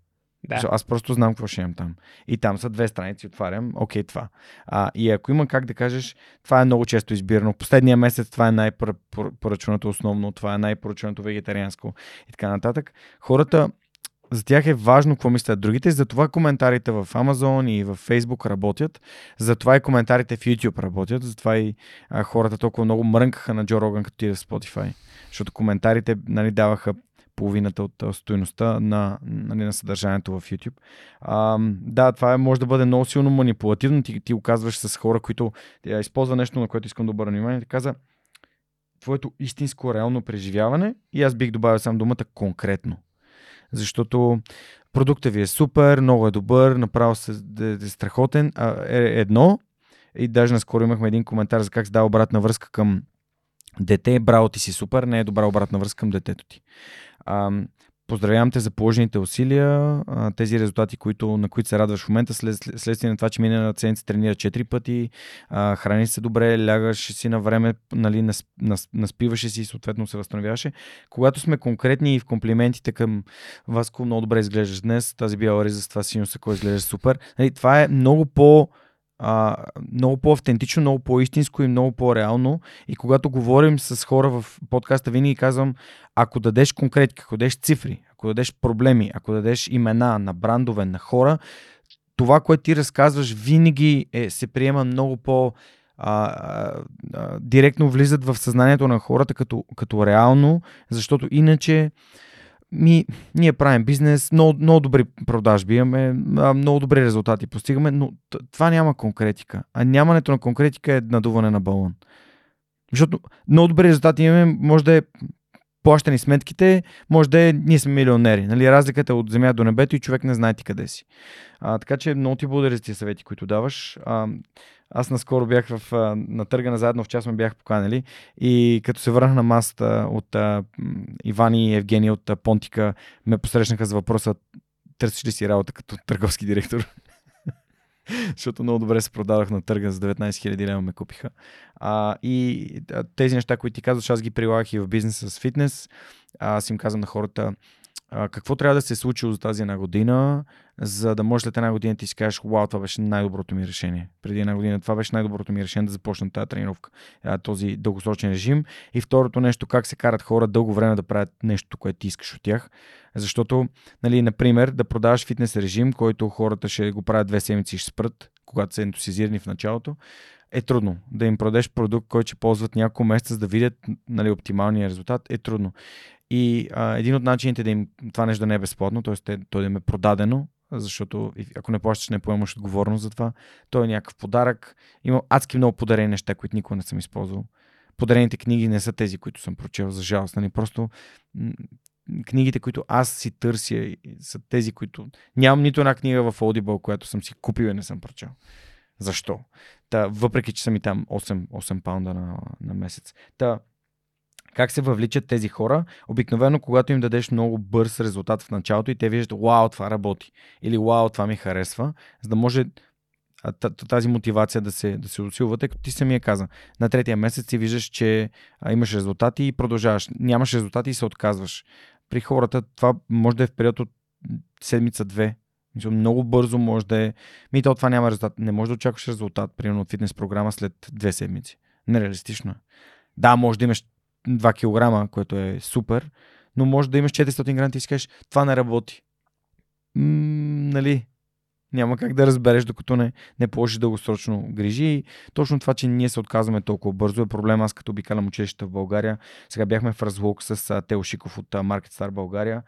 Да. Аз просто знам какво ще имам там. И там са две страници, отварям, окей, това. А, и ако има как да кажеш, това е много често избирано. Последния месец това е най-поръчваното основно, това е най-поръчваното вегетарианско и така нататък. Хората, за тях е важно какво мислят другите, затова коментарите в Amazon и в Facebook работят, затова и коментарите в YouTube работят, затова и а, хората толкова много мрънкаха на Джо Роган, като отиде в Spotify, защото коментарите нали, даваха половината от стоеността на, нали, на съдържанието в YouTube. А, да, това е, може да бъде много силно манипулативно. Ти, ти го казваш с хора, които тя използва нещо, на което искам да обърна внимание. Ти каза, твоето истинско реално преживяване и аз бих добавил сам думата конкретно. Защото продуктът ви е супер, много е добър, направо се, е, е страхотен. А, е едно, и даже наскоро имахме един коментар за как се дава обратна връзка към дете, браво ти си супер, не е добра обратна връзка към детето ти. Поздравявам те за положените усилия, тези резултати, които, на които се радваш в момента, след, след- следствие на това, че мине на седмица тренира 4 пъти, а, храни се добре, лягаш си на време, нали, нас, нас, наспиваше си и съответно се възстановяваше. Когато сме конкретни и в комплиментите към Васко, много добре изглеждаш днес, тази бяла риза с това синьо сако изглеждаш супер. Нали, това е много по а, много по-автентично, много по-истинско и много по-реално. И когато говорим с хора в подкаста, винаги казвам, ако дадеш конкретика, ако дадеш цифри, ако дадеш проблеми, ако дадеш имена на брандове, на хора, това, което ти разказваш, винаги е, се приема много по- а, а, а, директно влизат в съзнанието на хората като, като реално, защото иначе ми, ние правим бизнес, много, много добри продажби имаме, много добри резултати постигаме, но това няма конкретика. А нямането на конкретика е надуване на балон. Защото много добри резултати имаме, може да е плащани сметките, може да е ние сме милионери. Нали? Разликата е от земя до небето и човек не знае ти къде си. А, така че много ти благодаря за тези съвети, които даваш. А, аз наскоро бях в, на търга заедно в час ме бях поканали и като се върнах на масата от а, Иван и Евгения от а, Понтика ме посрещнаха за въпроса търсиш ли си работа като търговски директор? защото много добре се продадох на търга за 19 000 лева ме купиха. А, и тези неща, които ти казваш, аз ги прилагах и в бизнеса с фитнес. Аз им казвам на хората, какво трябва да се е случило за тази една година, за да можеш след една година ти си кажеш, вау, това беше най-доброто ми решение. Преди една година това беше най-доброто ми решение да започна тази тренировка, този дългосрочен режим. И второто нещо, как се карат хора дълго време да правят нещо, което ти искаш от тях. Защото, нали, например, да продаваш фитнес режим, който хората ще го правят две седмици и ще спрат, когато са ентусизирани в началото, е трудно. Да им продадеш продукт, който ще ползват няколко месеца, за да видят нали, оптималния резултат, е трудно. И а, един от начините да им това нещо да не е безплатно, т.е. той да им е продадено, защото ако не плащаш, не поемаш отговорност за това. Той е някакъв подарък. Има адски много подарени неща, които никога не съм използвал. Подарените книги не са тези, които съм прочел, за жалост. Нали? Просто книгите, които аз си търся, са тези, които... Нямам нито една книга в Audible, която съм си купил и не съм прочел. Защо? Та, въпреки, че са ми там 8, 8 паунда на, на месец. Та, как се въвличат тези хора? Обикновено, когато им дадеш много бърз резултат в началото и те виждат, вау, това работи. Или вау, това ми харесва, за да може тази мотивация да се, да се усилва, тъй като ти самия каза. На третия месец ти виждаш, че имаш резултати и продължаваш. Нямаш резултати и се отказваш. При хората това може да е в период от седмица-две. Много бързо може да е. Ми то това няма резултат. Не може да очакваш резултат, примерно от фитнес програма след две седмици. Нереалистично е. Да, може да имаш 2 кг, което е супер, но може да имаш 400 грама и си кажеш, това не работи. М- нали? Няма как да разбереш, докато не, не положиш дългосрочно грижи. И точно това, че ние се отказваме толкова бързо е проблем. Аз като обикалям училищата в България, сега бяхме в разлук с Тео Шиков от Market Star България.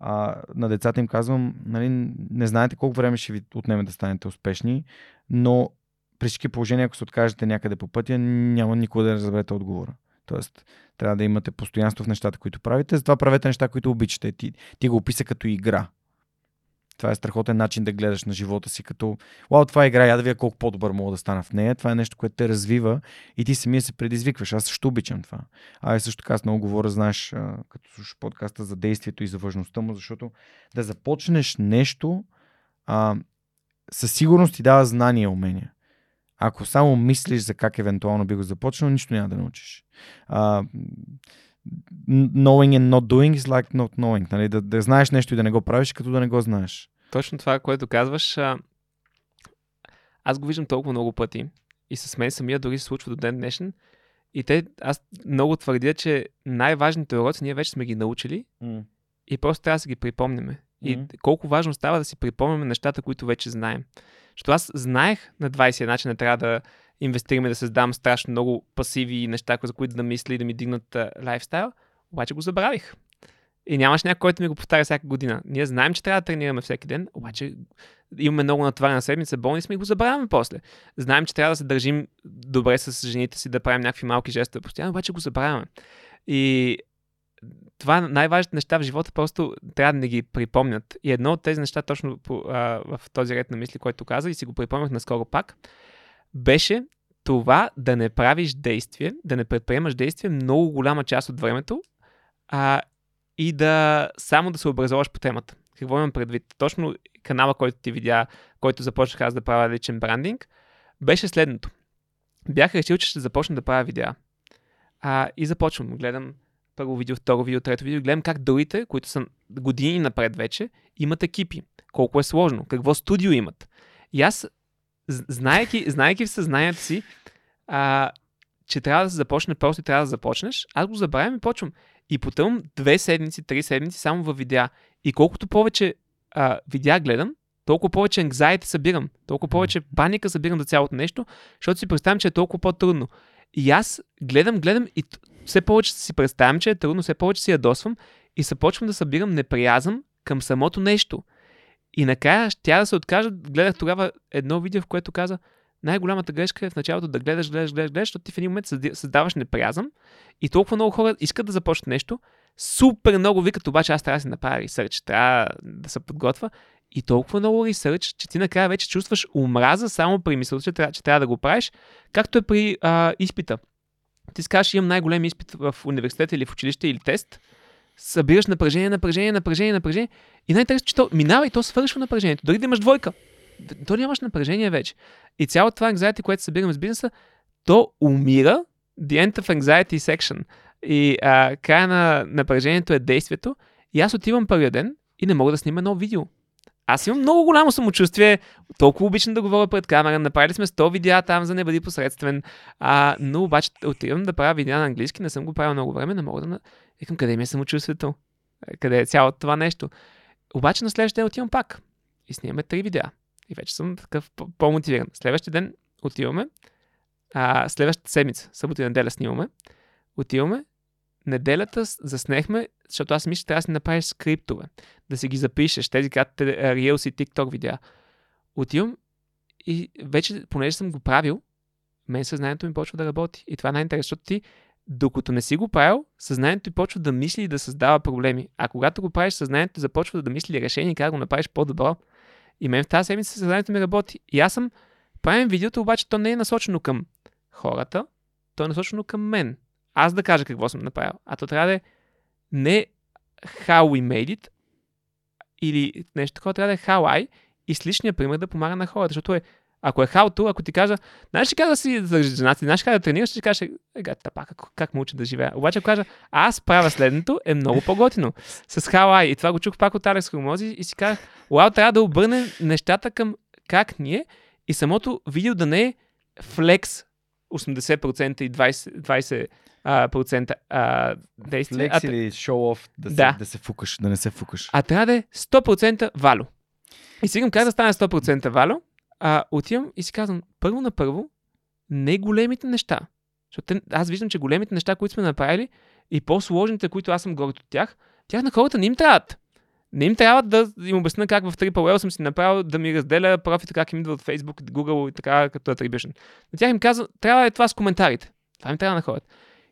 А, на децата им казвам, нали, не знаете колко време ще ви отнеме да станете успешни, но при всички положения, ако се откажете някъде по пътя, няма никога да разберете отговора. Тоест, трябва да имате постоянство в нещата, които правите. Затова правете неща, които обичате. Ти, ти го описа като игра. Това е страхотен начин да гледаш на живота си, като Вау, това е игра, я да видя колко по-добър мога да стана в нея. Това е нещо, което те развива и ти самия се предизвикваш. Аз също обичам това. А и също така аз много говоря, знаеш, като слушаш подкаста за действието и за важността му, защото да започнеш нещо а, със сигурност ти дава знания и умения. Ако само мислиш за как евентуално би го започнал, нищо няма да научиш. Uh, knowing and not doing is like not knowing. Нали? Да, да знаеш нещо и да не го правиш, като да не го знаеш. Точно това, което казваш, а... аз го виждам толкова много пъти и с мен самия дори се случва до ден днешен. И те, аз много твърдя, че най-важните уроци ние вече сме ги научили mm. и просто трябва да си ги припомняме. И mm. колко важно става да си припомняме нещата, които вече знаем. Защото аз знаех на 21, че не трябва да инвестирам и да създам страшно много пасиви неща, за които да мисля и да ми дигнат лайфстайл, обаче го забравих. И нямаш някой, който ми го повтаря всяка година. Ние знаем, че трябва да тренираме всеки ден, обаче имаме много натварена седмица, болни сме и го забравяме после. Знаем, че трябва да се държим добре с жените си, да правим някакви малки жестове постоянно, обаче го забравяме. И това най-важните неща в живота просто трябва да не ги припомнят. И едно от тези неща, точно по, а, в този ред на мисли, който каза и си го припомнях наскоро пак, беше това да не правиш действие, да не предприемаш действие много голяма част от времето а, и да само да се образоваш по темата. Какво имам предвид? Точно канала, който ти видя, който започнах аз да правя личен брандинг, беше следното. Бях решил, че ще започна да правя видеа. А, и започвам. Гледам първо видео, второ видео, трето видео, гледам как другите, които са години напред вече, имат екипи. Колко е сложно, какво студио имат. И аз, знаеки, знаеки в съзнанието си, а, че трябва да се започне, просто трябва да започнеш, аз го забравям и почвам. И потъм две седмици, три седмици само във видеа. И колкото повече а, видеа гледам, толкова повече anxiety събирам, толкова повече паника събирам за цялото нещо, защото си представям, че е толкова по-трудно. И аз гледам, гледам и все повече си представям, че е трудно, все повече си ядосвам и започвам да събирам неприязъм към самото нещо. И накрая тя да се откаже. Гледах тогава едно видео, в което каза, най-голямата грешка е в началото да гледаш, гледаш, гледаш, гледаш, защото ти в един момент създаваш неприязъм и толкова много хора искат да започнат нещо, супер много викат, обаче аз трябва да си направя ресърч, трябва да се подготвя и толкова много ресърч, че ти накрая вече чувстваш омраза само при мисълта, че, че трябва да го правиш, както е при а, изпита. Ти скажеш, имам най-голем изпит в университета или в училище или тест, събираш напрежение, напрежение, напрежение, напрежение и най-интересно, че то минава и то свършва напрежението. Дори да имаш двойка, то нямаш напрежение вече. И цялото това anxiety, което събираме с бизнеса, то умира the end of anxiety section. И а, края на напрежението е действието. И аз отивам първия ден и не мога да снимам едно видео. Аз имам много голямо самочувствие, толкова обичам да говоря пред камера, направили сме 100 видеа там за не бъди посредствен, а, но обаче отивам да правя видеа на английски, не съм го правил много време, не мога да... Викам, къде ми е самочувствието? Къде е цялото това нещо? Обаче на следващия ден отивам пак. И снимаме три видеа. И вече съм такъв по-мотивиран. Следващия ден отиваме, а, следващата седмица, събота и неделя снимаме, отиваме, неделята заснехме, защото аз мисля, трябва да си направиш скриптове, да си ги запишеш, тези като Reels и TikTok видеа. Отивам и вече, понеже съм го правил, мен съзнанието ми почва да работи. И това е най-интересно, защото ти, докато не си го правил, съзнанието ти почва да мисли и да създава проблеми. А когато го правиш, съзнанието започва да мисли решение как да го направиш по-добро. И мен в тази седмица съзнанието ми работи. И аз съм правим видеото, обаче то не е насочено към хората, то е насочено към мен. Аз да кажа какво съм направил. А то трябва да е не how we made it, или нещо такова, трябва да е how I и с личния пример да помага на хората, защото е ако е to, ако ти кажа, знаеш ли как да си държиш жената, знаеш как да тренираш, ще ти кажеш, ега, тапа, как, как му уча да живея. Обаче, ако кажа, аз правя следното, е много по-готино. С I. И това го чух пак от Алекс Хромози и си казах, вау, трябва да обърнем нещата към как ние и самото видео да не е флекс 80% и 20%, 20 а, процента а, действие. Флекс или шоу-оф да, да. Се, да се фукаш, да не се фукаш. А трябва да е 100% вало. И си как да стане 100% вало, а, отивам и си казвам, първо на първо, не големите неща. Защото аз виждам, че големите неща, които сме направили и по-сложните, които аз съм горд от тях, тях на хората не им трябват. Не им трябва да им обясня как в L съм си направил да ми разделя профита, как им идва от Facebook, Google и така като Attribution. На тях им казва, трябва е това с коментарите. Това им трябва на хората.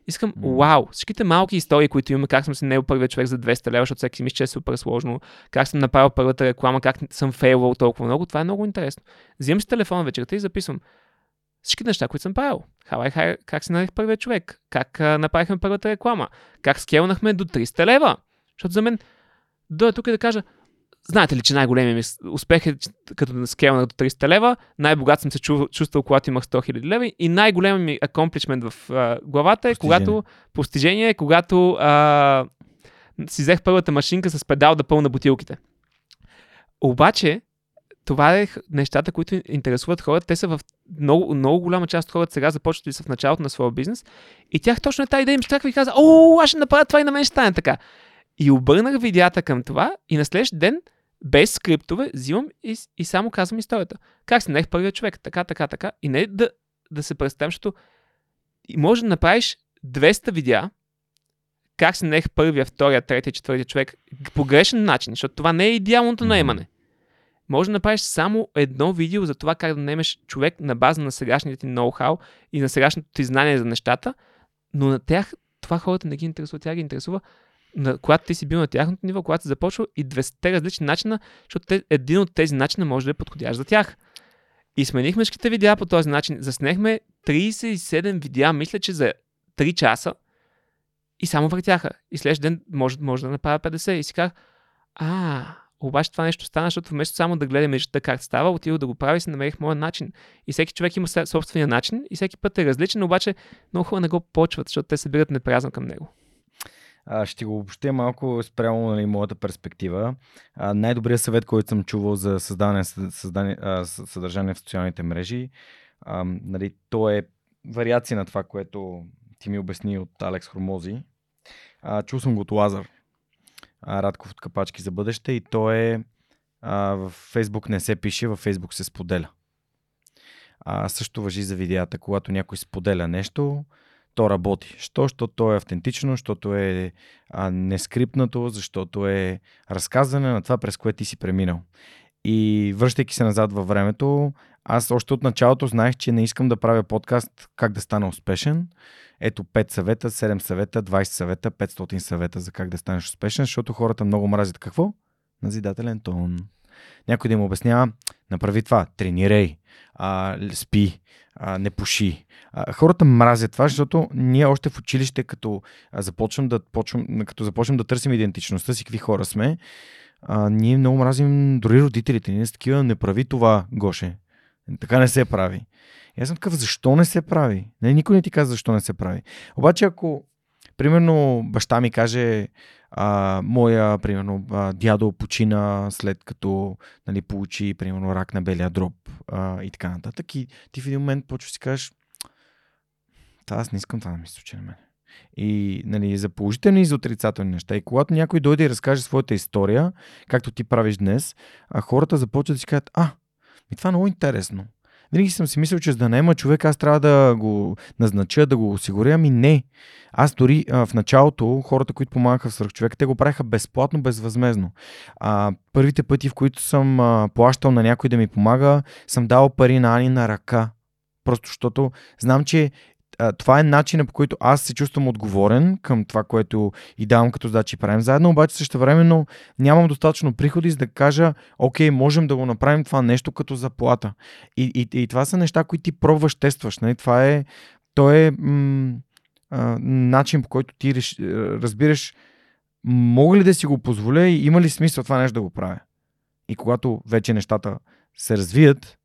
Искам, вау, всичките малки истории, които имаме, как съм си наел първият човек за 200 лева, защото всеки си мисли, че е супер сложно, как съм направил първата реклама, как съм фейлвал толкова много, това е много интересно. Взимам си телефона вечерта и записвам всички неща, които съм правил. How I, как си нарех първият човек, как а, направихме първата реклама, как скелнахме до 300 лева. Защото за мен, дойде тук и да кажа, Знаете ли, че най-големият ми успех е като на скелнах до 300 лева, най-богат съм се чувствал, когато имах 100 000 лева и най-големият ми акомплишмент в а, главата е постижение. когато постижение е когато а, си взех първата машинка с педал да пълна бутилките. Обаче, това е нещата, които интересуват хората. Те са в много, много голяма част от хората сега започват и са в началото на своя бизнес. И тях точно е тази идея им страхва и каза, о, аз ще направя това и на мен ще стане така. И обърнах видеята към това и на следващия ден без скриптове, взимам и, и само казвам историята. Как си нех първият човек, така, така, така. И не да, да се представям, защото може да направиш 200 видеа, как си нех първия, втория, третия, четвъртия човек по грешен начин, защото това не е идеалното наемане. Може да направиш само едно видео за това как да наемеш човек на база на сегашните ти ноу-хау и на сегашното ти знание за нещата, но на тях това хората не ги интересува, тя ги интересува на, когато ти си бил на тяхното ниво, когато си започвал и 200 различни начина, защото те, един от тези начина може да е подходящ за тях. И сменихме всичките видеа по този начин. Заснехме 37 видеа, мисля, че за 3 часа и само въртяха. И следващия ден може, може да направя 50. И си казах, а, обаче това нещо стана, защото вместо само да гледаме нещата как става, отидох да го правя и си намерих моя начин. И всеки човек има собствения начин и всеки път е различен, обаче много хора не го почват, защото те се бират непразно към него. А, ще го обобщя малко спрямо нали, моята перспектива. А, най-добрият съвет, който съм чувал за създаване, създане, а, съдържание в социалните мрежи, а, нали, то е вариация на това, което ти ми обясни от Алекс Хромози. А, чул съм го от Лазар, а, Радков от Капачки за бъдеще и то е а, в Фейсбук не се пише, в Фейсбук се споделя. А, също въжи за видеята, когато някой споделя нещо, то работи. Що? Защото то е автентично, защото е а, нескрипнато, защото е разказване на това, през което ти си преминал. И връщайки се назад във времето, аз още от началото знаех, че не искам да правя подкаст как да стана успешен. Ето 5 съвета, 7 съвета, 20 съвета, 500 съвета за как да станеш успешен, защото хората много мразят какво? Назидателен тон. Някой да им обяснява, направи това, тренирай, а, спи, а, не пуши. А, хората мразят това, защото ние още в училище, като започнем да, почвам, като започнем да търсим идентичността си, какви хора сме, а, ние много мразим дори родителите ни. С такива не прави това, Гоше. Така не се прави. И аз съм такъв, защо не се прави? Не, никой не ти казва защо не се прави. Обаче ако, примерно, баща ми каже, а, моя, примерно, а, дядо почина след като нали, получи, примерно, рак на белия дроб а, и така нататък. И ти в един момент почваш си кажеш, аз не искам това да ми се случи на мен. И нали, за положителни и за отрицателни неща. И когато някой дойде и разкаже своята история, както ти правиш днес, а хората започват да си кажат, а, ми това е много интересно. Винаги съм си мислил, че за да наема човек, аз трябва да го назнача, да го осигуря. Ами не. Аз дори а, в началото, хората, които помагаха в свръхчовек, те го правиха безплатно, безвъзмезно. А, първите пъти, в които съм а, плащал на някой да ми помага, съм дал пари на Ани на ръка. Просто защото знам, че това е начинът по който аз се чувствам отговорен към това, което и давам като задачи и правим заедно, обаче също времено нямам достатъчно приходи, за да кажа, окей, можем да го направим това нещо като заплата. И, и, и това са неща, които ти пробваш, тестваш. Нали? Това е, то е м- а, начин по който ти реш, разбираш мога ли да си го позволя и има ли смисъл това нещо да го правя. И когато вече нещата се развият,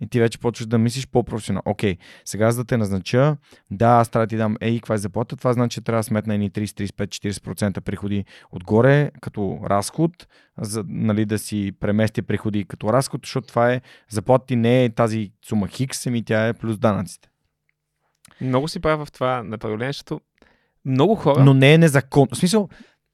и ти вече почваш да мислиш по-професионално. Окей, сега за да те назнача, да, аз трябва да ти дам ей, каква е заплата, това значи, че трябва да сметна едни 30, 35, 40% приходи отгоре като разход, за нали, да си премести приходи като разход, защото това е, заплата ти не е тази сума хикс, ами тя е плюс данъците. Много си правя в това направление, защото много хора... Но не е незаконно. В смисъл,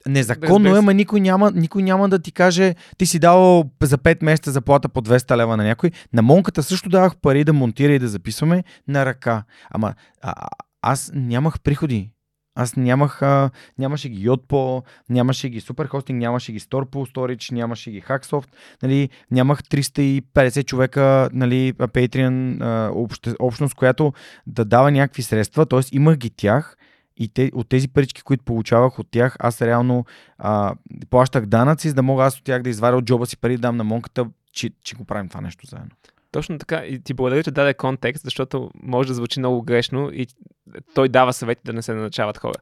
Незаконно е, ама никой няма, никой няма да ти каже, ти си дал за 5 месеца заплата по 200 лева на някой. На Монката също давах пари да монтира и да записваме на ръка. Ама а, аз нямах приходи. Аз нямах, а, нямаше ги Yotpo, нямаше ги Superhosting, нямаше ги Storpo Storage, нямаше ги Hacksoft, нали, нямах 350 човека, нали, Patreon а, обще, общност, която да дава някакви средства, т.е. имах ги тях и те, от тези парички, които получавах от тях, аз реално а, плащах данъци, за да мога аз от тях да изваря от джоба си пари да дам на монката, че, че го правим това нещо заедно. Точно така. И ти благодаря, че даде контекст, защото може да звучи много грешно и той дава съвети да не се наначават хора.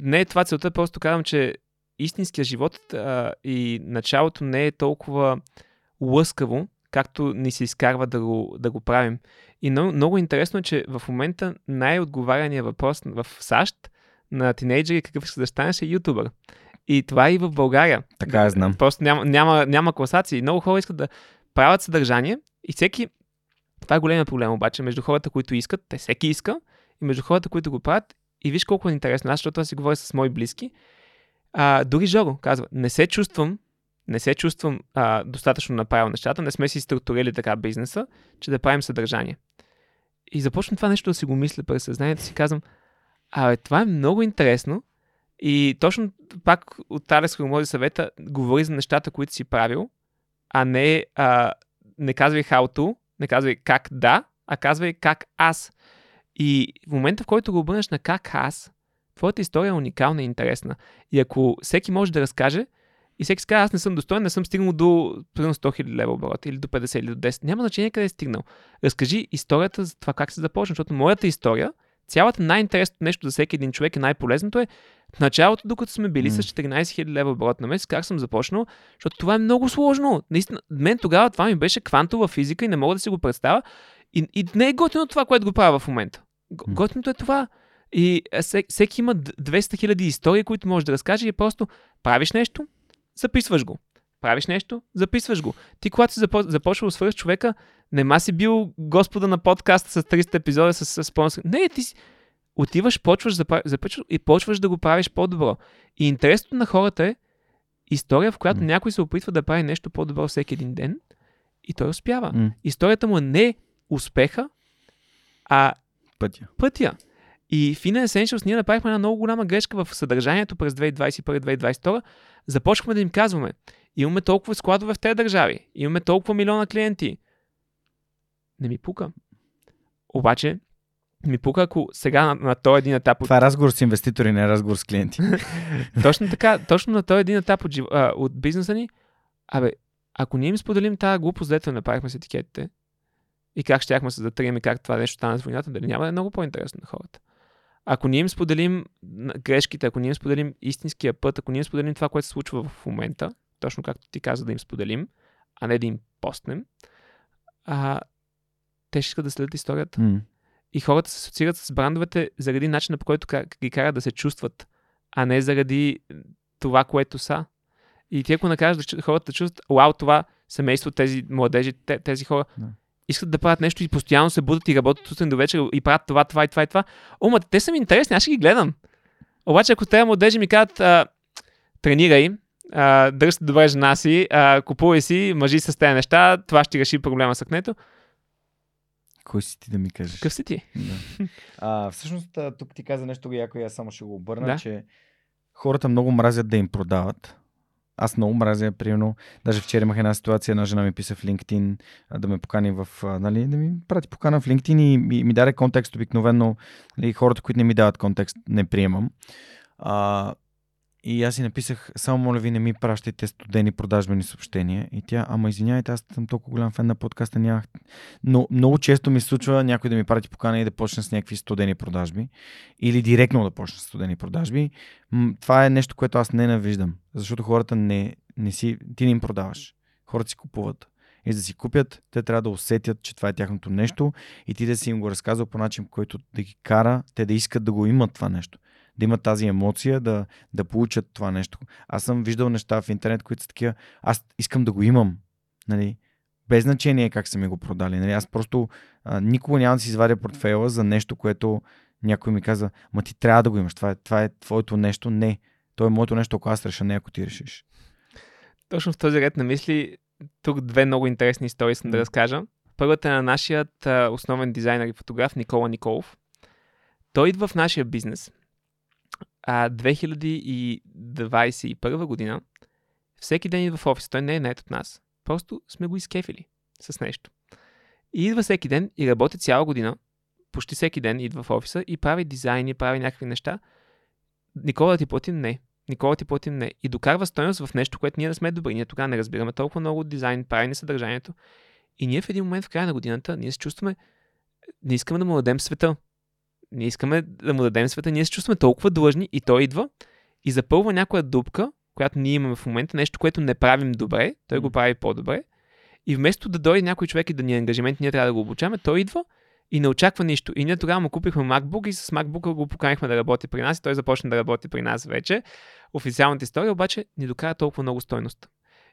Не е това целта, просто казвам, че истинския живот а, и началото не е толкова лъскаво, както ни се изкарва да го, да го правим. И много, много интересно е, че в момента най-отговаряният въпрос в САЩ на тинейджери какъв ще да станеш е ютубър. И това е и в България. Така е, знам. Просто няма, няма, няма класации. Много хора искат да правят съдържание и всеки... Това е големия проблем обаче между хората, които искат, те всеки иска, и между хората, които го правят. И виж колко е интересно. Аз, защото аз си говоря с мои близки. А, дори Жоро казва, не се чувствам не се чувствам а, достатъчно направил нещата, не сме си структурили така бизнеса, че да правим съдържание. И започвам това нещо да си го мисля през съзнанието си, казвам, абе, това е много интересно и точно пак от Талес Хромози съвета говори за нещата, които си правил, а не, а, не казвай how to, не казвай как да, а казвай как аз. И в момента, в който го обърнеш на как аз, твоята история е уникална и интересна. И ако всеки може да разкаже, и всеки казва, аз не съм достоен, не съм стигнал до примерно 100 000 лева оборот или до 50 или до 10. Няма значение къде е стигнал. Разкажи историята за това как се започна, защото моята история, цялата най-интересното нещо за всеки един човек и най-полезното е в началото, докато сме били mm. с 14 000 лева оборот на месец, как съм започнал, защото това е много сложно. Наистина, мен тогава това ми беше квантова физика и не мога да си го представя. И, и не е готино това, което го правя в момента. Готиното е това. И всеки има 200 000 истории, които може да разкаже и просто правиш нещо, записваш го. Правиш нещо, записваш го. Ти, когато си започвал свършиш човека, нема си бил господа на подкаста с 300 епизода с, с спонсор. Не, ти си отиваш, почваш, записваш и почваш да го правиш по-добро. И интересното на хората е история, в която mm. някой се опитва да прави нещо по-добро всеки един ден и той успява. Mm. Историята му е не успеха, а пътя. пътя. И в Inner Essentials ние направихме една много голяма грешка в съдържанието през 2021-2022. Започнахме да им казваме, имаме толкова складове в тези държави, имаме толкова милиона клиенти. Не ми пука. Обаче, ми пука, ако сега на, на този един етап от Това е разговор с инвеститори, не е разговор с клиенти. точно така, точно на този един етап от, а, от бизнеса ни, абе, ако ние им споделим тази глупост, дето направихме с етикетите, и как щяхме се затрием и как това нещо стана с войната, дали няма да е много по-интересно на хората. Ако ние им споделим грешките, ако ние им споделим истинския път, ако ние им споделим това, което се случва в момента, точно както ти каза да им споделим, а не да им постнем, а, те ще искат да следят историята. М. И хората се асоциират с брандовете заради начина по който ги карат да се чувстват, а не заради това, което са. И ти ако чу- хората да чувстват, вау, това семейство, тези младежи, те, тези хора, Да. Искат да правят нещо и постоянно се будат и работят сутрин до вечер и правят това, това и това и това. О, ма те са ми интересни, аз ще ги гледам. Обаче ако тези младежи ми кажат, а, тренирай, а, дръж добре жена си, а, купувай си, мъжи с тези неща, това ще реши проблема с акнето. Кой си ти да ми кажеш? Какъв си ти? Да. А, всъщност, тук ти каза нещо яко и аз само ще го обърна, Да. че хората много мразят да им продават. Аз много мразя, примерно, даже вчера имах една ситуация, една жена ми писа в LinkedIn да ме покани в, нали, да ми прати покана в LinkedIn и ми, ми даде контекст обикновено. Нали, хората, които не ми дават контекст, не приемам. А, и аз си написах, само моля ви не ми пращайте студени продажбени съобщения. И тя, ама извинявайте, аз съм толкова голям фен на подкаста, нямах. Но много често ми случва някой да ми прати покана и да почне с някакви студени продажби. Или директно да почне с студени продажби. Това е нещо, което аз ненавиждам. Защото хората не, не си, ти не им продаваш. Хората си купуват. И за да си купят, те трябва да усетят, че това е тяхното нещо и ти да си им го разказал по начин, който да ги кара те да искат да го имат това нещо. Да имат тази емоция, да, да получат това нещо. Аз съм виждал неща в интернет, които са такива, аз искам да го имам. Нали? Без значение как са ми го продали. Нали? Аз просто а, никога няма да си извадя портфейла за нещо, което някой ми каза, ма ти трябва да го имаш. Това е, това е твоето нещо. Не. То е моето нещо, ако аз реша, не ако ти решиш. Точно в този ред на мисли, тук две много интересни истории искам да разкажа. Първата е на нашият основен дизайнер и фотограф Никола Николов. Той идва в нашия бизнес. А 2021 година всеки ден идва в офис. Той не е нает от нас. Просто сме го изкефили с нещо. И идва всеки ден и работи цяла година. Почти всеки ден идва в офиса и прави дизайни, прави някакви неща. Никола да ти платим? Не. Никола ти платим? Не. И докарва стоеност в нещо, което ние не сме добри. Ние тогава не разбираме толкова много дизайн, правене съдържанието. И ние в един момент в края на годината, ние се чувстваме, не искаме да му дадем света. Не искаме да му дадем света, ние се чувстваме толкова длъжни и той идва и запълва някоя дупка, която ние имаме в момента, нещо, което не правим добре, той го прави по-добре. И вместо да дойде някой човек и да ни е ангажимент, ние трябва да го обучаваме, той идва и не очаква нищо. И ние тогава му купихме MacBook и с MacBook го поканихме да работи при нас и той започна да работи при нас вече. Официалната история обаче ни докара толкова много стойност.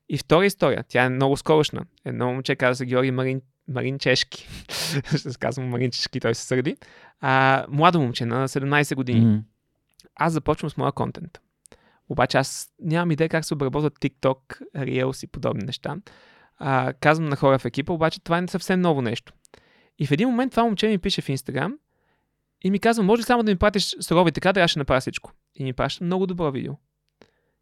И втора история, тя е много скорошна. Едно момче каза се Георги Марин, Марин Чешки. Ще се казвам Марин Чешки, той се сърди. А, младо момче на 17 години. М. Аз започвам с моя контент. Обаче аз нямам идея как се обработват TikTok, Reels и подобни неща. А, казвам на хора в екипа, обаче това е съвсем ново нещо. И в един момент това момче ми пише в Instagram и ми казва, може само да ми пратиш сурови така, да аз ще направя всичко. И ми праща много добро видео.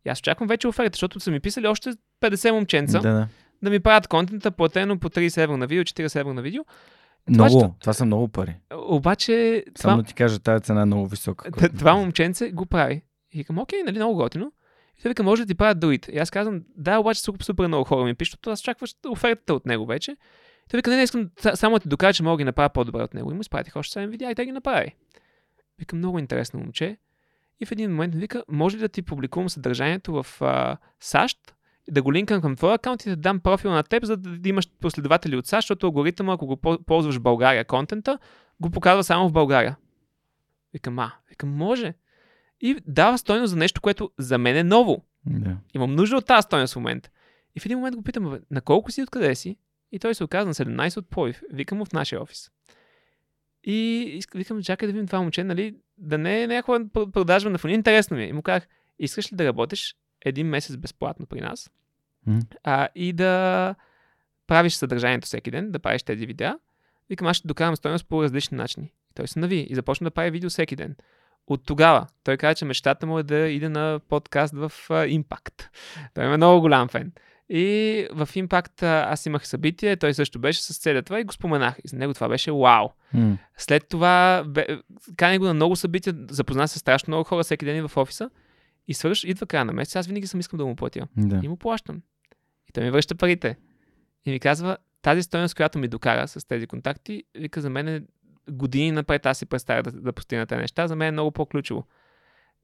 И аз очаквам вече оферта, защото са ми писали още 50 момченца да, Да, да. ми правят контента, платено по 30 евро на видео, 40 евро на видео. Много. ще- Това са много пари. Обаче това, Само ти кажа, тази цена е много висока. Т- това момченце го прави. И викам, окей, нали, много готино. И той вика, може да ти правят другите. И аз казвам, да, обаче супер, супер много хора ми пишат, аз чакваш офертата от него вече. И той вика, не, не искам са- само ти докажа, че мога да ги направя по-добре от него. И му изпратих още 7 видеа и те ги направи. Викам, много интересно момче. И в един момент вика, може ли да ти публикувам съдържанието в а, САЩ, да го линкам към твоя акаунт и да дам профил на теб, за да имаш последователи от САЩ, защото алгоритъма, ако го по- ползваш в България контента, го показва само в България. Викам, а, викам, може. И дава стойност за нещо, което за мен е ново. Да. Имам нужда от тази стойност в момента. И в един момент го питам, "Бе, на колко си, откъде си? И той се оказа на 17 от Пловдив. Викам му в нашия офис. И викам, чакай да видим това момче, нали, да не е някаква пр- продажба на фони. Интересно ми е. И му казах, искаш ли да работиш един месец безплатно при нас М. а, и да правиш съдържанието всеки ден, да правиш тези видеа. Викам, аз ще докарам стоеност по различни начини. И Той се нави и започна да прави видео всеки ден. От тогава той каза, че мечтата му е да иде на подкаст в uh, Impact. Той е много голям фен. И в Impact аз имах събитие, той също беше с целият това и го споменах. И за него това беше вау. М. След това бе, кани го на много събития, запозна се страшно много хора всеки ден в офиса и свърш, идва края на месец, аз винаги съм искал да му платя. Да. И му плащам. И той ми връща парите. И ми казва, тази стоеност, която ми докара с тези контакти, вика за мен е години напред аз си представя да, да постигна тези неща, за мен е много по-ключово.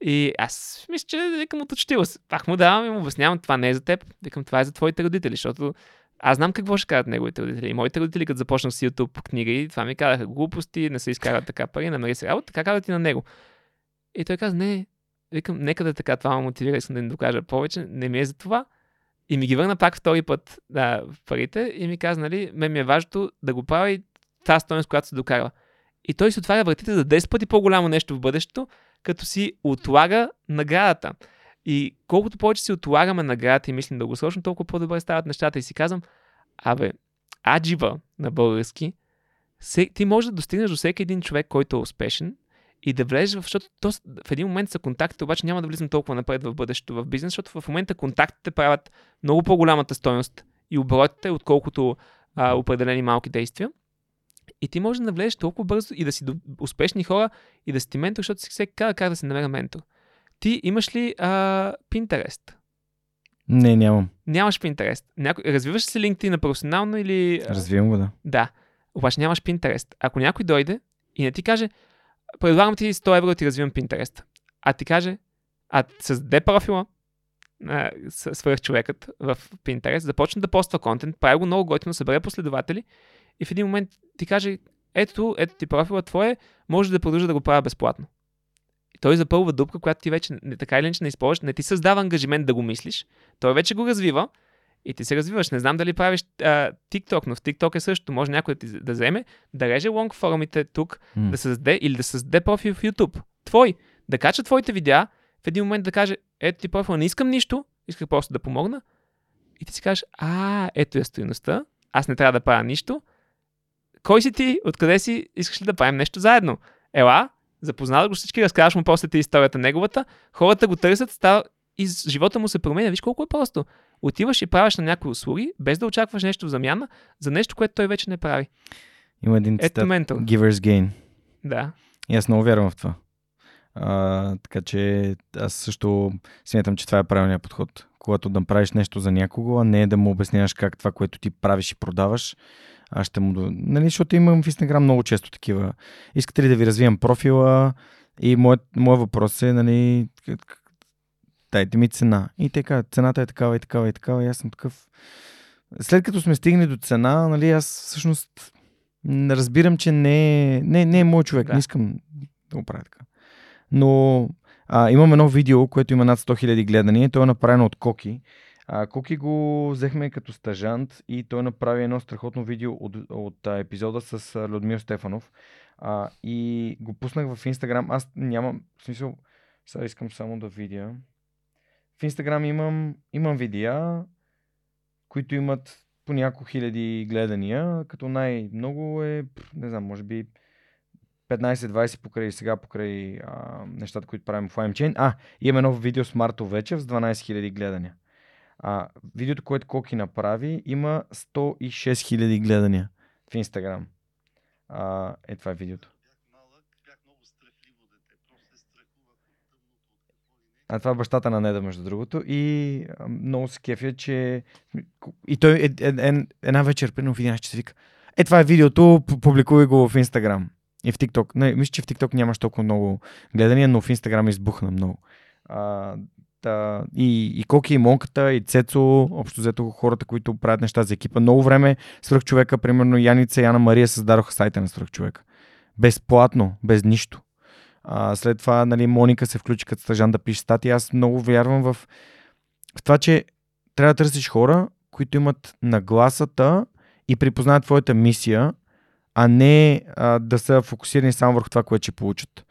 И аз мисля, че викам оточтила се. Пак му давам и му обяснявам, това не е за теб, викам, това е за твоите родители, защото аз знам какво ще кажат неговите родители. И моите родители, като започнах с YouTube книга и това ми казаха глупости, не се изкарват така пари, намери се работа, така казват и на него. И той каза, не, викам, нека да е така, това ме мотивира, искам да ни докажа повече, не ми е за това. И ми ги върна пак втори път да, парите и ми каза, нали, мен ми е важното да го правя и тази стоеност, която се докарва. И той си отваря вратите за 10 пъти по-голямо нещо в бъдещето, като си отлага наградата. И колкото повече си отлагаме наградата и мислим дългосрочно, толкова по-добре стават нещата. И си казвам, абе, аджива на български, се, ти можеш да достигнеш до всеки един човек, който е успешен и да влезеш в, защото то, в един момент са контактите, обаче няма да влизам толкова напред в бъдещето в бизнес, защото в момента контактите правят много по-голямата стойност и оборотите, отколкото а, определени малки действия. И ти можеш да навлезеш толкова бързо и да си успешни хора и да си ти ментор, защото си всеки казва как да се намеря ментор. Ти имаш ли а, Pinterest? Не, нямам. Нямаш Pinterest. Няко... Развиваш ли се LinkedIn на професионално или... Развивам го, да. Да. Обаче нямаш Pinterest. Ако някой дойде и не ти каже, предлагам ти 100 евро да ти развивам Pinterest, а ти каже, а създаде профила, а, с- свръх човекът в Pinterest, започне да поства контент, прави го много готино, събере последователи и в един момент ти каже, ето, ето ти профила твое, може да продължа да го правя безплатно. И той запълва дупка, която ти вече не, така или иначе не използваш, не ти създава ангажимент да го мислиш, той вече го развива и ти се развиваш. Не знам дали правиш а, TikTok, но в TikTok е също. Може някой да, ти, да вземе, да реже лонг формите тук, М. да създаде или да създаде профил в YouTube. Твой. Да кача твоите видеа, в един момент да каже, ето ти профил, не искам нищо, исках просто да помогна. И ти си кажеш, а, ето е стоеността, аз не трябва да правя нищо. Кой си ти? Откъде си? Искаш ли да правим нещо заедно? Ела, запознава го всички, разказваш му после ти историята неговата, хората го търсят, става и живота му се променя. Виж колко е просто. Отиваш и правиш на някои услуги, без да очакваш нещо в замяна за нещо, което той вече не прави. Има един Ето цитат. ментор. Givers gain. Да. И аз много вярвам в това. А, така че аз също смятам, че това е правилният подход. Когато да правиш нещо за някого, а не да му обясняваш как това, което ти правиш и продаваш, аз ще му... до- Нали, защото имам в Инстаграм много често такива. Искате ли да ви развием профила? И моят, моят въпрос е, нали, дайте ми цена. И така, цената е такава и такава и такава. И аз съм такъв... След като сме стигнали до цена, нали, аз всъщност разбирам, че не е, не, не е мой човек. Да. Не искам да го правя така. Но а, имам едно видео, което има над 100 000 гледания. То е направено от Коки. А, Коки го взехме като стажант и той направи едно страхотно видео от, от а, епизода с а, Людмил Стефанов. А, и го пуснах в Инстаграм. Аз нямам, в смисъл, сега искам само да видя. В Инстаграм имам, имам видеа, които имат по няколко хиляди гледания, като най-много е, не знам, може би 15-20 покрай сега, покрай а, нещата, които правим в LimeChain. А, имаме едно видео с Марто Вечев с 12 000 гледания. А, видеото, което Коки направи, има 106 000 гледания в Инстаграм. А, е, това е видеото. А това е бащата на Неда, между другото. И много се кефя, че... И той е, е, е, една вечер, примерно в 11 часа вика, е, това е видеото, пу- публикувай го в Инстаграм. И в TikTok. Не, мисля, че в TikTok нямаш толкова много гледания, но в Инстаграм избухна много. А, та, и, и Коки, и Монката, и Цецо, общо взето хората, които правят неща за екипа. Много време свръхчовека, примерно Яница и Ана Мария създадоха сайта на свръхчовека. Безплатно, без нищо. А, след това, нали, Моника се включи като стъжан да пише статии. Аз много вярвам в, в това, че трябва да търсиш хора, които имат нагласата и припознават твоята мисия, а не а, да са фокусирани само върху това, което ще получат.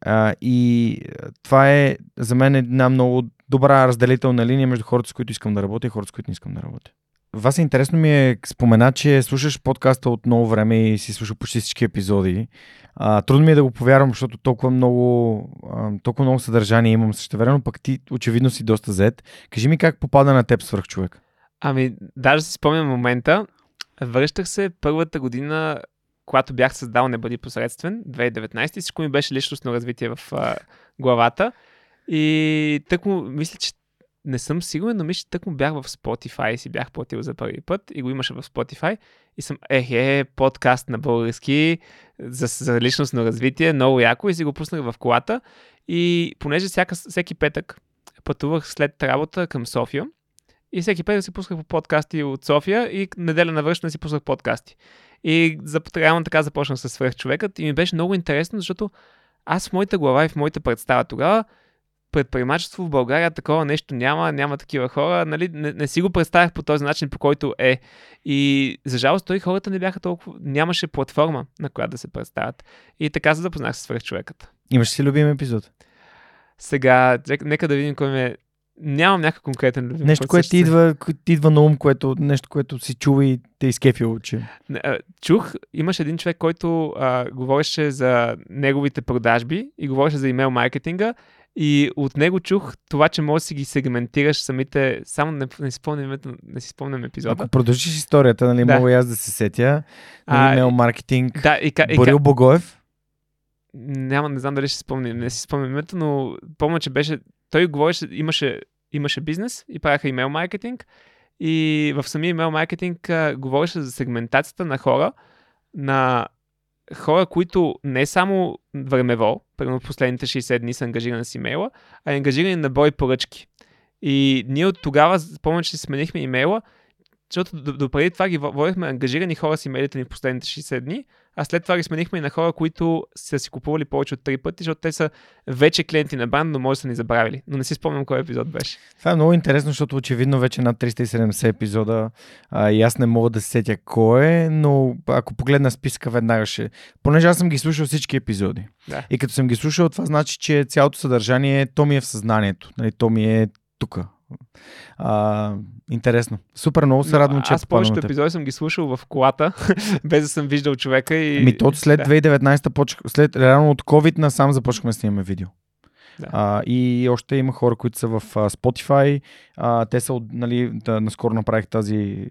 А, и това е за мен една много добра разделителна линия между хората, с които искам да работя и хората, с които не искам да работя. Вас интересно ми е спомена, че слушаш подкаста от много време и си слушал почти всички епизоди. А, трудно ми е да го повярвам, защото толкова много, а, толкова много съдържание имам също време, пък ти очевидно си доста зет. Кажи ми как попада на теб свърх човек. Ами, даже си спомням момента. Връщах се първата година, когато бях създал Не бъди посредствен, 2019, и всичко ми беше личностно развитие в а, главата. И тък му, мисля, че не съм сигурен, но мисля, тък му бях в Spotify и си бях платил за първи път и го имаше в Spotify и съм, ех, е, подкаст на български за, за личностно развитие, много яко и си го пуснах в колата и понеже всяка, всеки петък пътувах след работа към София и всеки петък си пусках по подкасти от София и неделя на връщане си пусках подкасти. И реално така започнах с свръхчовекът и ми беше много интересно, защото аз в моята глава и в моята представа тогава предприемачество в България такова нещо няма, няма такива хора, нали, не, не си го представях по този начин, по който е. И за жалост той хората не бяха толкова, нямаше платформа, на която да се представят. И така се запознах с свръхчовекът. Имаш си любим епизод? Сега, нека да видим кой ме е Нямам някакъв конкретен любим. Нещо, което ти идва, ти идва на ум, което, нещо, което си чува и те изкефило, че... Чух, имаше един човек, който а, говореше за неговите продажби и говореше за имейл маркетинга и от него чух това, че можеш да си ги сегментираш самите... Само не, не, спомням, не си спомням епизода. Ако продължиш историята, нали, да. мога и аз да се сетя. Нали, имейл маркетинг. Да, и, и, Борил Богоев. Няма, не знам дали ще си спомня, не си спомням името, но помня, че беше той говореше, имаше, имаше бизнес и правяха имейл маркетинг и в самия имейл маркетинг а, говореше за сегментацията на хора, на хора, които не само времево, примерно последните 60 дни са ангажирани с имейла, а е ангажирани на брой поръчки. И ние от тогава, помня, че сменихме имейла, защото допреди това ги водихме ангажирани хора с имейлите ни в последните 60 дни, а след това ги сменихме и на хора, които са си купували повече от 3 пъти, защото те са вече клиенти на банд, но може да са ни забравили. Но не си спомням кой епизод беше. Това е много интересно, защото очевидно вече над 370 епизода а, и аз не мога да се сетя кой е, но ако погледна списка веднага ще... Понеже аз съм ги слушал всички епизоди. Да. И като съм ги слушал, това значи, че цялото съдържание, то ми е в съзнанието. Нали, то ми е тук, а, интересно. Супер, много се радвам, че Аз повечето епизоди съм ги слушал в колата, без да съм виждал човека. И... Ми, то след 2019 почнах, след реално от COVID насам започнахме да снимаме видео. Да. А, и още има хора, които са в а, Spotify. А, те са, нали, да, наскоро направих тази,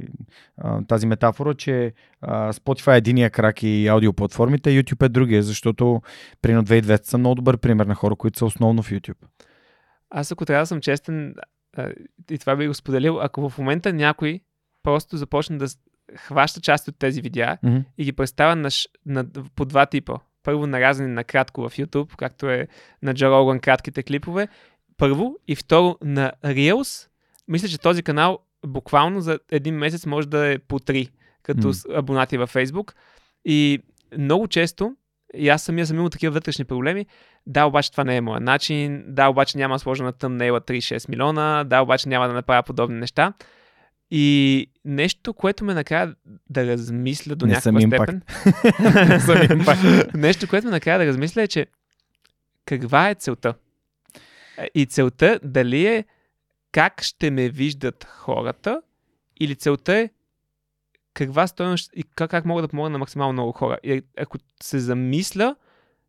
а, тази метафора, че а, Spotify е единия крак и аудиоплатформите, YouTube е другия, защото при 2200 са много добър пример на хора, които са основно в YouTube. Аз ако трябва да съм честен, и това би го споделил, ако в момента някой просто започне да хваща част от тези видеа mm-hmm. и ги представя на, на, по два типа. Първо нарязани на кратко в YouTube, както е на Джо Роган кратките клипове. Първо. И второ на Reels. Мисля, че този канал буквално за един месец може да е по три, като mm-hmm. абонати във Facebook. И много често и аз самия съм имал такива вътрешни проблеми. Да, обаче това не е моят начин. Да, обаче няма да сложа на тъмнейла 3-6 милиона. Да, обаче няма да направя подобни неща. И нещо, което ме накара да размисля до не някаква степен. нещо, което ме накара да размисля е, че каква е целта? И целта дали е как ще ме виждат хората или целта е каква стоеност и как, как мога да помогна на максимално много хора. И ако се замисля,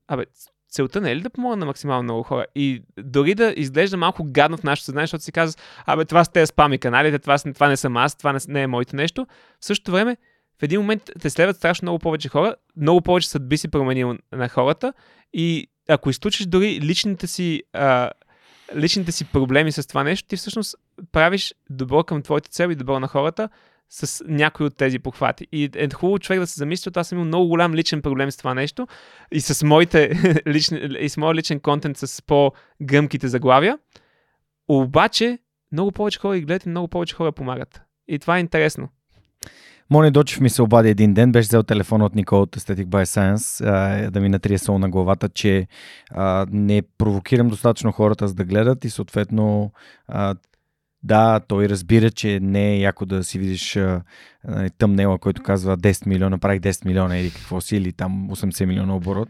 абе, целта не е ли да помогна на максимално много хора? И дори да изглежда малко гадно в нашето съзнание, защото си казваш, абе, това са тези спами каналите, това, това не съм аз, това не, не е моето нещо. В същото време, в един момент те следват страшно много повече хора, много повече съдби си променил на хората и ако изключиш дори личните си, а, личните си проблеми с това нещо, ти всъщност правиш добро към твоите цели и добро на хората, с някои от тези похвати. И е хубаво човек да се замисли, защото аз съм имал много голям личен проблем с това нещо и с моите лични, и с моят личен контент с по-гъмките заглавия. Обаче, много повече хора ги гледат и много повече хора помагат. И това е интересно. Мони Дочев ми се обади един ден, беше взел телефона от Никол от Aesthetic by Science да ми натрие сол на главата, че не провокирам достатъчно хората за да гледат и съответно да, той разбира, че не е яко да си видиш нали, тъмнела, който казва 10 милиона, правих 10 милиона или какво си, или там 80 милиона оборот,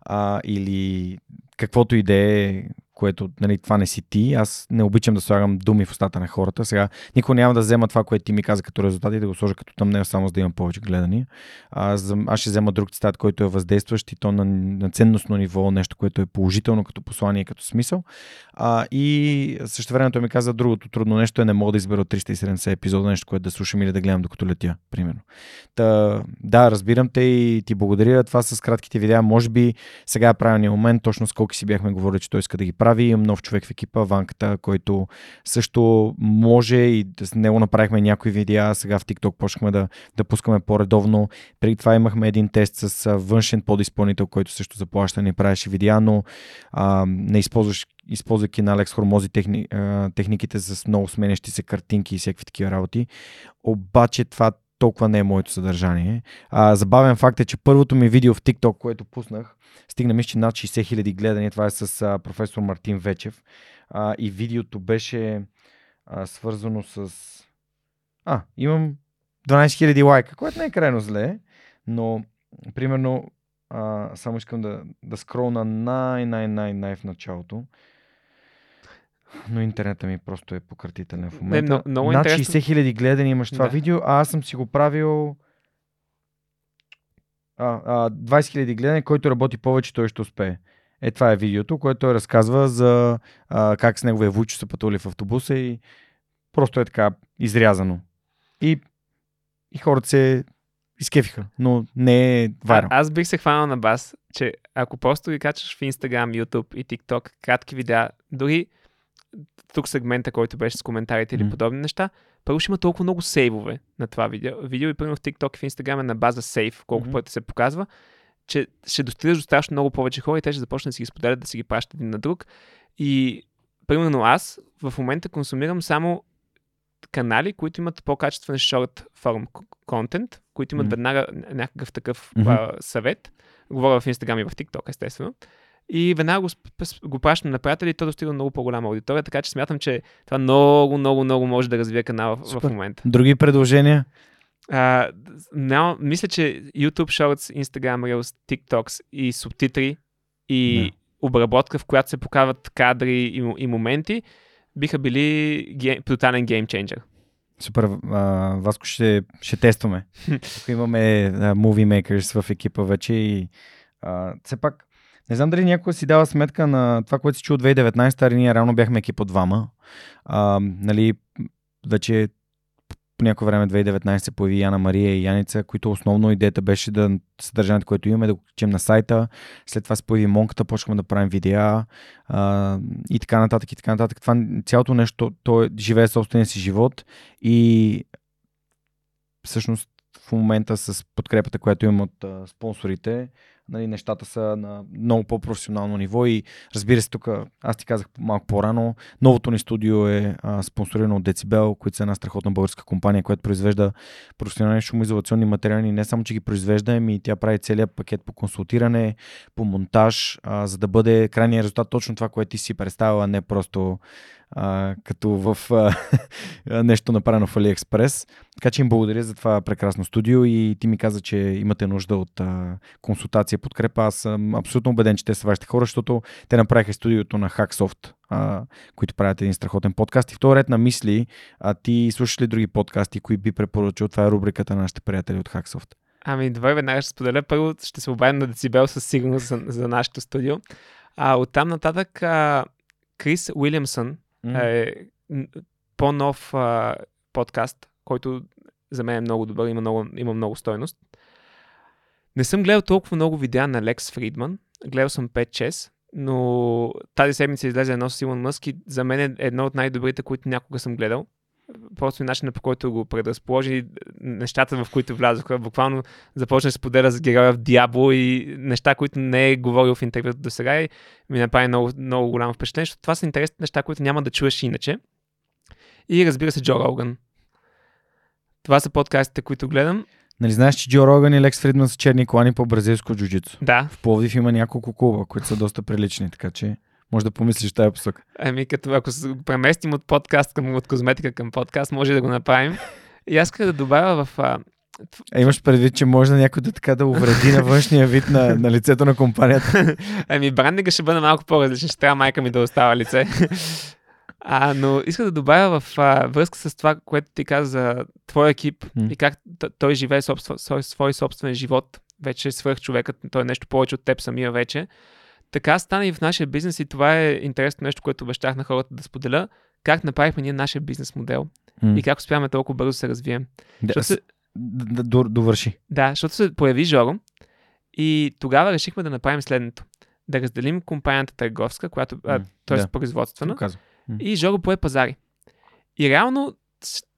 а, или каквото и да е, което нали, това не си ти. Аз не обичам да слагам думи в устата на хората. Сега никой няма да взема това, което ти ми каза като резултат и да го сложа като тъмнел, само за да имам повече гледани. Аз, аз ще взема друг цитат, който е въздействащ и то на, на ценностно ниво, нещо, което е положително като послание, като смисъл. А, и също време той ми каза другото трудно нещо е не мога да избера от 370 епизода нещо, което да слушам или да гледам докато летя, примерно. Та, да, разбирам те и ти благодаря. Това с кратките видеа. Може би сега е правилният момент. Точно с колко си бяхме говорили, че той иска да ги прави. Имам нов човек в екипа, Ванката, който също може и с него направихме някои видеа. Сега в TikTok почнахме да, да пускаме по-редовно. Преди това имахме един тест с външен подизпълнител, който също заплаща, ни правеше видеа, но а, не използваш използвайки на Алекс Хормози техни, техниките с много сменящи се картинки и всякакви такива работи. Обаче това толкова не е моето съдържание. А, забавен факт е, че първото ми видео в TikTok, което пуснах, стигна мисля, над 60 хиляди гледания. Това е с а, професор Мартин Вечев. А, и видеото беше а, свързано с... А, имам 12 хиляди лайка, което не е крайно зле, но примерно а, само искам да, да скролна най-най-най-най в началото. Но интернета ми просто е пократителен в момента. Не, много Над интересно. 60 хиляди гледани имаш това Да. видео, а аз съм си го правил а, а, 20 хиляди гледани, който работи повече, той ще успее. Е, това е видеото, което той разказва за а, как с неговия вучо са пътували в автобуса и просто е така изрязано. И, и хората се изкефиха, но не е вайрал. Аз бих се хванал на бас, че ако просто ги качваш в Instagram, YouTube и TikTok кратки видеа, дори тук сегмента, който беше с коментарите или Мгм. подобни неща, първо ще има толкова много сейвове на това видео. Видео и примерно в TikTok и в Instagram е на база сейв, колко Мгм. пъти се показва, че ще достигнеш до страшно много повече хора и те ще започнат да си ги споделят, да си ги пращат един на друг. И примерно аз в момента консумирам само канали, които имат по-качествен short form к- content, които имат Мгм. веднага някакъв такъв Мгм. а, съвет. Говоря в Instagram и в TikTok, естествено. И веднага го, го пращам на приятели и то достига много по-голяма аудитория, така че смятам, че това много, много, много може да развие канала в, в Супер. момента. Други предложения? А, няма, мисля, че YouTube Shorts, Instagram Reels, TikToks и субтитри и Да. обработка, в която се показват кадри и, и моменти, биха били ге, тотален геймченджер. Супер, а, Васко ще, ще тестваме. Тук имаме а, movie makers в екипа вече и а, все пак не знам дали някой си дава сметка на това, което си чул 2019, а ние реално бяхме екип от двама. А, нали, вече по някое време 2019 се появи Яна Мария и Яница, които основно идеята беше да съдържанието, което имаме, да го качим на сайта. След това се появи Монката, почнахме да правим видеа а, и така нататък и така нататък. Това цялото нещо, то е, живее собствения си живот и всъщност в момента с подкрепата, която имам от а, спонсорите, нали, нещата са на много по-професионално ниво и разбира се, тук аз ти казах малко по-рано, новото ни студио е а, спонсорирано от Decibel, които са една страхотна българска компания, която произвежда професионални шумоизолационни материали. Не само, че ги произвежда, ами тя прави целият пакет по консултиране, по монтаж, а, за да бъде крайният резултат точно това, което ти си представила, не просто а, като в а, нещо направено в AliExpress. Така че им благодаря за това прекрасно студио и ти ми каза, че имате нужда от а, консултация, подкрепа. Аз съм абсолютно убеден, че те са вашите хора, защото те направиха студиото на Hacksoft, а, които правят един страхотен подкаст. И в този ред на мисли, а ти слушаш ли други подкасти, които би препоръчал? Това е рубриката на нашите приятели от Hacksoft. Ами, добре, веднага ще споделя. Първо ще се обадя на Децибел със сигурност за, за нашето студио. А оттам нататък а, Крис Уилямсън е н- по-нов а, подкаст, който за мен е много добър, има много, има много стойност. Не съм гледал толкова много видеа на Лекс Фридман. Гледал съм 5-6, но тази седмица излезе едно с Илон Мъск и за мен е едно от най-добрите, които някога съм гледал. Просто и начинът по който го предразположи, нещата, в които влязоха. Буквално започна да се споделя с героя в Диабло и неща, които не е говорил в интервюто до сега и ми направи много, много голямо впечатление, защото това са интересни неща, които няма да чуеш иначе. И разбира се, Джо Роган. Това са подкастите, които гледам. Нали знаеш, че Джо Роган и Лекс Фридман са черни колани по бразилско джуджицу? Да, В Пловдив има няколко клуба, които са доста прилични, така че може да помислиш в тази посока. ами като ако се преместим от подкаст към, от козметика към подкаст, може да го направим. И аз исках да добавя в а, А имаш предвид, че може някой да така да увреди на външния вид на, на лицето на компанията. Ами, брандинга ще бъде малко по-различен. Ще трябва майка ми да остава лице. А, но иска да добавя в а, връзка с това, което ти каза за твой екип М. и как т- той живее собствен, свой, свой собствен живот. Вече е свърх човекът, той е нещо повече от теб самия вече. Така стана и в нашия бизнес и това е интересно нещо, което обещах на хората да споделя. Как направихме ние нашия бизнес модел М. и как успяваме толкова бързо да се развием. Да, се, да, да, довърши. да, защото се появи Жоро и тогава решихме да направим следното. Да разделим компанията търговска, която, М, т.е. да. производствена, казвам. и Жоро пое пазари. И реално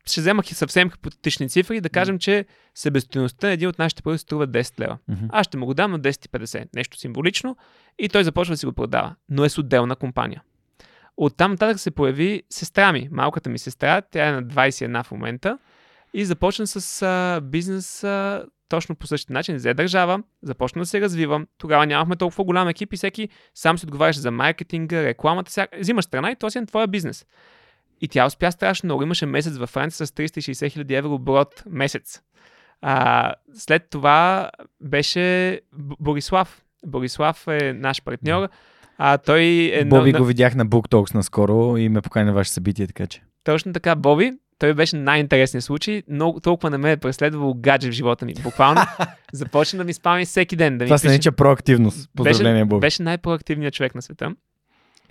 ще вземах и съвсем хипотетични цифри да кажем, че себестоеността на един от нашите продукти струва 10 лева. Мгм. Аз ще му го дам на 10,50. Нещо символично. И той започва да си го продава. Но е с отделна компания. Оттам нататък се появи сестра ми, малката ми сестра. Тя е на 21 в момента. И започна с а, бизнес а, точно по същия начин. Взе държава, започна да се развива. Тогава нямахме толкова голям екип и всеки сам си отговаряше за маркетинга, рекламата. Всяк... Взимаш страна и то си е твоя бизнес. И тя успя страшно много. Имаше месец във Франция с 360 хиляди евро оборот месец. А, след това беше Борислав. Борислав е наш партньор. А той е... Боби на- го видях на Book Talks наскоро и ме покани на ваше събитие, така че. Точно така, Боби. Той беше най-интересният случай. Много, толкова не ме е преследвал гадже в живота ми. Буквално започна да ми спами всеки ден. Да ми Това се пише- нарича проактивност. Поздравление, беше, Боби. беше най-проактивният човек на света.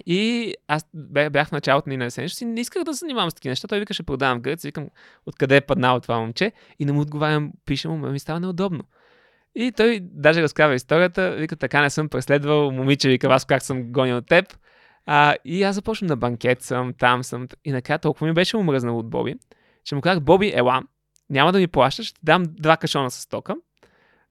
И аз бях в началото на есенето си, не исках да се занимавам с такива неща. Той викаше, продавам Гърция, викам, откъде е паднало това момче. И не му отговарям, пише му, ми става неудобно. И той даже разказва историята, вика, така не съм преследвал момиче, вика, аз как съм гонил от теб. А, и аз започвам на банкет съм, там съм. И накрая толкова ми беше омръзнал от Боби, че му казах, Боби, ела, няма да ми плащаш, ще ти дам два кашона с тока.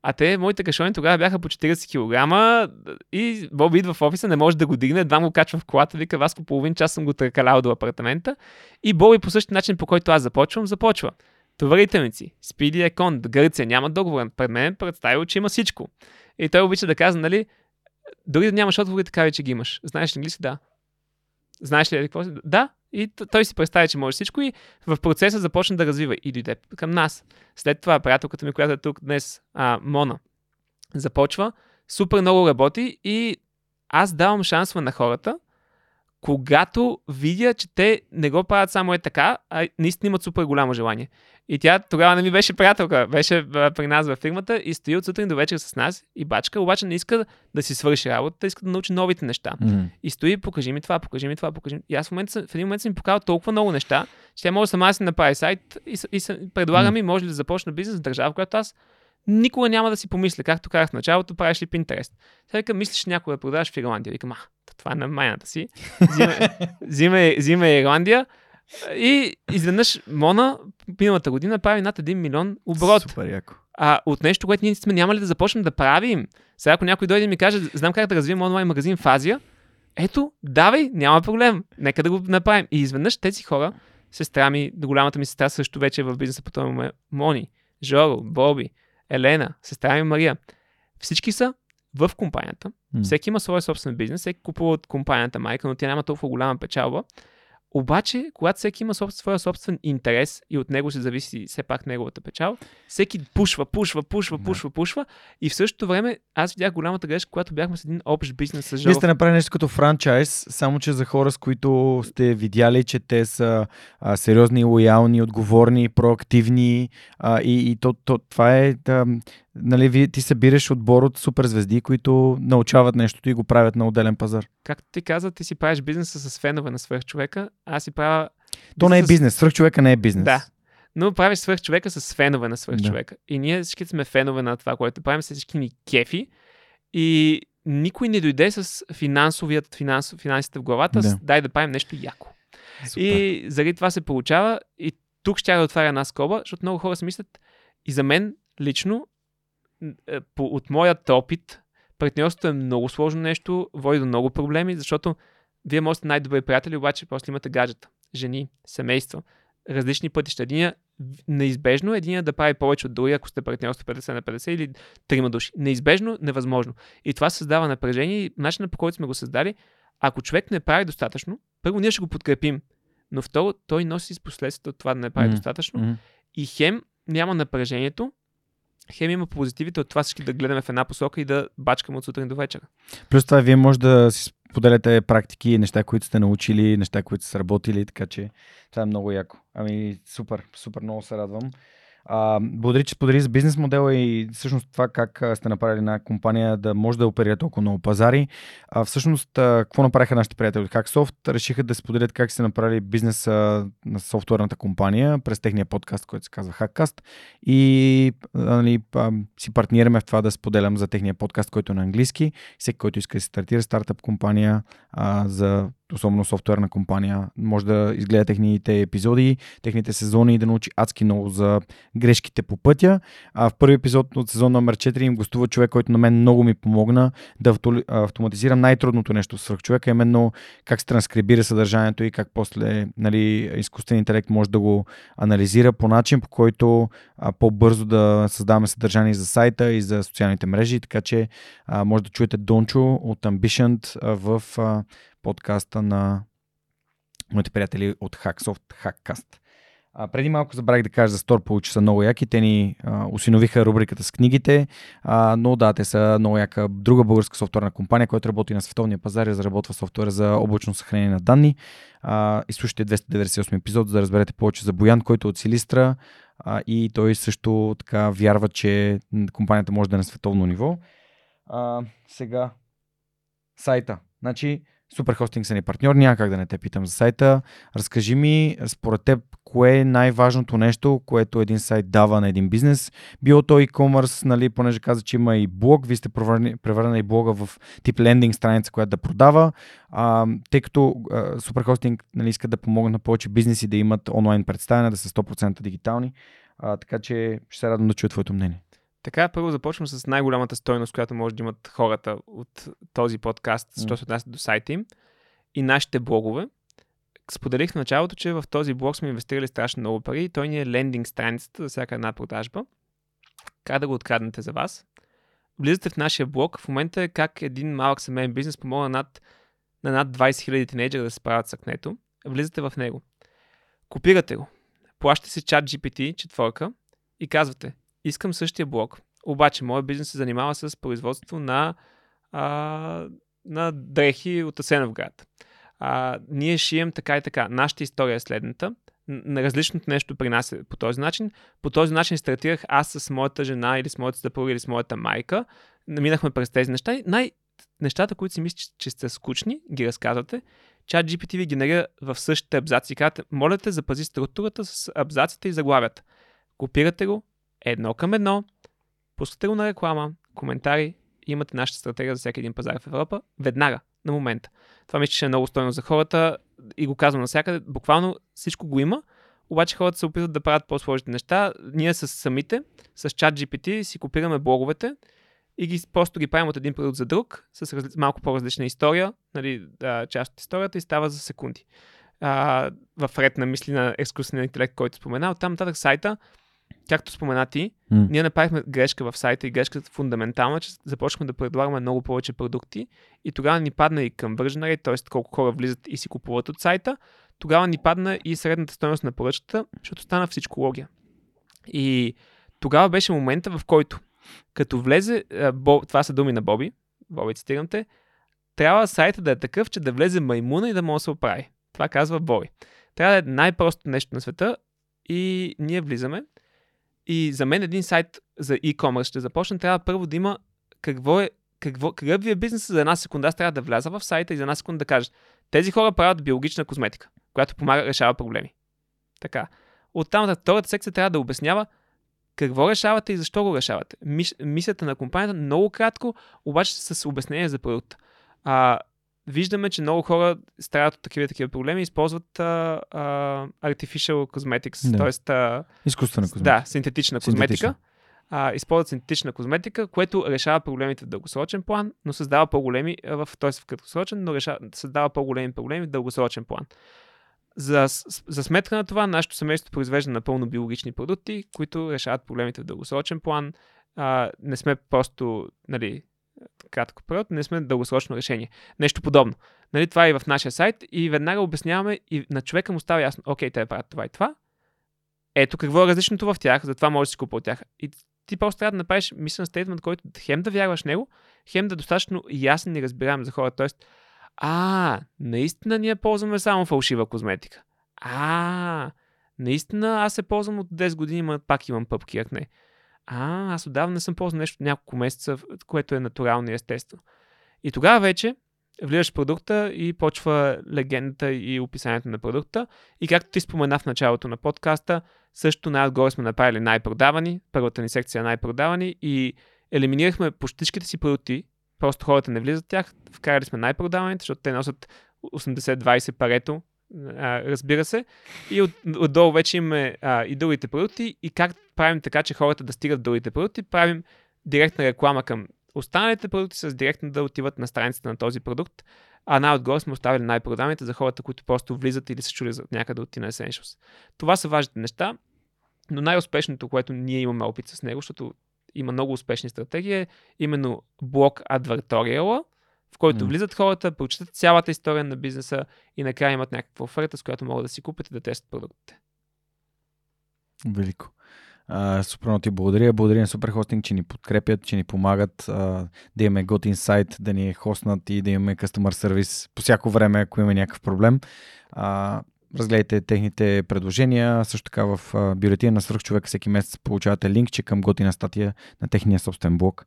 А те, моите кашони тогава бяха по 40 кг и Боби идва в офиса, не може да го дигне, едва го качва в колата, вика, Васко, половин час съм го търкалял до апартамента. И Боби по същия начин, по който аз започвам, започва. Товарителници, Спиди Екон, Гърция, няма договор. Пред мен е представил, че има всичко. И той обича да казва, нали, дори да нямаш отговори, така вече ги имаш. Знаеш ли английски? Да. Знаеш ли какво си? Да. И той си представи, че може всичко и в процеса започна да развива и дойде към нас. След това приятелката ми, която е тук днес, а, Мона, започва, супер много работи и аз давам шансове на хората, когато видя, че те не го правят само е така, а наистина имат супер голямо желание. И тя тогава не ми беше приятелка, беше при нас във фирмата и стои от сутрин до вечер с нас и бачка, обаче не иска да си свърши работата, иска да научи новите неща. М. И стои, покажи ми това, покажи ми това, покажи ми. И аз в, момента, в един момент съм ми показал толкова много неща, че тя може сама да си направи сайт и, и, с- предлага М. ми, може ли да започна бизнес в държава, в която аз никога няма да си помисля. Както казах в началото, правиш ли Pinterest. Тя вика, мислиш някой да продаваш в Ирландия. Викам, а, то това е на майната си. Взима, взима, взима Ирландия. И изведнъж Мона миналата година прави над 1 милион оборот. Супер яко. А от нещо, което ние сме нямали да започнем да правим. Сега ако някой дойде и ми каже, знам как да развием онлайн магазин в Азия, ето, давай, няма проблем. Нека да го направим. И изведнъж тези хора, сестра ми, голямата ми сестра също вече е в бизнеса по този момент, Мони, Жоро, Боби, Елена, сестра ми Мария, всички са в компанията. М. Всеки има своя собствен бизнес, всеки купува от компанията майка, но тя няма толкова голяма печалба. Обаче, когато всеки има собствен, своя собствен интерес и от него се зависи все пак неговата печал, всеки пушва, пушва, пушва, Да. пушва, пушва. И в същото време аз видях голямата грешка, когато бяхме с един общ бизнес с Вие Жоро. сте направили нещо като франчайз, само че за хора, с които сте видяли, че те са а, сериозни, лоялни, отговорни, проактивни а, и, и то, то, това е, да, нали, вие, ти събираш отбор от суперзвезди, които научават нещото и го правят на отделен пазар. Както ти каза, ти си правиш бизнеса с фенове на свърх човека, аз си правя... То не е бизнес, свръх човека не е бизнес. Да. Но правиш свърх човека с фенове на свърх Да. човека. И ние всички сме фенове на това, което правим, всички ни кефи. И никой не дойде с финансовият, финанс, финансите в главата, Да. с дай да правим нещо яко. Супер. И заради това се получава. И тук ще да отваря една скоба, защото много хора си мислят, и за мен лично, по, от моят опит, партньорството е много сложно нещо, води до много проблеми, защото вие можете най-добри приятели, обаче после имате гаджета, жени, семейства, различни пътища. Единия неизбежно, един да прави повече от другия, ако сте партньорство 50 на 50 или трима души. Неизбежно, невъзможно. И това създава напрежение и начинът по който сме го създали, ако човек не прави достатъчно, първо ние ще го подкрепим, но второ, той носи с последствията от това да не прави М. достатъчно Мгм. и хем няма напрежението, хем има позитивите от това всички да гледаме в една посока и да бачкаме от сутрин до вечера. Плюс това, вие може да си споделяте практики, неща, които сте научили, неща, които са работили, така че това е много яко. Ами, супер, супер, много се радвам. А, благодаря, че сподели за бизнес модела и всъщност това как сте направили една компания да може да оперира толкова много пазари. А, всъщност, а, какво направиха нашите приятели от Hacksoft? Решиха да споделят как са направили бизнес а, на софтуерната компания през техния подкаст, който се казва Hackcast. И нали, а, си партнираме в това да споделям за техния подкаст, който е на английски. Всеки, който иска да се стартира стартъп компания а, за особено софтуерна компания, може да изгледа техните епизоди, техните сезони и да научи адски много за грешките по пътя. А в първи епизод от сезон номер 4 им гостува човек, който на мен много ми помогна да автоматизирам най-трудното нещо с човека, именно как се транскрибира съдържанието и как после нали, изкуствен интелект може да го анализира по начин, по който а, по-бързо да създаваме съдържание за сайта и за социалните мрежи. Така че а, може да чуете Дончо от Ambition в а, подкаста на моите приятели от Hacksoft Hackcast. А, преди малко забравих да кажа за Store че са много яки. Те ни а, усиновиха рубриката с книгите, а, но да, те са много яка друга българска софтуерна компания, която работи на световния пазар и разработва софтуер за облачно съхранение на данни. А, изслушайте 298 епизод, за да разберете повече за Боян, който е от Силистра а, и той също така вярва, че компанията може да е на световно ниво. А, сега, сайта. Значи, Суперхостинг са ни партньор, няма как да не те питам за сайта. Разкажи ми, според теб, кое е най-важното нещо, което един сайт дава на един бизнес. Било то e-commerce, нали, понеже каза, че има и блог, вие сте превърнали блога в тип лендинг страница, която да продава, а, тъй като Суперхостинг нали, иска да помогнат на повече бизнеси да имат онлайн представяне, да са 100% дигитални. А, така че ще се радвам да чуя твоето мнение. Така, първо започвам с най-голямата стойност, която може да имат хората от този подкаст, защото се отнася до сайта им и нашите блогове. Споделих в началото, че в този блог сме инвестирали страшно много пари и той ни е лендинг страницата за всяка една продажба. Как да го откраднете за вас? Влизате в нашия блог. В момента е как един малък семейен бизнес помогна над, на над 20 000 тинейджера да се справят с акнето. Влизате в него. Копирате го. Плащате си чат GPT четворка и казвате искам същия блок. Обаче, моят бизнес се занимава с производство на, а, на дрехи от Асеновград. А, ние шием така и така. Нашата история е следната. На различното нещо при нас е по този начин. По този начин стартирах аз с моята жена или с моята съпруга или с моята майка. Минахме през тези неща. Най- нещата, които си мислите, че сте скучни, ги разказвате. Чат GPT ви генерира в същите абзаци. Казвате, моля те, запази структурата с абзаците и заглавията. Копирате го, едно към едно, пускате го на реклама, коментари, имате нашата стратегия за всеки един пазар в Европа, веднага, на момента. Това мисля, че е много стойно за хората и го казвам навсякъде. Буквално всичко го има, обаче хората се опитват да правят по-сложните неща. Ние с самите, с чат GPT си копираме блоговете и ги, просто ги правим от един продукт за друг, с разли... малко по-различна история, нали, част от историята и става за секунди. А, в ред на мисли на екскурсивния интелект, който спомена. Оттам нататък сайта както спомена ти, mm. ние направихме грешка в сайта и грешката фундаментална, че започнахме да предлагаме много повече продукти и тогава ни падна и към Rate, т.е. колко хора влизат и си купуват от сайта, тогава ни падна и средната стоеност на поръчката, защото стана всичко логия. И тогава беше момента, в който като влезе, това са думи на Боби, Боби цитирам те, трябва сайта да е такъв, че да влезе маймуна и да може да се оправи. Това казва Боби. Трябва да е най-простото нещо на света и ние влизаме и за мен един сайт за e-commerce ще започне, трябва първо да има какво е, какво, какъв ви е бизнес за една секунда. Аз трябва да вляза в сайта и за една секунда да кажа, тези хора правят биологична козметика, която помага решава проблеми. Така. Оттам втората секция трябва да обяснява какво решавате и защо го решавате. Мис, мисията на компанията много кратко, обаче с обяснение за продукта. А, виждаме, че много хора страдат от такива такива проблеми и използват а, а, artificial cosmetics, да. т.е. изкуствена козметика. Да, синтетична козметика. А, използват синтетична козметика, което решава проблемите в дългосрочен план, но създава по-големи, в, т.е. в краткосрочен, но решава, създава по-големи проблеми в дългосрочен план. За, за сметка на това, нашето семейство произвежда напълно биологични продукти, които решават проблемите в дългосрочен план. А, не сме просто нали, кратко период, не сме дългосрочно решение. Нещо подобно. Нали, това е и в нашия сайт и веднага обясняваме и на човека му става ясно, окей, те правят това и това. Ето какво е различното в тях, затова може да си купа от тях. И ти просто трябва да направиш мислен стейтмент, който хем да вярваш него, хем да е достатъчно ясен и разбираем за хората. Тоест, а, наистина ние ползваме само фалшива козметика. А, наистина аз се ползвам от 10 години, но пак имам пъпки акне. А, аз отдавна не съм ползвал нещо няколко месеца, което е натурално и естествено. И тогава вече влизаш в продукта и почва легендата и описанието на продукта. И както ти спомена в началото на подкаста, също най-отгоре сме направили най-продавани, първата ни секция най-продавани и елиминирахме по всичките си продукти, просто хората не влизат в тях, вкарали сме най-продаваните, защото те носят 80-20 парето, разбира се. И от, отдолу вече имаме и другите продукти и как правим така, че хората да стигат до другите продукти, правим директна реклама към останалите продукти с директно да отиват на страницата на този продукт, а най-отгоре сме оставили най-продаваните за хората, които просто влизат или се чули за някъде от Tina Essentials. Това са важните неща, но най-успешното, което ние имаме опит с него, защото има много успешни стратегии, е именно блок Advertorial, в който влизат хората, прочитат цялата история на бизнеса и накрая имат някаква оферта, с която могат да си купят и да тестват продуктите. Велико. А, супер много ти благодаря. Благодаря на Superhosting, че ни подкрепят, че ни помагат а, да имаме готин сайт, да ни хоснат и да имаме customer сервис по всяко време, ако има някакъв проблем. А, разгледайте техните предложения. Също така в бюлетина на свръхчовека всеки месец получавате линкче към готина статия на техния собствен блог.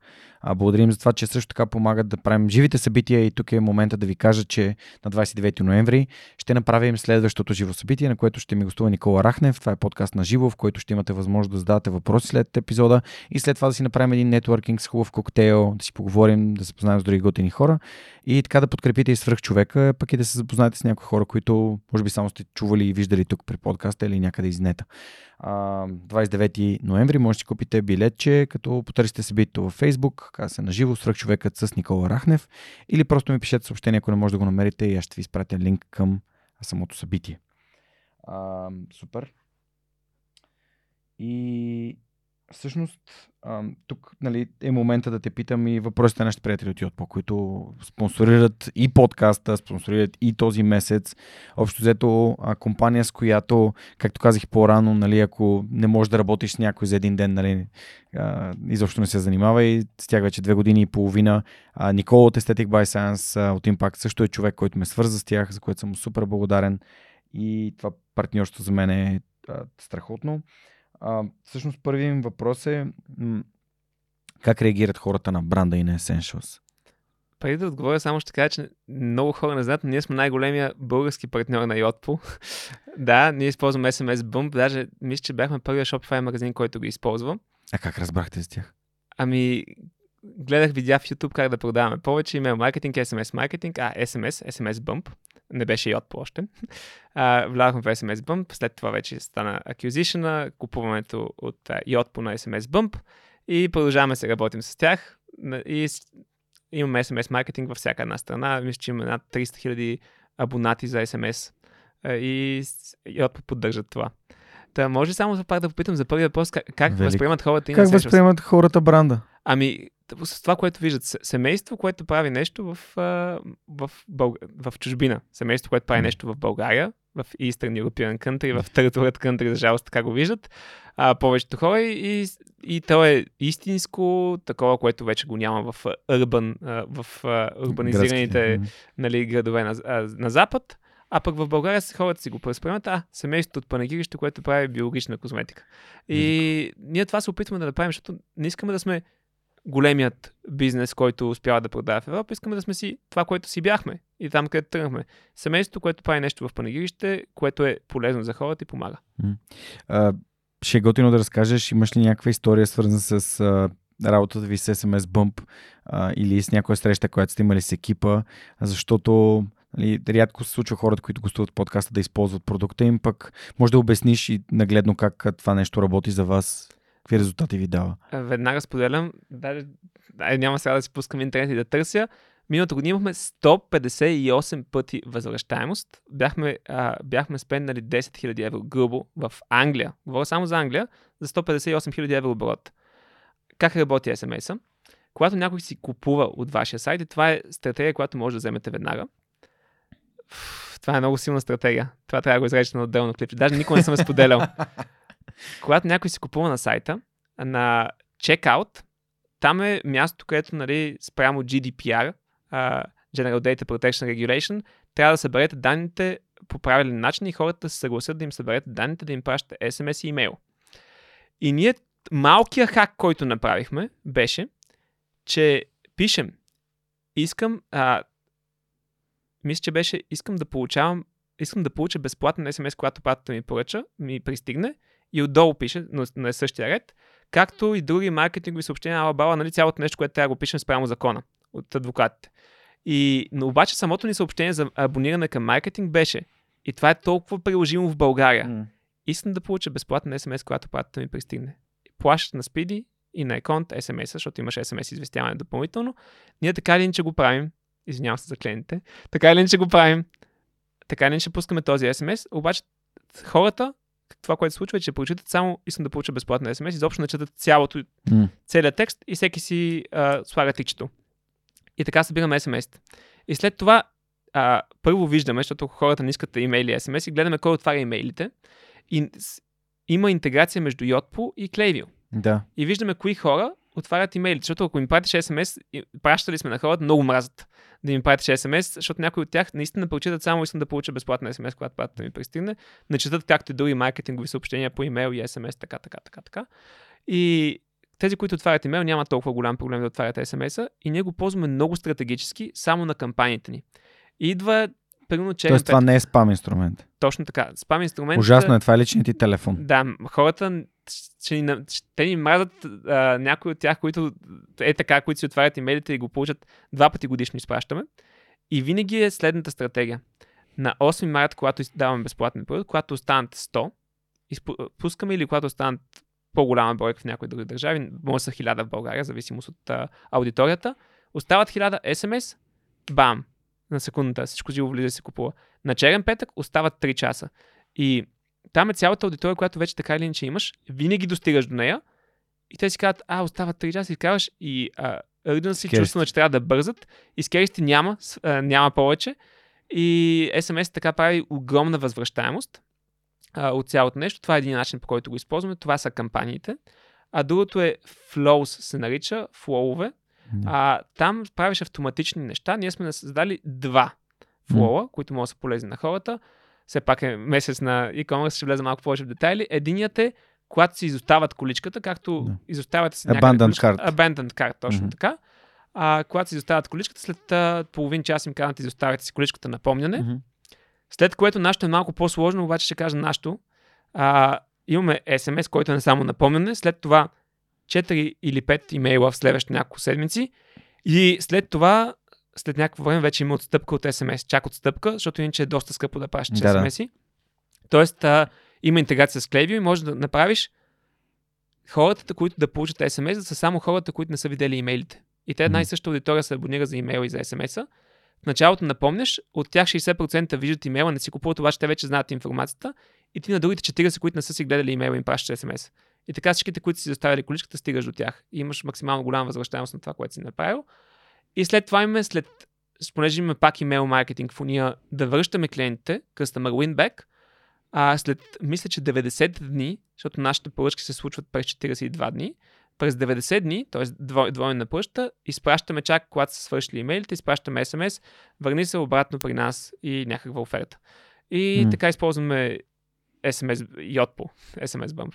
Благодарим за това, че също така помагат да правим живите събития и тук е момента да ви кажа, че на 29 ноември ще направим следващото живо събитие, на което ще ми гостува Никола Рахнев. Това е подкаст на живо, в който ще имате възможност да задавате въпроси след епизода и след това да си направим един нетворкинг с хубав коктейл, да си поговорим, да се познаем с други готини хора и така да подкрепите и свръх човека, пък и да се запознаете с някои хора, които може би само сте чували и виждали тук при подкаста или някъде из нета. А, 29 ноември може да си купите билетче, като потърсите събитието във Facebook, каза се на живо, свръх човекът с Никола Рахнев или просто ми пишете съобщение, ако не може да го намерите и аз ще ви изпратя линк към самото събитие. А, супер. И всъщност тук нали, е момента да те питам и въпросите на нашите приятели от Йотпо, които спонсорират и подкаста, спонсорират и този месец. Общо взето компания, с която, както казах по-рано, нали, ако не можеш да работиш с някой за един ден, нали, изобщо не се занимава и с тях вече две години и половина. А, Никола от Aesthetic by Science от Impact също е човек, който ме свърза с тях, за което съм супер благодарен. И това партньорство за мен е а, страхотно. А, всъщност първият ми въпрос е м- как реагират хората на бранда и на Essentials? Преди да отговоря, само ще кажа, че много хора не знаят, но ние сме най-големия български партньор на Yotpo. да, ние използваме SMS Bump. Даже мисля, че бяхме първия Shopify магазин, който го използва. А как разбрахте за тях? Ами, гледах видеа в YouTube как да продаваме повече. Имейл маркетинг, SMS маркетинг, а SMS, SMS Bump. Не беше Yotpo още. А, влязахме в SMS Bump, след това вече стана acquisition купуването от uh, Yotpo на SMS Bump и продължаваме се работим с тях. И имаме SMS маркетинг във всяка една страна. Мисля, че имаме над 300 000 абонати за SMS а, и Yotpo поддържат това. Та, може само пак да попитам за първия въпрос, как, как възприемат хората и Как възприемат хората бранда? Ами, с това, което виждат. Семейство, което прави нещо в, в, Бълг... в чужбина. Семейство, което прави нещо в България, в Eastern European Country, в Third World Country, за жалост, така го виждат. А, повечето хора и, и то е истинско, такова, което вече го няма в а, в урбанизираните Градски. Нали, градове на, на запад. А пък в България хората си го възприемат, а, семейството от Панагирище, което прави биологична козметика. И ние това се опитваме да направим, защото не искаме да сме големият бизнес, който успява да продава в Европа, искаме да сме си това, което си бяхме и там, където тръгнахме. Семейството, което прави нещо в Панагирище, което е полезно за хората и помага. Ще е готино да разкажеш, имаш ли някаква история свързана с а, работата ви с SMS Bump а, или с някоя среща, която сте имали с екипа, защото нали, рядко се случва хората, които гостуват подкаста да използват продукта им, пък може да обясниш и нагледно как това нещо работи за вас, какви резултати ви дава. А, Веднага споделям, даже ай, няма сега да си пускам интернет и да търся. Миналата година имахме 158 пъти възвръщаемост. Бяхме, а, бяхме спендали 10 000 евро грубо в Англия. Говоря само за Англия, за 158 000 евро оборот. Как работи SMS-а? Когато някой си купува от вашия сайт, и това е стратегия, която може да вземете веднага. Ф, Това е много силна стратегия. Това трябва да го изречете на отделно клип. Даже никога не съм я споделял. Когато някой си купува на сайта, на Checkout, там е място, където нали, спрямо GDPR, uh, General Data Protection Regulation, трябва да съберете данните по правилен начин и хората се съгласят да им съберете данните, да им пращате SMS и имейл. И ние, малкият хак, който направихме, беше, че пишем, искам, а, мисля, че беше, искам да получавам, искам да получа безплатен SMS, когато пратата ми поръча, ми пристигне и отдолу пише, но на същия ред, както и други маркетингови съобщения, ала бала, нали, цялото нещо, което трябва да го пишем спрямо закона от адвокатите. И, но обаче самото ни съобщение за абониране към маркетинг беше, и това е толкова приложимо в България. М. Искам да получа безплатен SMS, когато пратата ми пристигне. Плащаш на Speedy и на Еконт SMS, защото имаш SMS известяване допълнително. Ние така или иначе го правим. Извинявам се за клиентите. Така или иначе го правим. Така или иначе пускаме този SMS. Обаче хората, това, което се случва е, че прочитат само искам да получа безплатен SMS, изобщо не четат цялото, М. целият текст и всеки си а, слага тикчето. И така събираме SMS. И след това а, първо виждаме, защото хората не искат имейли и SMS, и гледаме кой отваря имейлите. И има интеграция между Yotpo и Klaviyo. Да. И виждаме кои хора отварят имейли. Защото ако им пратиш SMS, пращали сме на хората, много мразят да им пратиш SMS, защото някои от тях наистина прочитат само искам да получа безплатна SMS, когато пратата ми пристигне. Не четат както и други маркетингови съобщения по имейл и SMS, така, така, така, така. И тези, които отварят имейл, няма толкова голям проблем да отварят SMS-а и ние го ползваме много стратегически само на кампаниите ни. Идва, примерно, черен Тоест това не е спам инструмент. Точно така. Спам инструмент. Ужасно е, това е личният ти телефон. Да, хората ще ни, ще ни мразят а, някои от тях, които е така, които си отварят имейлите и го получат два пъти годишно изпращаме. И винаги е следната стратегия. На 8 марта, когато даваме безплатен продукт, когато останат 100, изпу- пускаме или когато останат по-голяма бройка в някои други държави, може са 1000 в България, зависимост от а, аудиторията, остават 1000 SMS, бам, на секундата, всичко живо влиза и се купува. На черен петък остават 3 часа. И там е цялата аудитория, която вече така или иначе имаш, винаги достигаш до нея и те си казват, а, остават 3 часа и казваш и а, ръден си чувстваме, че трябва да бързат и скеристи няма, а, няма повече и SMS така прави огромна възвръщаемост а, от цялото нещо. Това е един начин, по който го използваме. Това са кампаниите. А другото е Flows се нарича, флоуве. Да. А, там правиш автоматични неща. Ние сме създали два флоа, които могат да са полезни на хората. Все пак е месец на e-commerce, ще влезе малко повече в детайли. Единият е, когато си изостават количката, както Да. изоставате си Abandoned cart. Abandoned cart, точно Мгм. така. А, когато си изоставят количката, след а, половин час им казват, изоставяте си количката напомняне. Мгм. След което нашето е малко по-сложно, обаче ще кажа нашето. А, имаме SMS, който е не само напомняне, след това 4 или 5 имейла в следващите няколко седмици и след това, след някакво време вече има отстъпка от SMS, чак отстъпка, защото иначе е доста скъпо да пращаш Да. SMS-и. Тоест, а, има интеграция с Klaviyo и може да направиш хората, които да получат SMS, да са само хората, които не са видели имейлите. И те една и съща аудитория се абонира за имейла и за SMS-а. В началото напомняш, от тях 60% виждат имейла, не си купуват, обаче те вече знаят информацията. И ти на другите 40, които не са си гледали имейла, им пращаш SMS. И така всичките, които си заставили количката, стигаш до тях. И имаш максимално голяма възвръщаемост на това, което си направил. И след това имаме след, понеже имаме пак имейл маркетинг в уния, да връщаме клиентите, customer win back, а след, мисля, че 90 дни, защото нашите поръчки се случват през 42 дни, през 90 дни, т.е. двойна на пръща, изпращаме чак, когато са свършили имейлите, изпращаме SMS, върни се обратно при нас и някаква оферта. И М. така използваме SMS, Yotpo, SMS Bump.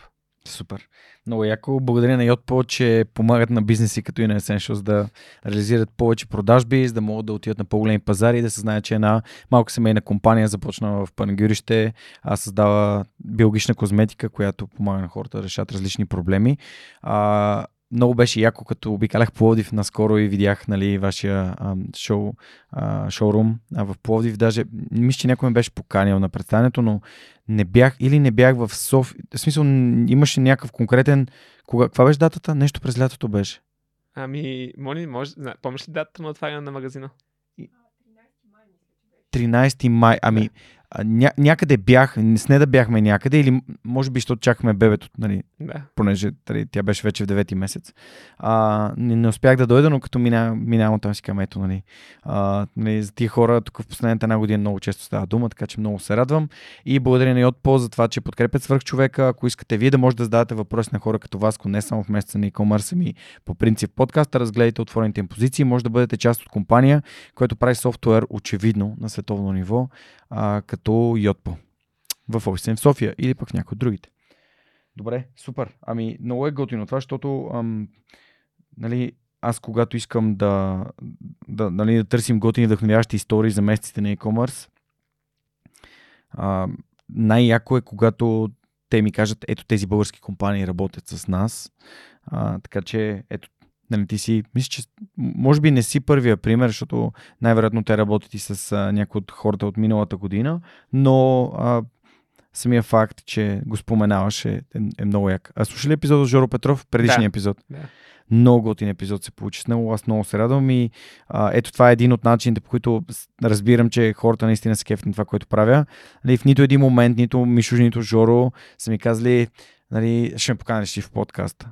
Супер. Много яко. Благодаря на Yotpo, че помагат на бизнеси като и на Essentials да реализират повече продажби, за да могат да отидат на по-големи пазари и да се знае, че една малка семейна компания започна в Панагюрище, а създава биологична козметика, която помага на хората да решат различни проблеми. А, много беше яко, като обикалях Пловдив наскоро и видях нали, вашия а, шоу, а, шоурум а, в Пловдив. Даже, мисля, че някой ме беше поканил на представянето, но не бях или не бях в София. В смисъл, имаше някакъв конкретен... Кога, каква беше датата? Нещо през лятото беше. Ами, Мони, може, зна- помниш ли датата на отваряне на магазина? 13 май. Ами, ня, някъде бях, не с не да бяхме някъде, или може би, защото чакахме бебето, нали, Да. понеже нали, тя беше вече в девети месец. А, не, не успях да дойда, но като мина, минавам там си към ето, нали, а, нали, за тия хора тук в последната една година много често става дума, така че много се радвам. И благодаря на Йотпо за това, че подкрепят свърх човека. Ако искате вие да можете да задавате въпроси на хора като вас, ако не само в месеца на e-commerce, ми по принцип подкаста, разгледайте отворените им позиции, може да бъдете част от компания, която прави софтуер очевидно на световно ниво, а, като Йотпо в офиса в София или пък някои от другите. Добре, супер. Ами, много е готино това, защото ам, нали, аз когато искам да, да, нали, да търсим готини вдъхновяващи истории за месеците на e-commerce, а, най-яко е когато те ми кажат, ето тези български компании работят с нас. А, така че, ето, нали, ти си, мисля, че може би не си първия пример, защото най-вероятно те работят и с а, някои от хората от миналата година, но а, самия факт, че го споменаваш е, е, е много як. А слушали епизода с Жоро Петров, предишния Да. епизод? Да. Много готин епизод се получи с него, аз много се радвам и а, ето това е един от начините, по които разбирам, че хората наистина се кефят на това, което правя. Нали, в нито един момент, нито Мишо, нито Жоро са ми казали, нали, ще ме поканеш и в подкаста.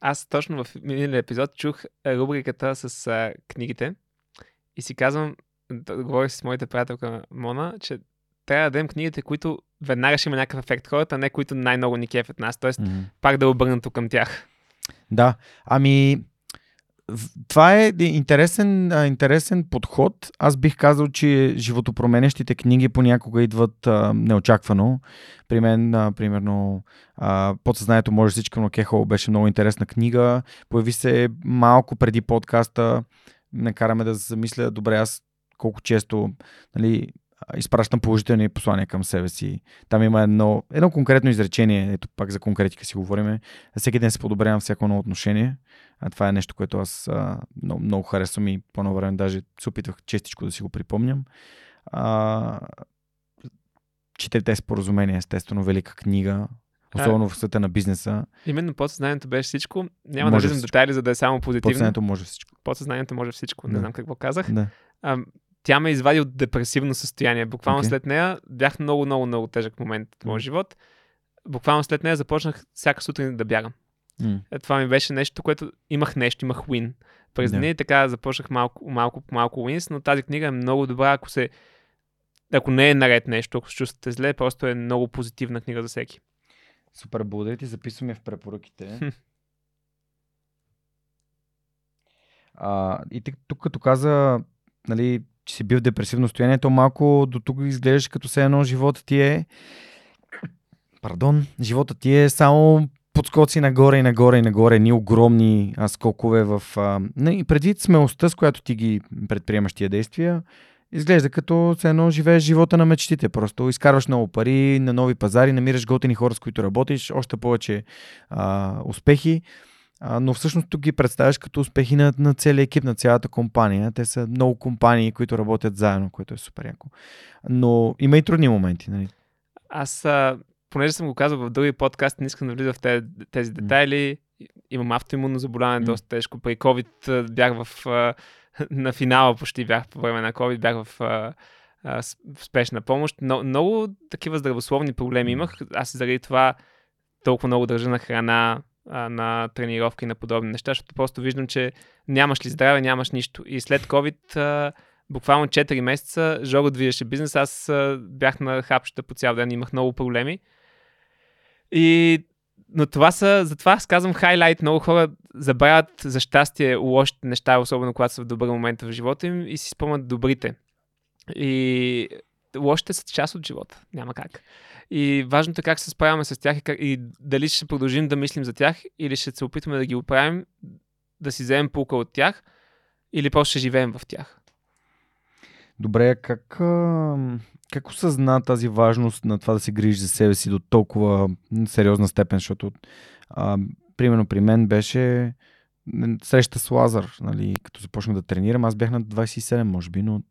Аз точно в миналия епизод чух рубриката с а, книгите и си казвам, да, говорих с моята приятелка Мона, че трябва да дадем книгите, които веднага ще има някакъв ефект хората, а не които най-много ни кефят нас. Тоест, Мгм. пак да е обърнато към тях. Да, ами това е интересен, интересен подход. Аз бих казал, че животопроменящите книги понякога идват а, неочаквано. При мен, а, примерно, а, Подсъзнанието може всичко, но Кехол беше много интересна книга. Появи се малко преди подкаста. Не караме да се замисля, добре, аз колко често нали, изпращам положителни послания към себе си. Там има едно, едно конкретно изречение, ето пак за конкретика си говориме. Всеки ден се подобрявам всяко едно отношение. А това е нещо, което аз а, много, много харесвам и по едно време даже се опитвах честичко да си го припомням. А, четирите споразумения, естествено, велика книга, особено в света на бизнеса. Именно подсъзнанието беше всичко. Няма Може да влизам детайли, за да е само позитивно. Подсъзнанието може всичко. Подсъзнанието може всичко. Не Да. знам какво казах. Да. А, тя ме извади от депресивно състояние. Буквално Окей. след нея бях много, много, много тежък момент в моя М. живот. Буквално след нея започнах всяка сутрин да бягам. Е, това ми беше нещо, което имах нещо, имах win. През Да. деня и така започнах малко, малко, малко wins, но тази книга е много добра, ако се ако не е наред нещо, ако се чувствате зле, просто е много позитивна книга за всеки. Супер, благодаря ти. Записваме в препоръките. А, и тук като каза, нали, че си бил в депресивно състояние, то малко до тук изглеждаш като все едно живота ти е... Пардон, живота ти е само подскоци нагоре и нагоре и нагоре, ни огромни скокове в... А, не, предвид смелостта, с която ти ги предприемаш тия действия, изглежда като все едно живееш живота на мечтите. Просто изкарваш много пари на нови пазари, намираш готини хора, с които работиш, още повече а, успехи. А, но всъщност тук ги представяш като успехи на, на целия екип, на цялата компания. Те са много компании, които работят заедно, което е супер яко. Но има и трудни моменти. Нали? Аз, а, понеже съм го казал в други подкасти, не искам да влизам в тези, тези детайли. Имам автоимунно заболяване, М. доста тежко. При COVID бях в, а, на финала почти бях по време на COVID, бях в, а, в спешна помощ. Но, много такива здравословни проблеми имах. Аз заради това толкова много държа на храна, на тренировки и на подобни неща, защото просто виждам, че нямаш ли здраве, нямаш нищо. И след COVID, буквално 4 месеца, Жоро движеше бизнес, аз бях на хапчета по цял ден, имах много проблеми. И но това са, затова аз казвам хайлайт. Много хора забравят за щастие лошите неща, особено когато са в добър момент в живота им и си спомнят добрите. И лошите са част от живота. Няма как. И важното е как се справяме с тях и, как, и дали ще продължим да мислим за тях или ще се опитваме да ги оправим, да си вземем пулка от тях или просто ще живеем в тях. Добре, как, как осъзна тази важност на това да се грижиш за себе си до толкова сериозна степен, защото а, примерно при мен беше среща с Лазар, нали, като започнах да тренирам, аз бях на 27, може би, но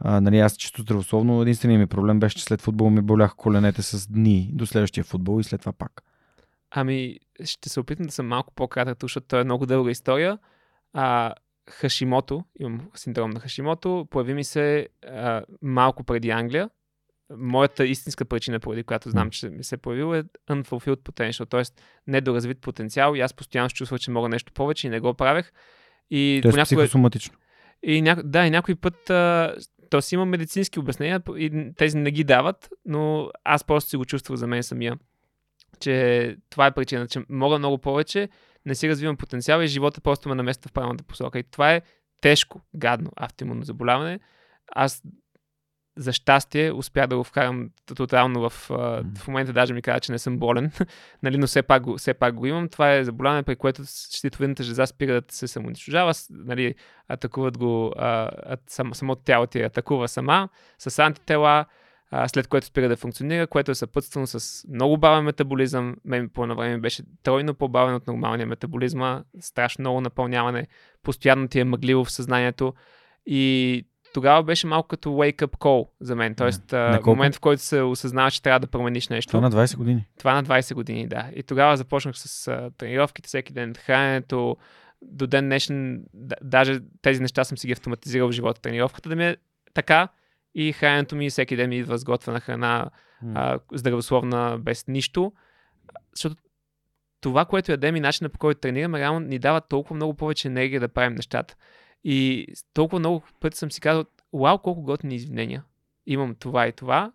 а, нали, аз чисто здравословно, единственият ми проблем беше, че след футбол ми боляха коленете с дни до следващия футбол и след това пак. Ами, ще се опитам да съм малко по-кратък, защото това е много дълга история. А, Хашимото, имам синдром на Хашимото, появи ми се а, малко преди Англия, моята истинска причина, поради която знам, че ми се е появил, е unfulfilled potential, т.е. недоразвит потенциал и аз постоянно се чувствах, че мога нещо повече и не го правех. И Тоест понякога... психосоматично. И ня... Да, и някой път а... то си има медицински обяснения и тези не ги дават, но аз просто си го чувствах за мен самия. Че това е причина, че мога много повече, не си развивам потенциал и живота просто ме намества в правилната посока. И това е тежко, гадно автоимунно заболяване. Аз за щастие успях да го вкарам тотално в... В момента даже ми каза, че не съм болен, нали, но все пак, го, все пак го имам. Това е заболяване, при което щитовидната жлеза спира да се самоунищожава, нали, атакуват го, а, а, сам, самото тяло ти атакува сама с антитела, а, след което спира да функционира, което е съпътствано с много бавен метаболизъм. Мен по едно време беше тройно по-бавен от нормалния метаболизма, страшно много напълняване, постоянно ти е мъгливо в съзнанието. И тогава беше малко като wake-up call за мен. Тоест, в момент, в който се осъзнава, че трябва да промениш нещо. Това на 20 години. Това на 20 години, да. И тогава започнах с а, тренировките, всеки ден, храненето. До ден днешен, да, даже тези неща съм си ги автоматизирал в живота. Тренировката да ми е така и храненето ми всеки ден ми идва сготвена храна, mm. а, здравословна, без нищо. Защото това, което ядем и начина по който тренираме, реално ни дава толкова много повече енергия да правим нещата. И толкова много пъти съм си казал, вау, колко готини извинения. Имам това и това,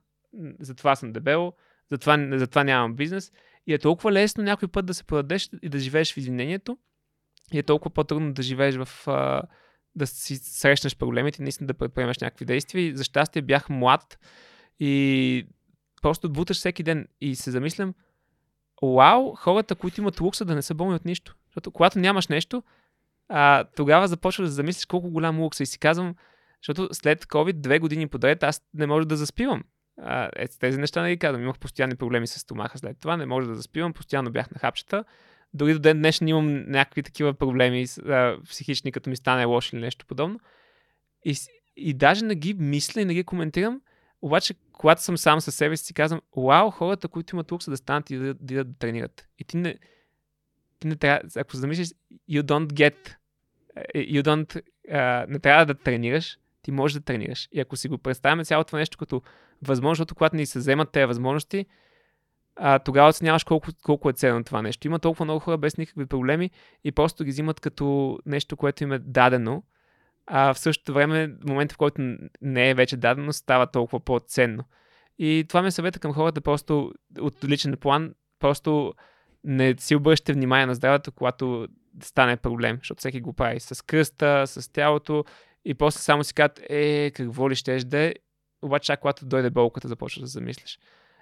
затова съм дебел, затова, затова нямам бизнес. И е толкова лесно някой път да се продадеш и да живееш в извинението. И е толкова по-трудно да живееш в... да си срещнеш проблемите и наистина да предприемаш някакви действия. И за щастие бях млад и просто буташ всеки ден и се замислям, вау, хората, които имат лукса да не са болни от нищо. Защото когато нямаш нещо, а, тогава започва да замислиш колко голям лукс. И си казвам, защото след COVID две години подред аз не може да заспивам. А, е, тези неща не ги казвам. Имах постоянни проблеми с стомаха след това, не може да заспивам, постоянно бях на хапчета. Дори до ден днешен имам някакви такива проблеми а, психични, като ми стане лошо или нещо подобно. И, и даже не ги мисля и не ги коментирам, обаче, когато съм сам със себе си, казвам, вау, хората, които имат лукса да станат и да, да, да тренират. И ти не, не трябва, ако замислиш, you don't get, е, you don't, uh, не трябва да тренираш, ти можеш да тренираш. И ако си го представяме цялото това нещо като възможно, защото когато ни се вземат тези възможности, а, тогава оценяваш колко, колко е ценно това нещо. Има толкова много хора без никакви проблеми и просто ги взимат като нещо, което им е дадено, а в същото време, в момента, в който не е вече дадено, става толкова по-ценно. И това ми е съвета към хората, просто от личен план, просто не си обръщате внимание на здравето, когато стане проблем, защото всеки го прави. С кръста, с тялото и после само си казват, е, какво ли щеш да е, обаче когато дойде болката, започваш да замислиш.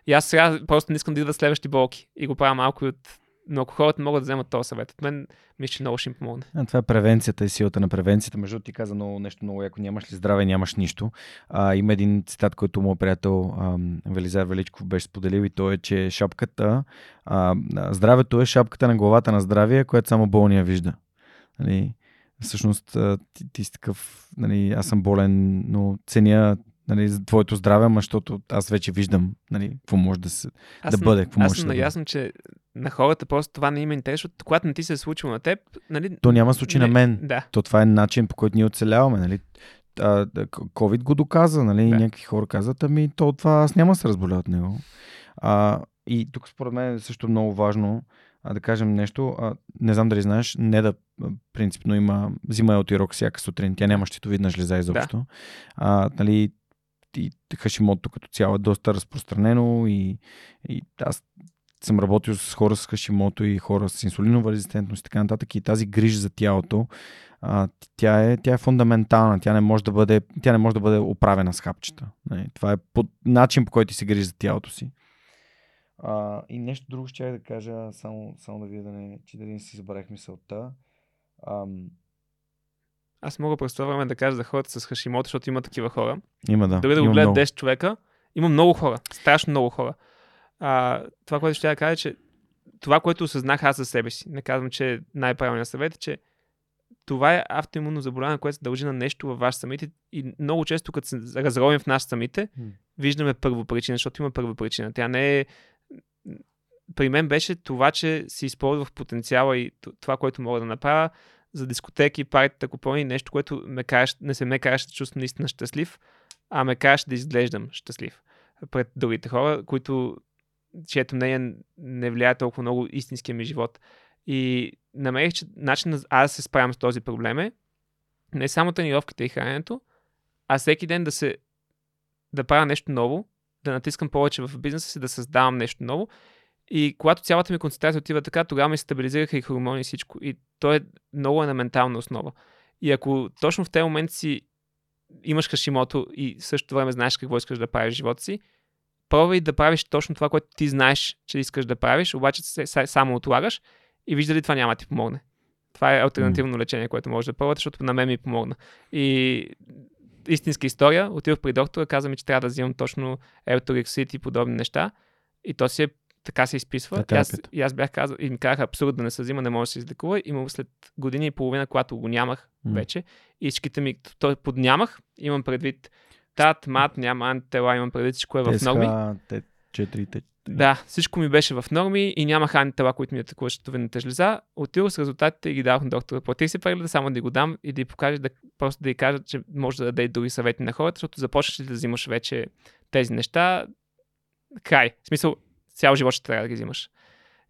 И аз сега просто не искам да идват следващи болки. И го правя малко от но ако хората могат да вземат този съвет от мен, мисля, че много ще им помогне. А, това е превенцията и силата на превенцията. Между ти каза много, нещо много яко. Нямаш ли здраве, нямаш нищо. А, има един цитат, който моят приятел ам, Велизар Величков беше споделил и то е, че шапката, а, здравето е шапката на главата на здравие, която само болния вижда. Нали? Всъщност, ти, ти си такъв, нали, аз съм болен, но ценя нали, за твоето здраве, ама защото аз вече виждам нали, какво може да, се, аз да бъде. Какво аз може съм да наясно, че на хората просто това не има интерес, защото когато не ти се е случило на теб, нали... То няма случай не, на мен. Да. То това е начин, по който ние оцеляваме. Нали? А, COVID го доказа, нали? Да. Някакви хора казват, ами то това аз няма да се разболя от него. А, и тук според мен е също много важно а, да кажем нещо. А, не знам дали знаеш, не да принципно има, взима елтирок всяка сутрин. Тя няма щитовидна жлеза изобщо. Да. А, нали, и хашимото като цяло е доста разпространено и, и аз съм работил с хора с хашимото и хора с инсулинова резистентност и така нататък и тази грижа за тялото а, тя, е, тя е фундаментална, тя не може да бъде, тя не може да бъде оправена с хапчета. Не, това е по, начин по който ти се грижи за тялото си. А, и нещо друго ще да кажа, само, само да видя да не, че дали не си забравих мисълта. Ам, Аз мога през това време да кажа за хората с хашимото, защото има такива хора. има да. Дори да го гледат много. 10 човека, има много хора, страшно много хора. А, това, което ще я кажа, е, че това, което осъзнах аз за себе си, не казвам, че е най-правилният съвет, е, че това е автоимунно заболяване, което се дължи на нещо във вас самите и много често, като се разровим в нас самите, виждаме първо причина, защото има първа причина. Тя не е... При мен беше това, че си използвах потенциала и това, което мога да направя за дискотеки, партията, купони, нещо, което ме караш, не се ме караше да чувствам наистина щастлив, а ме караше да изглеждам щастлив. пред другите хора, които чието мнение не влияе толкова много истинския ми живот. И намерих, че начин аз да се справям с този проблем е не само тренировките и храненето, а всеки ден да се да правя нещо ново, да натискам повече в бизнеса си, да създавам нещо ново. И когато цялата ми концентрация отива така, тогава ми стабилизираха и хормони и всичко. И то е много е на ментална основа. И ако точно в тези моменти си имаш хашимото и същото време знаеш какво искаш да правиш в живота си, пробвай да правиш точно това, което ти знаеш, че искаш да правиш, обаче се само отлагаш и вижда ли това няма ти помогне. Това е альтернативно лечение, което може да пробвате, защото на мен ми помогна. И истинска история, отидох при доктора, каза ми, че трябва да взимам точно елториксит и подобни неща. И то си е така се изписва. Е, и, аз, и аз бях казал, и ми казаха абсурд да не се взима, не може да се излекува. И след години и половина, когато го нямах mm. вече, и всичките ми, то поднямах, имам предвид тат, мат, няма антитела, имам предвид всичко е в норми. Те, четирите. Да, всичко ми беше в норми и нямах антитела, които ми атакуват щитовидната жлеза. Отидох с резултатите и ги дадох на доктора. Платих си прегледа, само да го дам и да й покажа, да, просто да й кажа, че може да даде и други съвети на хората, защото започнеш ли да взимаш вече тези неща, край. В смисъл, цял живот ще трябва да ги взимаш.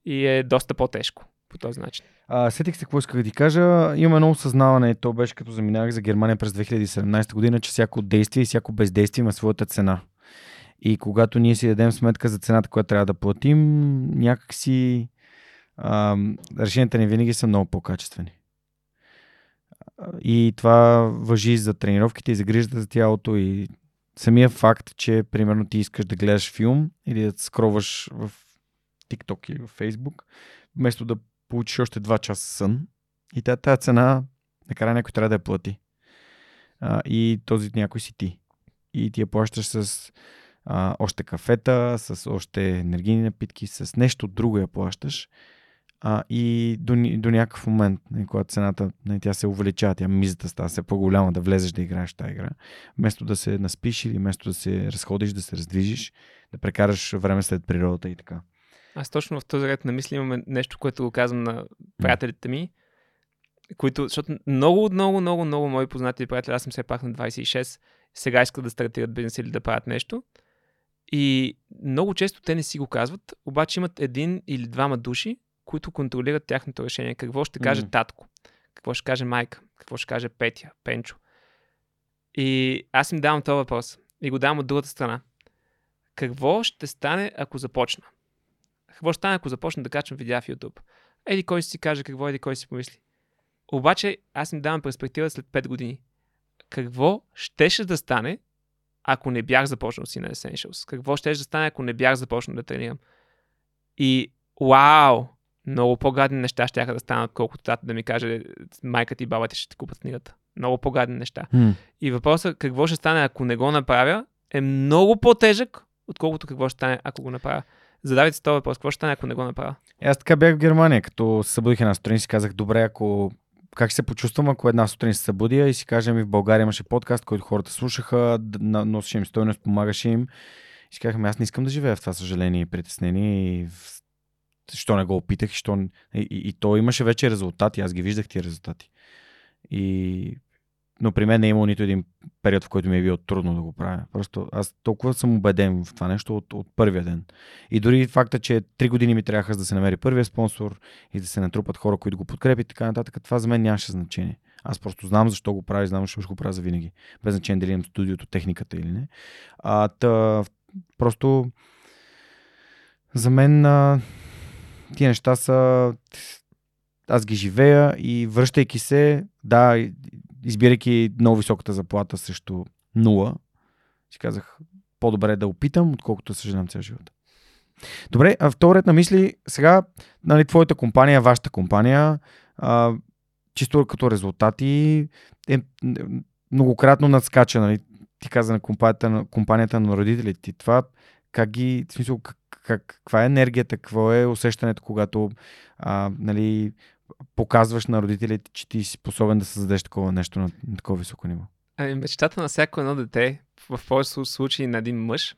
И е доста по-тежко по този начин. А, сетих се какво исках да ти кажа. Имам едно осъзнаване, то беше като заминах за Германия през 2017 година, че всяко действие и всяко бездействие има своята цена. И когато ние си дадем сметка за цената, която трябва да платим, някакси а, решенията ни винаги са много по-качествени. И това въжи за тренировките и за грижата за тялото и самия факт, че примерно ти искаш да гледаш филм или да скроваш в TikTok или в Facebook, вместо да получиш още 2 часа сън и тази, тази цена накрая някой трябва да я плати. А, и този някой си ти. И ти я плащаш с а, още кафета, с още енергийни напитки, с нещо друго я плащаш. А, и до, до някакъв момент, нали, когато цената нали, тя се увеличава, тя мизата става се по-голяма да влезеш да играеш тази игра, вместо да се наспиш или вместо да се разходиш, да се раздвижиш, да прекараш време след природата и така. Аз точно в този ред на мисли имаме нещо, което го казвам на приятелите ми, които, защото много, много, много, много мои познати и приятели, аз съм все пак на 26, сега искат да стартират бизнес или да правят нещо. И много често те не си го казват, обаче имат един или двама души, които контролират тяхното решение. Какво ще каже mm. татко? Какво ще каже майка? Какво ще каже Петя, Пенчо? И аз им давам този въпрос. И го давам от другата страна. Какво ще стане, ако започна? Какво ще стане, ако започна да качвам видеа в YouTube? Еди кой си каже какво, еди кой си помисли. Обаче аз им давам перспектива след 5 години. Какво щеше да стане, ако не бях започнал си на Essentials? Какво ще да стане, ако не бях започнал да тренирам? И вау! Много по-гадни неща ще да станат, колкото тата да ми каже майка ти и баба ти ще ти купат книгата. Много по-гадни неща. Hmm. И въпросът какво ще стане, ако не го направя, е много по-тежък, отколкото какво ще стане, ако го направя. Задавайте си този въпрос. Какво ще стане, ако не го направя? Е, аз така бях в Германия, като се събудих една сутрин си казах, добре, ако как се почувствам, ако една сутрин се събудя и си кажем, в България имаше подкаст, който хората слушаха, носеше им стойност, помагаше им. И си казахме, аз не искам да живея в това съжаление и притеснение и в... Що не го опитах, що... и, и, и то имаше вече резултати, аз ги виждах тия резултати. И но при мен не е имало нито един период, в който ми е било трудно да го правя. Просто аз толкова съм убеден в това нещо от, от първия ден. И дори факта, че три години ми трябваха да се намери първия спонсор и да се натрупат хора, които го подкрепят и така нататък, това за мен нямаше значение. Аз просто знам защо го правя знам защо ще го правя за винаги. Без значение дали имам студиото, техниката или не. А, та, просто за мен а, тия неща са аз ги живея и връщайки се, да, избирайки много високата заплата срещу нула, си казах, по-добре да опитам, отколкото съжалявам цял живот. Добре, а втори ред на мисли, сега, нали, твоята компания, вашата компания, а, чисто като резултати, е многократно надскача, нали, ти каза на компанията, на компанията на родителите ти. Това как ги, в смисъл, как, каква е енергията, какво е усещането, когато а, нали, показваш на родителите, че ти си способен да създадеш такова нещо на, на такова високо ниво? Ами, мечтата на всяко едно дете, в повечето случаи на един мъж,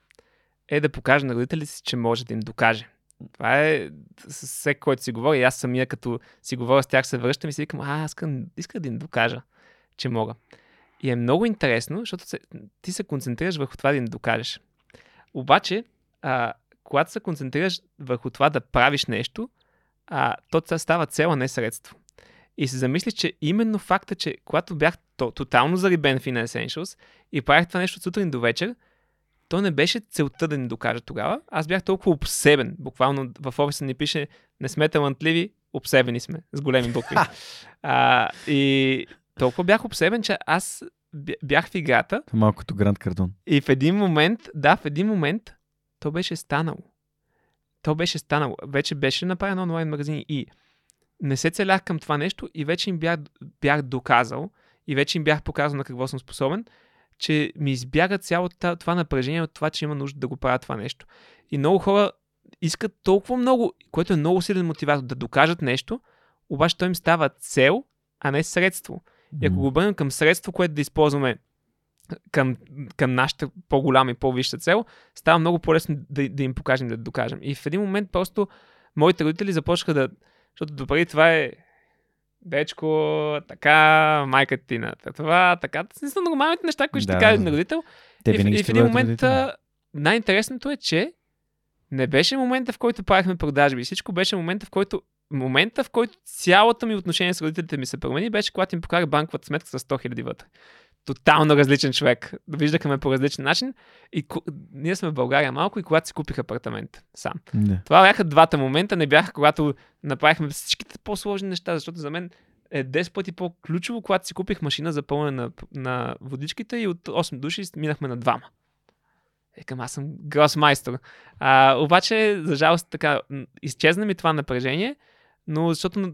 е да покаже на родителите си, че може да им докаже. Това е с всеки, който си говори. И аз самия, като си говоря с тях, се връщам и си викам, а, аз искам, искам да им докажа, че мога. И е много интересно, защото се, ти се концентрираш върху това да им докажеш. Обаче, а, когато се концентрираш върху това да правиш нещо, а, то това става цел, а не средство. И се замислих, че именно факта, че когато бях то, тотално зарибен в Essentials и правих това нещо от сутрин до вечер, то не беше целта да ни докажа тогава. Аз бях толкова обсебен. Буквално в офиса ни пише не сме талантливи, обсебени сме с големи букви. а, и толкова бях обсебен, че аз бях в играта. Малкото Гранд Кардон. И в един момент, да, в един момент то беше станало. То беше станало. Вече беше направено онлайн магазин и не се целях към това нещо и вече им бях, бях доказал и вече им бях показал на какво съм способен, че ми избяга цялото това напрежение от това, че има нужда да го правя това нещо. И много хора искат толкова много, което е много силен мотиватор да докажат нещо, обаче той им става цел, а не средство. И ако го обърнем към средство, което да използваме към, към нашата по-голяма и по-висша цел, става много по-лесно да, да им покажем, да докажем. И в един момент просто моите родители започнаха да... Защото допреди това е дечко, така, майка ти на това, така. Не са нормалните неща, които да, ще кажат на родител. Те и, и в един момент най-интересното е, че не беше момента, в който правихме продажби. Всичко беше момента, в който момента, в който цялото ми отношение с родителите ми се промени, беше когато им покарах банковата сметка с 100 000 вътре. Тотално различен човек. Виждаха ме по различен начин. И ние сме в България малко и когато си купих апартамент сам. Не. Това бяха двата момента. Не бяха когато направихме всичките по-сложни неща, защото за мен е 10 пъти по-ключово, когато си купих машина за пълне на, на водичките и от 8 души минахме на двама. Екам, аз съм гросмайстор. А, обаче, за жалост, така, изчезна ми това напрежение, но защото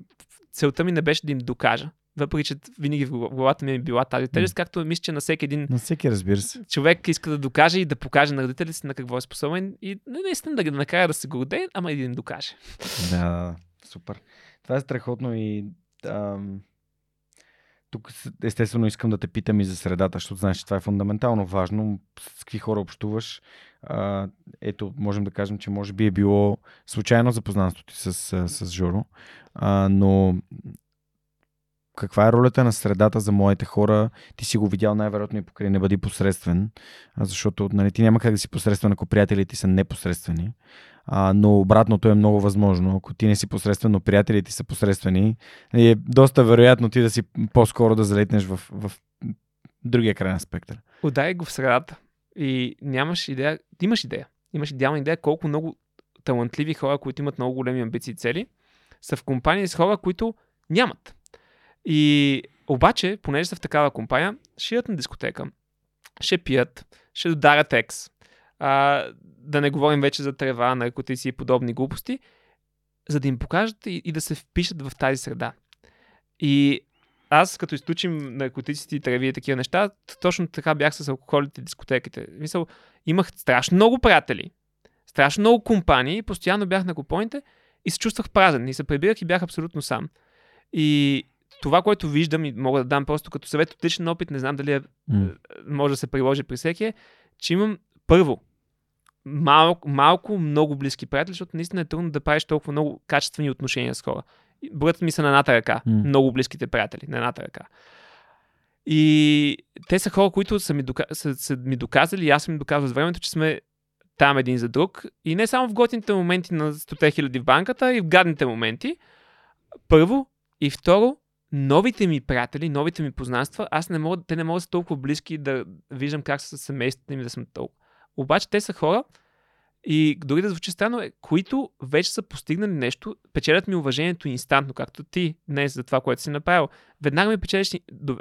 целта ми не беше да им докажа. Въпреки, че винаги в главата ми е била тази тежест, както мисля, че на всеки един на всеки, разбира се. човек иска да докаже и да покаже на родителите си на какво е способен и наистина да ги накара да се гордее, ама и да им докаже. Да, супер. Това е страхотно и ам, тук естествено искам да те питам и за средата, защото знаеш, че това е фундаментално важно. С какви хора общуваш. А, ето, можем да кажем, че може би е било случайно запознанството ти с, с, с Жоро, а, но каква е ролята на средата за моите хора? Ти си го видял най-вероятно и покрай не бъди посредствен, защото нали, ти няма как да си посредствен, ако приятелите ти са непосредствени. А, но обратното е много възможно. Ако ти не си посредствен, но приятелите са посредствени, е доста вероятно ти да си по-скоро да залетнеш в, в другия край на спектър. Удай го в средата. И нямаш идея, имаш идея. Имаш идеална идея колко много талантливи хора, които имат много големи амбиции и цели, са в компании с хора, които нямат. И обаче, понеже са в такава компания, ще идат на дискотека, ще пият, ще додарят екс, а, да не говорим вече за трева, наркотици и подобни глупости, за да им покажат и, и да се впишат в тази среда. И аз, като изключим наркотиците и треви и такива неща, точно така бях с алкохолите и дискотеките. Мисъл, имах страшно много приятели, страшно много компании, постоянно бях на купоните и се чувствах празен. И се прибирах и бях абсолютно сам. И това, което виждам и мога да дам просто като съвет от личен опит, не знам дали е, mm. може да се приложи при всеки, е, че имам първо малко, малко, много близки приятели, защото наистина е трудно да правиш толкова много качествени отношения с хора. Броят ми са на едната ръка. Mm. Много близките приятели на едната ръка. И те са хора, които са ми, дока... са, са ми доказали, и аз съм ми доказал с времето, че сме там един за друг. И не само в готините моменти на 100 хиляди в банката, и в гадните моменти. Първо. И второ, новите ми приятели, новите ми познанства, аз не мога, те не могат да са толкова близки да виждам как са семейството ми да съм толкова. Обаче те са хора, и дори да звучи странно, е, които вече са постигнали нещо, печелят ми уважението инстантно, както ти днес за това, което си направил. Веднага ми печелиш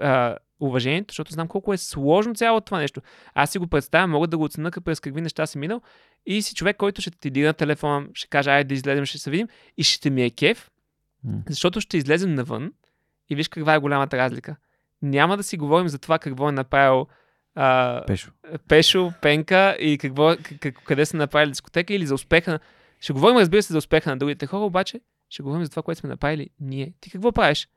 а, уважението, защото знам колко е сложно цялото това нещо. Аз си го представя, мога да го оценя през какви неща си минал и си човек, който ще ти дигна телефона, ще каже, айде да излезем, ще се видим и ще ми е кеф, защото ще излезем навън и виж каква е голямата разлика. Няма да си говорим за това какво е направил а, Пешо. Пешо, Пенка и какво, къде са направили дискотека или за успеха. Ще говорим, разбира се, за успеха на другите хора, обаче ще говорим за това, което сме направили ние. Ти какво правиш?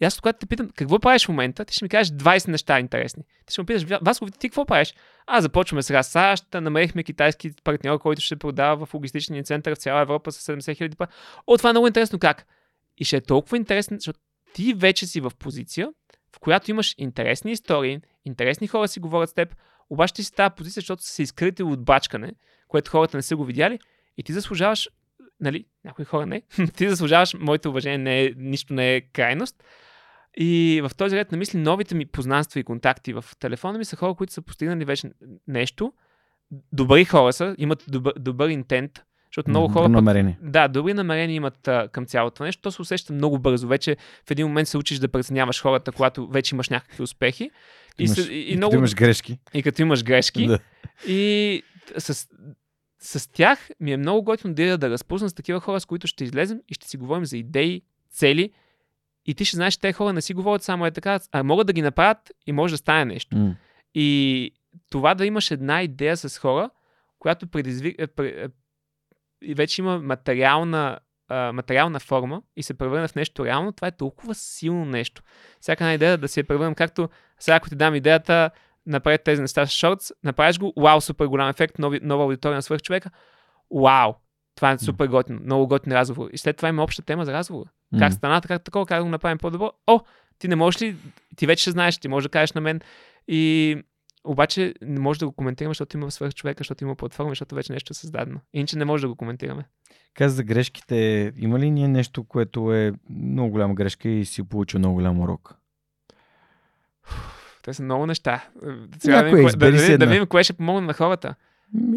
И аз, когато те питам какво правиш в момента, ти ще ми кажеш 20 неща интересни. Ти ще ме питаш, Васко, ти какво правиш? А, започваме сега САЩ, намерихме китайски партньор, който ще продава в логистичния център в цяла Европа с 70 хиляди па. О, това е много интересно как? И ще е толкова интересно, защото ти вече си в позиция, в която имаш интересни истории, интересни хора си говорят с теб, обаче ти си тази позиция, защото си се изкритил от бачкане, което хората не са го видяли и ти заслужаваш, нали, някои хора не, ти заслужаваш, моето уважение не е, нищо не е крайност. И в този ред на мисли, новите ми познанства и контакти в телефона ми са хора, които са постигнали вече нещо. Добри хора са, имат добър, добър интент, защото много хора. Добро намерение. Път, да, добри намерения имат а, към цялото нещо. То се усеща много бързо. Вече в един момент се учиш да преценяваш хората, когато вече имаш някакви успехи. И, имаш, с- и, и много... много, имаш грешки. и като имаш грешки. Да. И с, с тях ми е много готино да, ида да разпусна с такива хора, с които ще излезем и ще си говорим за идеи, цели. И ти ще знаеш, че те хора не си говорят само е така, а могат да ги направят и може да стане нещо. М. И това да имаш една идея с хора, която предизвика, и вече има материална, а, материална форма и се превърне в нещо реално, това е толкова силно нещо. Всяка една идея да си я превърнем, както сега ако ти дам идеята, направи тези неща с шортс, направиш го, вау, супер голям ефект, нови, нова аудитория на свърх човека, вау, това е супер готино, много готин разговор. И след това има обща тема за разговор. Как М. стана, как такова, как да го направим по-добро. О, ти не можеш ли, ти вече знаеш, ти можеш да кажеш на мен. И обаче не може да го коментираме, защото има свърх човека, защото има платформа, защото вече нещо е създадено. Иначе не може да го коментираме. Каза за грешките. Има ли ние нещо, което е много голяма грешка и си получил много голям урок? Те са много неща. Сега да, Някоя видим, да, да, да видим кое ще помогне на хората.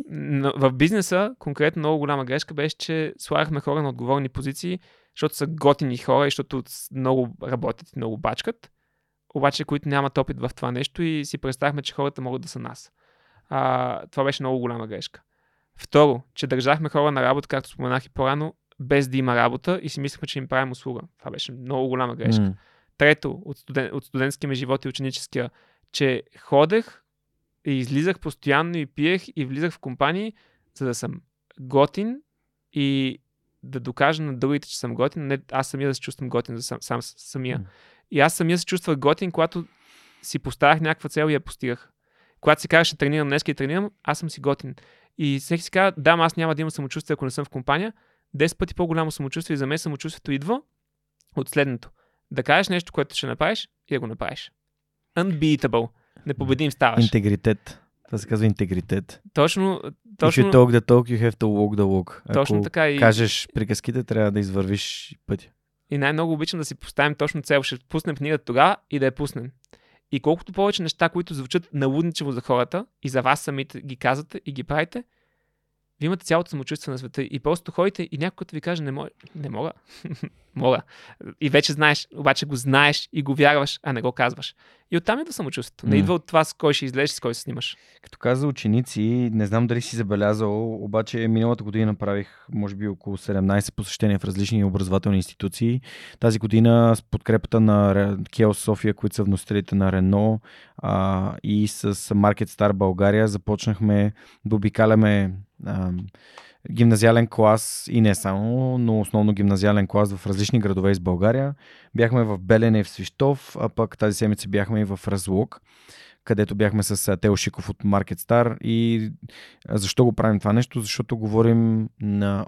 Но в бизнеса, конкретно много голяма грешка беше, че слагахме хора на отговорни позиции, защото са готини хора и защото много работят и много бачкат, обаче които нямат опит в това нещо и си представяхме, че хората могат да са нас. А, това беше много голяма грешка. Второ, че държахме хора на работа, както споменах и по-рано, без да има работа и си мислехме, че им правим услуга. Това беше много голяма грешка. м. Трето, от, студен, от студентския ми живот и ученическия, че ходех и излизах постоянно и пиех и влизах в компании, за да съм готин и да докажа на другите, че съм готин. Не аз самия да се чувствам готин за сам, сам самия. М. И аз самия се чувствах готин, когато си поставях някаква цел и я постигах. Когато си казваш, ще тренирам днес и тренирам, аз съм си готин. И всеки си казва, да, аз няма да имам самочувствие, ако не съм в компания. 10 пъти по-голямо самочувствие и за мен самочувствието идва от следното. Да кажеш нещо, което ще направиш и да го направиш. Unbeatable. Непобедим ставаш. Интегритет. Това се казва интегритет. Точно, If you точно, talk the talk, you have to walk the walk. Ако точно така и, кажеш приказките, трябва да извървиш пътя. и най-много обичам да си поставим точно цел. Ще пуснем книгата тогава и да я пуснем. И колкото повече неща, които звучат налудничево за хората и за вас самите ги казвате и ги правите, вие имате цялото самочувствие на света и просто ходите и някой ви каже не мога, не мога, мога. И вече знаеш, обаче го знаеш и го вярваш, а не го казваш. И оттам идва самочувствието. Не М. идва от това с кой ще излезеш, с кой се снимаш. Като каза ученици, не знам дали си забелязал, обаче миналата година направих може би около 17 посещения в различни образователни институции. Тази година с подкрепата на Кеос София, които са вносителите на Рено а, и с Market Star България започнахме да обикаляме а, гимназиален клас и не само, но основно гимназиален клас в различни градове из България. Бяхме в Белене и в Свищов, а пък тази седмица бяхме и в Разлог където бяхме с Тео Шиков от Market Star. И защо го правим това нещо? Защото говорим на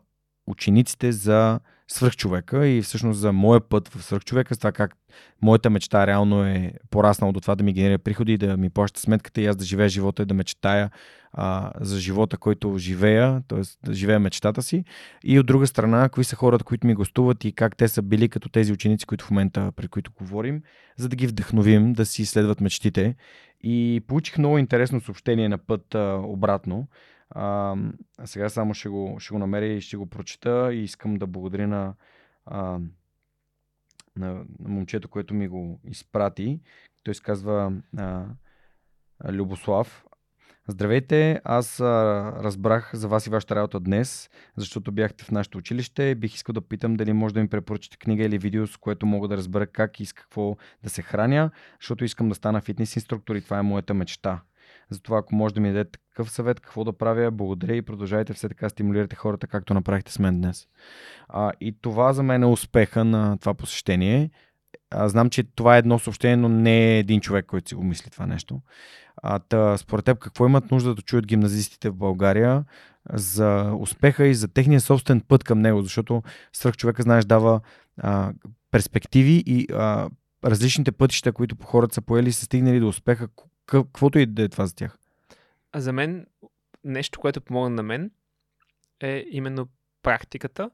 учениците за свръхчовека и всъщност за моя път в свръхчовека, с това как моята мечта реално е пораснала до това да ми генерира приходи, да ми плаща сметката и аз да живея живота и да мечтая а, за живота, който живея, т.е. да живея мечтата си. И от друга страна, кои са хората, които ми гостуват и как те са били като тези ученици, които в момента, пред които говорим, за да ги вдъхновим да си следват мечтите. И получих много интересно съобщение на път а, обратно. А, сега само ще го, ще го намеря и ще го прочета и искам да благодаря на, а, на, на момчето, което ми го изпрати. Той се казва а, Любослав. Здравейте, аз а, разбрах за вас и вашата работа днес, защото бяхте в нашето училище. Бих искал да питам дали може да ми препоръчате книга или видео, с което мога да разбера как и с какво да се храня, защото искам да стана фитнес инструктор и това е моята мечта. Затова, ако може да ми дадете такъв съвет, какво да правя, благодаря и продължайте все така стимулирате хората, както направихте с мен днес. А, и това за мен е успеха на това посещение. А, знам, че това е едно съобщение, но не е един човек, който си го мисли това нещо. А, та, според теб, какво имат нужда да чуят гимназистите в България за успеха и за техния собствен път към него? Защото свръх човека, знаеш, дава а, перспективи и а, различните пътища, които по хората са поели, са стигнали до успеха, каквото и да е това за тях. А за мен, нещо, което помогна на мен, е именно практиката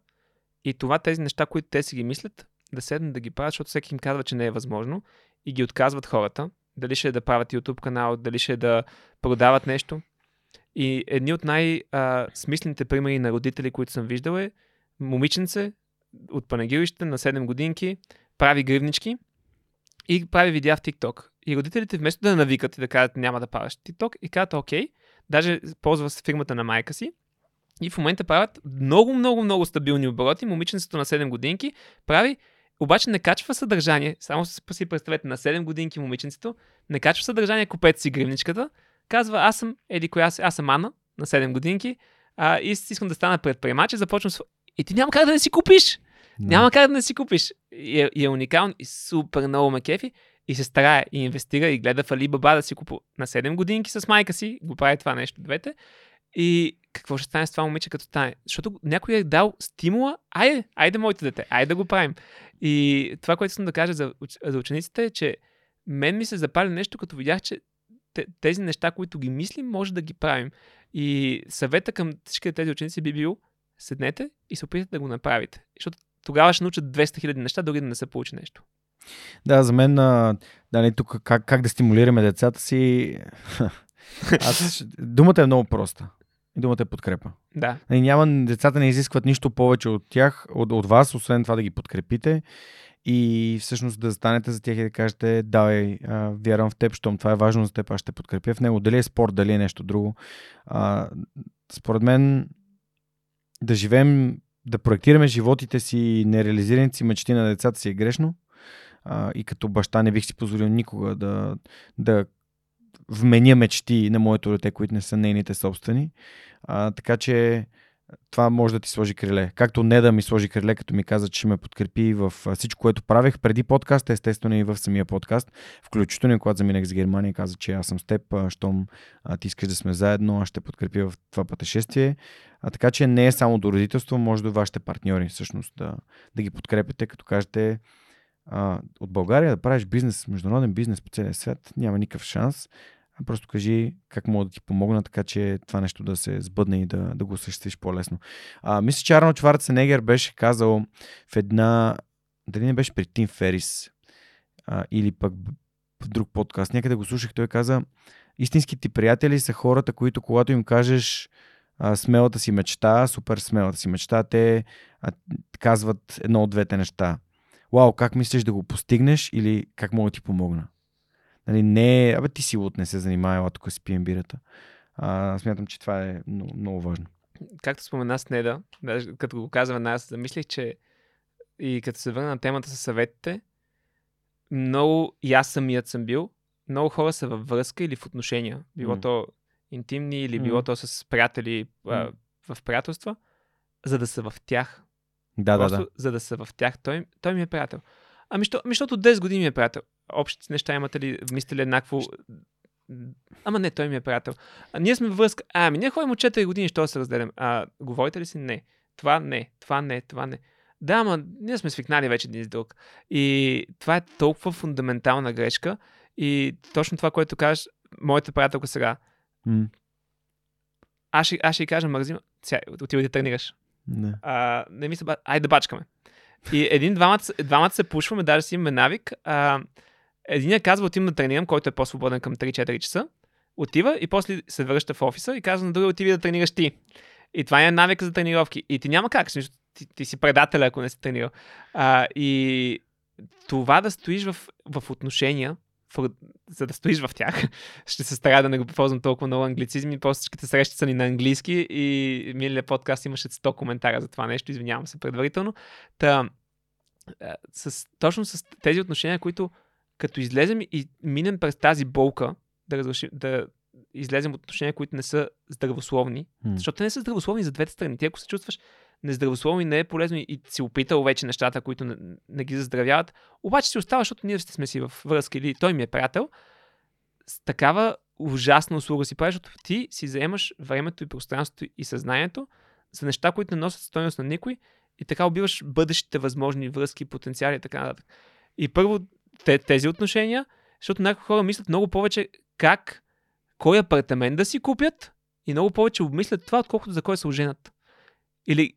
и това тези неща, които те си ги мислят, да седнат да ги правят, защото всеки им казва, че не е възможно и ги отказват хората. Дали ще е да правят YouTube канал, дали ще е да продават нещо. И едни от най-смислените примери на родители, които съм виждал е момиченце от панагирище на 7 годинки, прави гривнички и прави видеа в TikTok. И родителите вместо да навикат и да кажат няма да правиш TikTok и казват окей, даже ползва с фирмата на майка си и в момента правят много, много, много стабилни обороти. Момиченцето на 7 годинки прави, обаче не качва съдържание. Само си представете, на 7 годинки момиченцето не качва съдържание, купете си гривничката. Казва, аз съм, еди коя аз съм Ана, на 7 годинки, а, и искам да стана предприемач и започвам с... И ти няма как да не си купиш. No. Няма как да не си купиш. И е, и е уникално и супер много ме кефи. И се старае и инвестира и гледа в Alibaba да си купува на 7 годинки с майка си. Го прави това нещо двете. И какво ще стане с това момиче като стане? Защото някой е дал стимула, айде, айде моите дете, айде да го правим. И това, което искам да кажа за, за учениците е, че мен ми се запали нещо, като видях, че тези неща, които ги мислим, може да ги правим. И съвета към всички тези ученици би бил, седнете и се опитате да го направите. Защото тогава ще научат 200 хиляди неща, дори да не се получи нещо. Да, за мен, да, тук как, как да стимулираме децата си. Аз, думата е много проста. И думата е подкрепа. Да. И няма, децата не изискват нищо повече от тях, от, от вас, освен това да ги подкрепите и всъщност да застанете за тях и да кажете, давай, вярвам в теб, щом това е важно за теб, аз ще подкрепя в него. Дали е спорт, дали е нещо друго. А, според мен да живеем, да проектираме животите си нереализираните си мечти на децата си е грешно. А, и като баща не бих си позволил никога да, да вменя мечти на моето дете, които не са нейните собствени. А, така че това може да ти сложи криле. Както не да ми сложи криле, като ми каза, че ме подкрепи в всичко, което правех преди подкаста, естествено и в самия подкаст. Включително и когато заминах за Германия, каза, че аз съм с теб, щом ти искаш да сме заедно, аз ще подкрепя в това пътешествие. А, така че не е само до родителство, може до вашите партньори всъщност да, да ги подкрепите, като кажете а, от България да правиш бизнес, международен бизнес по целия свят, няма никакъв шанс. Просто кажи как мога да ти помогна, така че това нещо да се сбъдне и да, да го осъществиш по-лесно. А, мисля, че Арнолд Шварценегер беше казал в една... Дали не беше при Тим Ферис а, или пък в друг подкаст. Някъде го слушах, той каза истинските приятели са хората, които когато им кажеш а, смелата си мечта, супер смелата си мечта, те а, казват едно от двете неща. Вау, как мислиш да го постигнеш или как мога да ти помогна? Нали, не, абе ти си лут, не се занимава, тук си пием бирата. А, смятам, че това е много, много важно. Както спомена с Неда, даже като го казвам аз, замислих, че и като се върна на темата с съветите, много и аз самият съм бил, много хора са във връзка или в отношения. Било mm. то интимни или било mm. то с приятели mm. а, в приятелства, за да са в тях. Да, Просто, да, да. За да са в тях. Той, той ми е приятел. Ами, що, ами защото 10 години ми е приятел общите неща имате ли, мислите ли еднакво? Ама не, той ми е приятел. А, ние сме във връзка. А, ами ние ходим от 4 години, що се разделям? А, говорите ли си? Не. Това не, това не, това не. Да, ама ние сме свикнали вече един с друг. И това е толкова фундаментална грешка. И точно това, което кажеш, моята приятелка сега. Mm. Аз ще, аз ще й кажа, магазин, сега отивай да тренираш. Не. А, не мисля, айде да бачкаме. И един, двамата, двамата се пушваме, даже си имаме навик. А, Единият казва, отивам да тренирам, който е по-свободен към 3-4 часа. Отива и после се връща в офиса и казва на другия, отиви да тренираш ти. И това е навик за тренировки. И ти няма как, ти, ти си предателя, ако не си тренирал. А, и това да стоиш в, в отношения, за да стоиш в тях, ще се старая да не го ползвам толкова много англицизми, после всичките срещи са ни на английски и миналия подкаст имаше 100 коментара за това нещо, извинявам се предварително. Та, с, точно с тези отношения, които като излезем и минем през тази болка, да, разрешим, да излезем от отношения, които не са здравословни, mm. защото те не са здравословни за двете страни. Ти ако се чувстваш нездравословно и не е полезно и си опитал вече нещата, които не, не ги заздравяват, обаче си остава, защото ние сме си в връзка или той ми е приятел, с такава ужасна услуга си правиш, защото ти си заемаш времето и пространството и съзнанието за неща, които не носят стойност на никой и така убиваш бъдещите възможни връзки, потенциали и така нататък. И първо тези отношения, защото някои хора мислят много повече как кой апартамент да си купят и много повече обмислят това, отколкото за кой се оженят. Или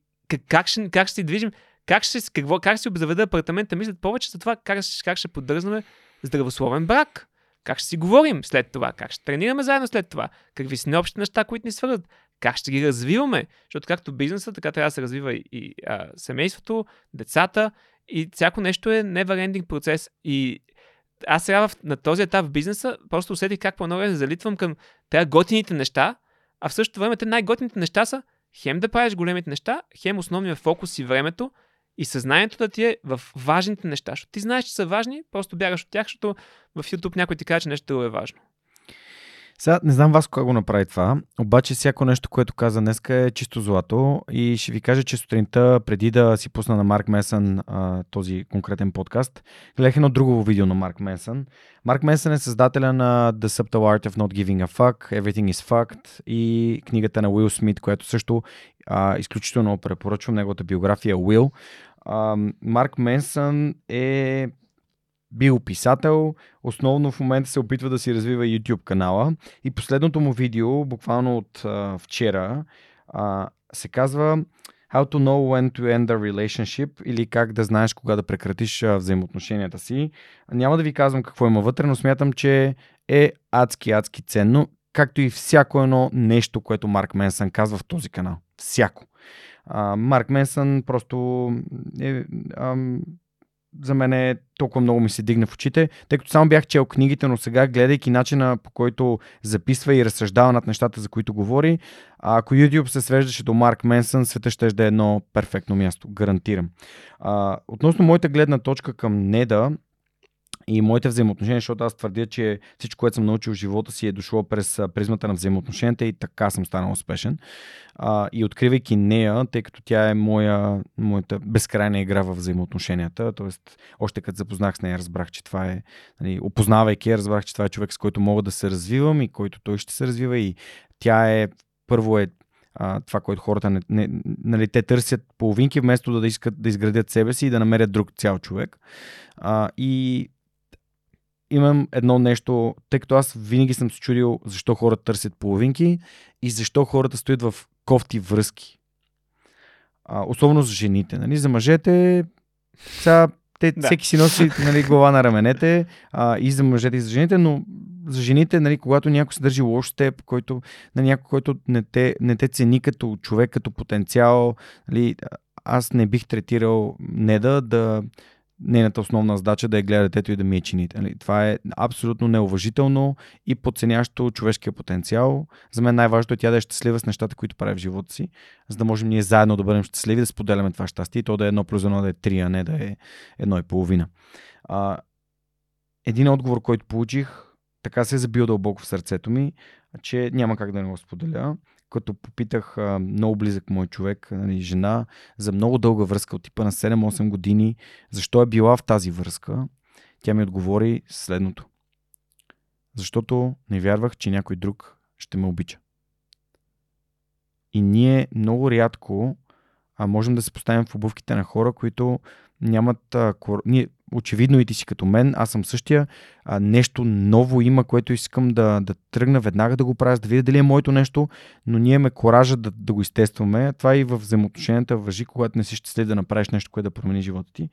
как, ще, как ще си движим, как ще, какво, как ще си обзаведа апартамента, мислят повече за това как, как ще поддържаме здравословен брак. Как ще си говорим след това? Как ще тренираме заедно след това? Какви са необщи неща, които ни свързват? Как ще ги развиваме? Защото както бизнеса, така трябва да се развива и, а, семейството, децата и всяко нещо е never процес. И аз сега в, на този етап в бизнеса просто усетих как по-много се залитвам към тези готините неща, а в същото време те най-готините неща са хем да правиш големите неща, хем основния фокус и времето и съзнанието да ти е в важните неща. Защото ти знаеш, че са важни, просто бягаш от тях, защото в YouTube някой ти каже, че нещо е важно. Сега не знам вас кога го направи това, обаче всяко нещо, което каза днес е чисто злато и ще ви кажа, че сутринта, преди да си пусна на Марк Месън този конкретен подкаст, гледах едно друго видео на Марк Месън. Марк Месън е създателя на The Subtle Art of Not Giving a Fuck, Everything is Fucked и книгата на Уил Смит, която също а, изключително препоръчвам, неговата биография Уил. Марк Менсън е бил писател, основно в момента се опитва да си развива YouTube канала и последното му видео, буквално от а, вчера, а, се казва How to know when to end a relationship или как да знаеш кога да прекратиш а, взаимоотношенията си. Няма да ви казвам какво има вътре, но смятам, че е адски, адски ценно, както и всяко едно нещо, което Марк Менсън казва в този канал. Всяко. А, Марк Менсън просто е, ам, за мен е толкова много ми се дигна в очите, тъй като само бях чел книгите, но сега гледайки начина по който записва и разсъждава над нещата, за които говори, а ако YouTube се свеждаше до Марк Менсън, света ще е едно перфектно място, гарантирам. А, относно моята гледна точка към Неда, и моите взаимоотношения, защото аз твърдя, че всичко, което съм научил в живота си е дошло през призмата на взаимоотношенията и така съм станал успешен. А, и откривайки нея, тъй като тя е моя, моята безкрайна игра в взаимоотношенията, т.е. още като запознах с нея, разбрах, че това е, нали, опознавайки я, разбрах, че това е човек, с който мога да се развивам и който той ще се развива и тя е, първо е а, това, което хората не, не, нали, те търсят половинки, вместо да, искат да изградят себе си и да намерят друг цял човек. А, и имам едно нещо, тъй като аз винаги съм се чудил защо хората търсят половинки и защо хората стоят в кофти връзки. А, особено за жените. Нали? За мъжете, сега, те, да. всеки си носи нали, глава на раменете а, и за мъжете и за жените, но за жените, нали, когато някой се държи лош с теб, който, нали, някой, който не те, не те цени като човек, като потенциал, нали, аз не бих третирал Неда да, нейната основна задача да я гледа детето и да ми е чините. Нали? Това е абсолютно неуважително и подценящо човешкия потенциал. За мен най-важното е тя да е щастлива с нещата, които прави в живота си, за да можем ние заедно да бъдем щастливи, да споделяме това щастие и то да е едно плюс едно, да е три, а не да е едно и половина. А, един отговор, който получих, така се е забил дълбоко в сърцето ми, че няма как да не го споделя като попитах а, много близък мой човек, нали, жена, за много дълга връзка от типа на 7-8 години, защо е била в тази връзка, тя ми отговори следното. Защото не вярвах, че някой друг ще ме обича. И ние много рядко а можем да се поставим в обувките на хора, които нямат... А, кор... Ние, очевидно и ти си като мен, аз съм същия. А, нещо ново има, което искам да, да тръгна веднага да го правя, да видя дали е моето нещо, но ние ме коража да, да го изтестваме. Това и в взаимоотношенията въжи, когато не си щастлив да направиш нещо, което да промени живота ти.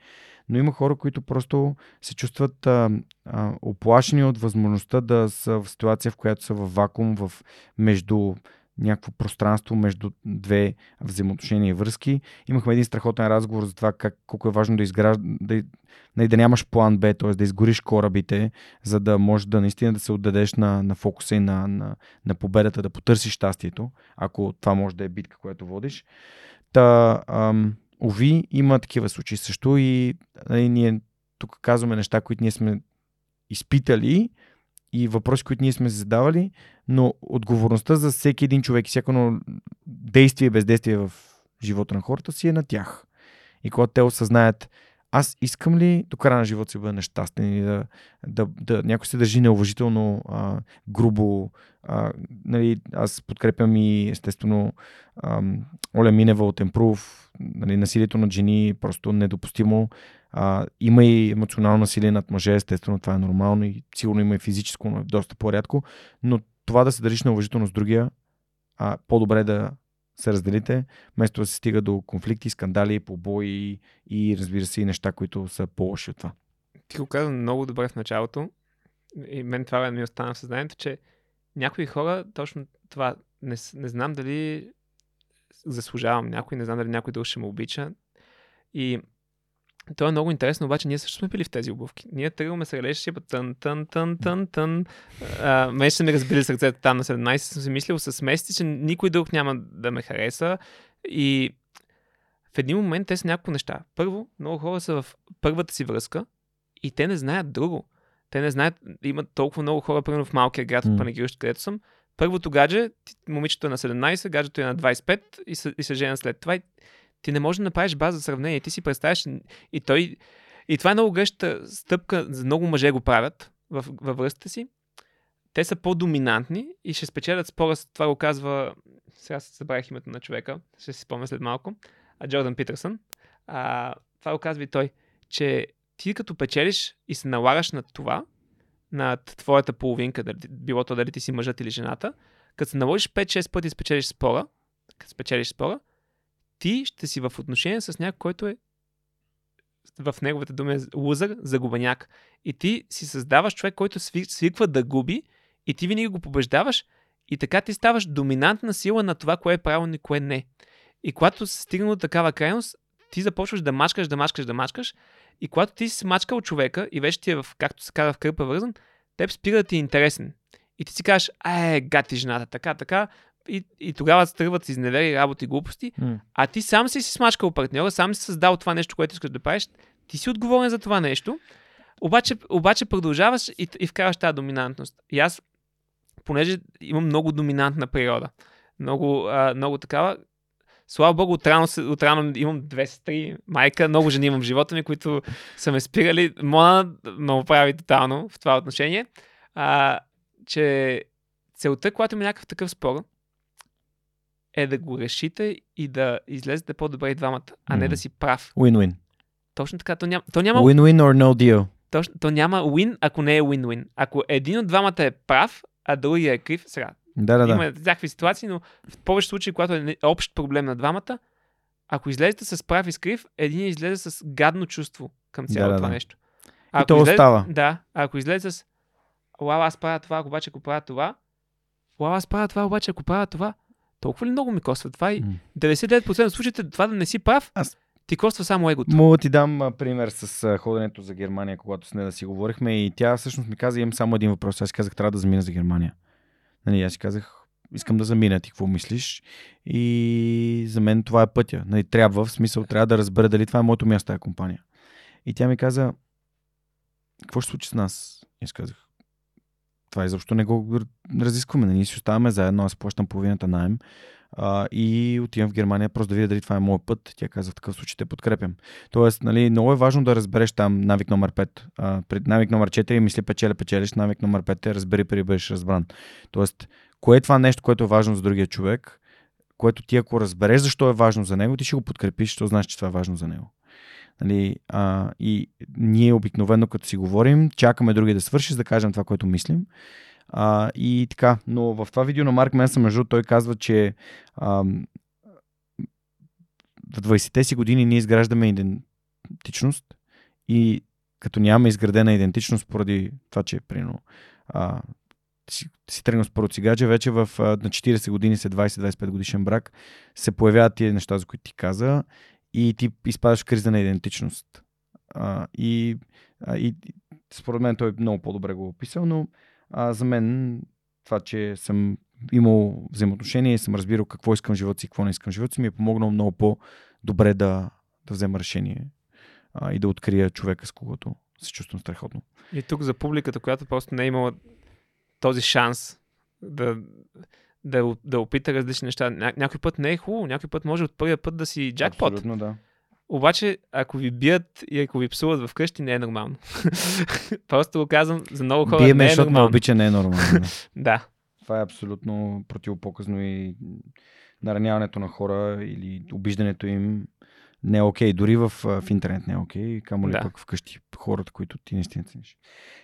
Но има хора, които просто се чувстват а, а, оплашени от възможността да са в ситуация, в която са в вакуум, в между някакво пространство между две взаимоотношения и връзки. Имахме един страхотен разговор за това как, колко е важно да изгражда, да, да, да нямаш план Б, т.е. да изгориш корабите, за да можеш да наистина да се отдадеш на, на фокуса и на, на, на победата, да потърсиш щастието, ако това може да е битка, която водиш. Та, ам, ови, има такива случаи също и нали, ние тук казваме неща, които ние сме изпитали, и въпроси, които ние сме задавали, но отговорността за всеки един човек и всяко действие и бездействие в живота на хората си е на тях. И когато те осъзнаят, аз искам ли до края на живота си бъда нещастен или да, да, да някой се държи неуважително, а, грубо. А, нали, аз подкрепям и естествено а, Оля Минева от Емпрув, нали, насилието над жени е просто недопустимо. А, има и емоционално насилие над мъже, естествено това е нормално и сигурно има и физическо, но е доста по-рядко, но това да се държиш на уважително с другия, а, по-добре да се разделите, вместо да се стига до конфликти, скандали, побои и разбира се и неща, които са по-лоши от това. Ти го каза много добре в началото и мен това ми остана в съзнанието, че някои хора точно това не, не знам дали заслужавам някой, не знам дали някой друг ще ме обича. И то е много интересно, обаче ние също сме били в тези обувки. Ние тръгваме с релешишипа тън, тън, тън, тън, тън. А, мен ще ми разбили сърцето там на 17, съм си мислил с месеци, че никой друг няма да ме хареса. И в един момент те са някакво неща. Първо, много хора са в първата си връзка и те не знаят друго. Те не знаят, имат толкова много хора, примерно в малкия град, в Панагирищ, където съм. Първото гадже, момичето е на 17, гаджето е на 25 и се, и се жена след това. И ти не можеш да направиш база за сравнение. Ти си представяш и той... И това е много гъща стъпка, много мъже го правят в, във връзката си. Те са по-доминантни и ще спечелят спора. Това го казва... Сега се забравих името на човека. Ще си спомня след малко. А Джордан Питърсън. А, това го казва и той, че ти като печелиш и се налагаш на това, на твоята половинка, било то дали ти си мъжът или жената, като се наложиш 5-6 пъти и спечелиш спора, като спечелиш спора, ти ще си в отношение с някой, който е в неговите думи е лузър, загубеняк. И ти си създаваш човек, който свиква да губи и ти винаги го побеждаваш и така ти ставаш доминантна сила на това, кое е правилно и кое не. И когато се стигна до такава крайност, ти започваш да мачкаш, да мачкаш, да мачкаш и когато ти си смачкал човека и вече ти е в, както се казва, в кърпа вързан, теб спира да ти е интересен. И ти си кажеш, е, гати жената, така, така, и, и тогава тръгват с изневери, работи, глупости, mm. а ти сам си си смачкал партньора, сам си създал това нещо, което искаш да правиш, ти си отговорен за това нещо, обаче, обаче продължаваш и, и вкараш тази доминантност. И аз, понеже имам много доминантна природа, много, а, много такава, Слава Богу, отрано, отрано имам две сестри, майка, много жени имам в живота ми, които са ме спирали. Мона ме оправи тотално в това отношение. А, че целта, когато има някакъв такъв спор, е да го решите и да излезете по-добре и двамата, а не да си прав. Win-win. Точно така. То няма, то няма... Win-win or no deal. Точно, то няма win, ако не е win-win. Ако един от двамата е прав, а другия е крив, сега. Да, да, има всякакви ситуации, но в повече случаи, когато е общ проблем на двамата, ако излезете с прав и с крив, един излезе с гадно чувство към цялото да, това да. нещо. А и то излезе, остава. Да, ако излезе с Лала, аз правя това, обаче ако правя това, Лала, аз правя това, обаче ако правя това, толкова ли много ми коства това и 99% от случаите това да не си прав, Аз... ти коства само егото. Мога ти дам а, пример с а, ходенето за Германия, когато с нея да си говорихме и тя всъщност ми каза, имам само един въпрос. Аз си казах, трябва да замина за Германия. Нали, аз си казах, искам да замина, ти какво мислиш? И за мен това е пътя. Нали, трябва, в смисъл, трябва да разбера дали това е моето място, тази компания. И тя ми каза, какво ще случи с нас? И аз казах, това изобщо не го разискваме. Ние си оставаме заедно, аз плащам половината найем а, и отивам в Германия просто да видя дали това е моят път. Тя каза в такъв случай те подкрепям. Тоест, нали, много е важно да разбереш там навик номер 5. А, пред навик номер 4 мисли печеля, печелиш, навик номер 5 е разбери преди бъдеш разбран. Тоест, кое е това нещо, което е важно за другия човек, което ти ако разбереш защо е важно за него, ти ще го подкрепиш, защото знаеш, че това е важно за него. Нали, а, и ние обикновено, като си говорим, чакаме други да свърши, за да кажем това, което мислим. А, и така, но в това видео на Марк Менса, между той казва, че а, в 20-те си години ние изграждаме идентичност и като нямаме изградена идентичност поради това, че прино, а, си, си тръгнал с първо вече в, а, на 40 години след 20-25 годишен брак се появяват тия неща, за които ти каза и ти изпадаш в криза на идентичност. А, и, а, и според мен той много по-добре го е описал, но а, за мен това, че съм имал взаимоотношения и съм разбирал какво искам в живота си и какво не искам в живота си, ми е помогнал много по-добре да, да взема решение а, и да открия човека, с когото се чувствам страхотно. И тук за публиката, която просто не е имала този шанс да, да, да опита различни неща. Ня, някой път не е хубаво, някой път може от първия път да си джакпот. Абсолютно, да. Обаче, ако ви бият и ако ви псуват вкъщи, не е нормално. Просто го казвам за много хора. Биеме, не е защото нормално. ме обича, не е нормално. Да. да. Това е абсолютно противопоказно и нараняването на хора или обиждането им не е окей. Дори в, в интернет не е окей. Камо ли Да. пък вкъщи хората, които ти наистина цениш.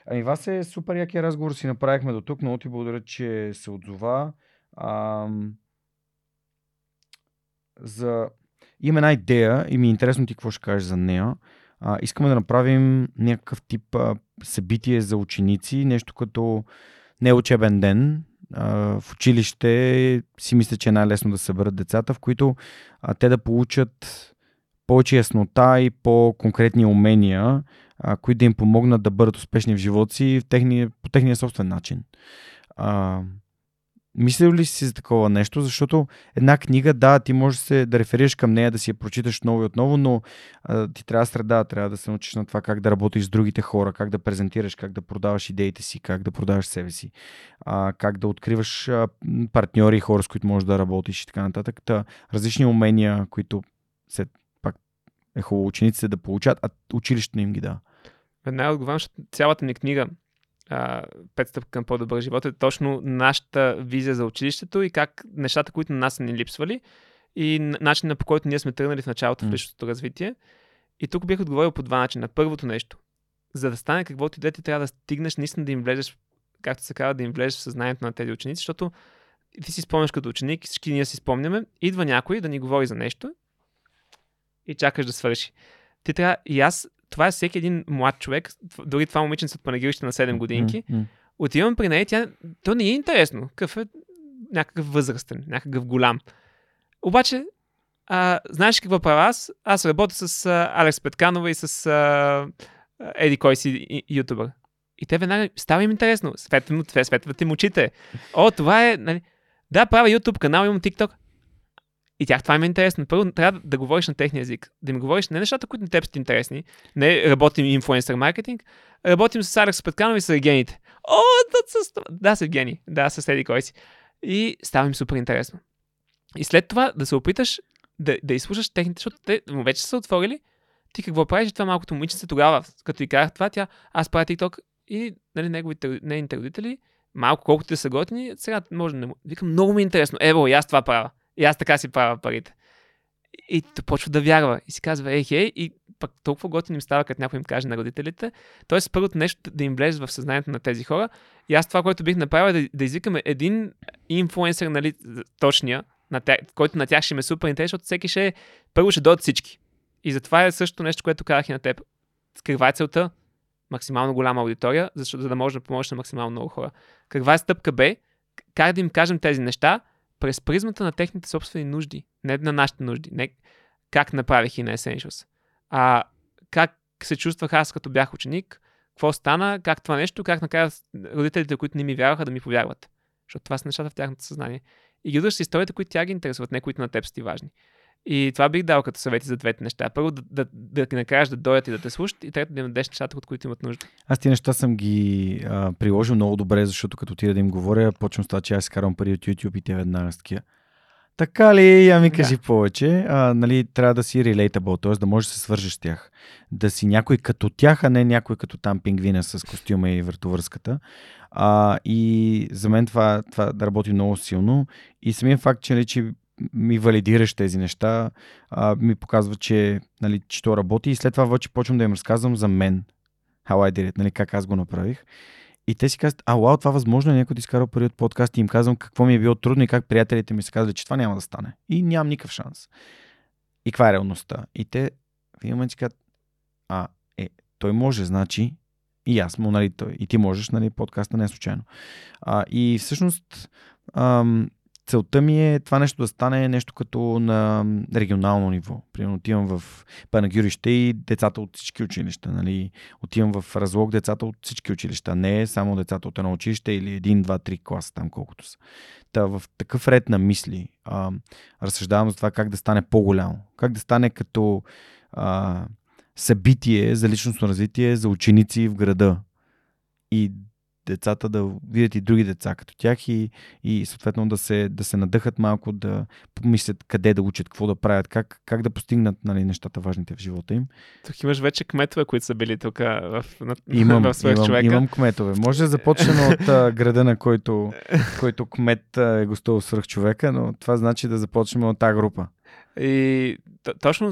Ами вас е супер якия разговор си направихме до тук. Много ти благодаря, че се отзова. Ам... За... Има една идея и ми е интересно ти какво ще кажеш за нея. А, искаме да направим някакъв тип а, събитие за ученици, нещо като не учебен ден. В училище си мисля, че е най-лесно да съберат децата, в които а, те да получат повече яснота и по-конкретни умения, а, които да им помогнат да бъдат успешни в живота си в техния, по техния собствен начин. А, мислил ли си за такова нещо? Защото една книга, да, ти можеш да се, да реферираш към нея, да си я прочиташ отново и отново, но а, ти трябва среда, трябва да се научиш на това как да работиш с другите хора, как да презентираш, как да продаваш идеите си, как да продаваш себе си, а, как да откриваш а, партньори и хора, с които можеш да работиш и така нататък. Та, различни умения, които се, пак е хубаво учениците да получат, а училището им ги дава. Веднага отговарям, цялата ни книга Пет стъпки към по-добър живот е точно нашата визия за училището и как нещата, които на нас са ни липсвали и начина по който ние сме тръгнали в началото в М. личностното развитие. И тук бих отговорил по два начина. Първото нещо. За да стане каквото и да е, ти трябва да стигнеш наистина да им влезеш, както се казва, да им влезеш в съзнанието на тези ученици, защото ти си спомняш като ученик, всички ние си спомняме, идва някой да ни говори за нещо и чакаш да свърши. Ти трябва, и аз, това е всеки един млад човек, дори това момиченце от панагирище на 7 годинки, м. отивам при нея и тя, то не е интересно. Какъв е някакъв възрастен, някакъв голям. Обаче, а, знаеш какво правя аз? Аз работя с а, Алекс Петканова и с а, Еди кой си ютубър. И те веднага става им интересно. Светват тве- светват им очите. О, това е... Нали... Да, правя YouTube канал, имам TikTok. И тях това им е интересно. Първо трябва да, говориш на техния език. Да им говориш не нещата, които на теб са интересни. Не работим инфлуенсър маркетинг. Работим с Алекс Петканов и с Евгените. О, да, с... да, с Евгений. Да, с Еди кой си. И става им супер интересно. И след това да се опиташ да, да изслушаш техните, защото те вече са отворили. Ти какво правиш? Това малкото момиченце тогава, като и казах това, тя, аз правя TikTok и нали, неговите, нейните родители, малко колкото те са готини, сега може да не му. Викам, много ми е интересно. Ево, и аз това правя. И аз така си правя парите. И, то почва да вярва. И си казва, ей, хей, и пък толкова готин им става, като някой им каже на родителите. Тоест, първото нещо да им влезе в съзнанието на тези хора. И аз това, което бих направил е да, да извикаме един инфлуенсър, нали, точния, на тя, който на тях ще ме супер интересен, защото всеки ще първо ще дойдат всички. И затова е също нещо, което казах и на теб. Каква е целта? Максимално голяма аудитория, защото за да може да помогнеш на максимално много хора. Каква е стъпка Б? Как да им кажем тези неща през призмата на техните собствени нужди, не на нашите нужди. Не как направих и на Essentials. А как се чувствах аз като бях ученик, какво стана, как това нещо, как накрая родителите, които не ми вярваха, да ми повярват. Защото това са нещата в тяхното съзнание. И с историята, които тя ги интересуват, не които на теб са ти важни. И това бих дал като съвети за двете неща. Първо да, да, да ги накараш да дойдат и да те слушат, и трето да им дадеш нещата, от които имат нужда. Аз ти неща съм ги а, приложил много добре, защото като отида да им говоря, почвам с това, че аз изкарвам пари от YouTube и те веднага с такива. Така ли? Я ми Да. кажи повече. А, нали, трябва да си relatable, т.е. да можеш да се свържеш с тях. Да си някой като тях, а не някой като там пингвина с костюма и въртовръзката. А, и за мен това, това да работи много силно. И самия факт, че, нали, че ми валидираш тези неща, а, ми показва, че, нали, че то работи. И след това вече почвам да им разказвам за мен. How I did it, нали, как аз го направих. И те си казват, а, вау, това възможно е някой да пари от подкаст и им казвам какво ми е било трудно и как приятелите ми са казали, че това няма да стане. И нямам никакъв шанс. И каква е реалността? И те в един момент си казват, а, е, той може, значи и аз му, нали, той, и ти можеш, нали, подкаста не е случайно. А, и всъщност ам, целта ми е това нещо да стане нещо като на регионално ниво. Примерно отивам в Панагюрище и децата от всички училища. Нали? Отивам в Разлог децата от всички училища. Не само децата от едно училище или един, два, три класа там колкото са. Та в такъв ред на мисли а, разсъждавам за това как да стане по-голямо. Как да стане като а, събитие за личностно развитие за ученици в града. И децата да видят и други деца като тях и, и съответно да се, да се надъхат малко, да помислят къде да учат, какво да правят, как, как да постигнат нали, нещата важните в живота им. Тук имаш вече кметове, които са били тук в, на, Имам, в имам, човека. имам кметове. Може да започнем от а, града, на който, който кмет а, е гостувал свръх човека, но това значи да започнем от тази група. И точно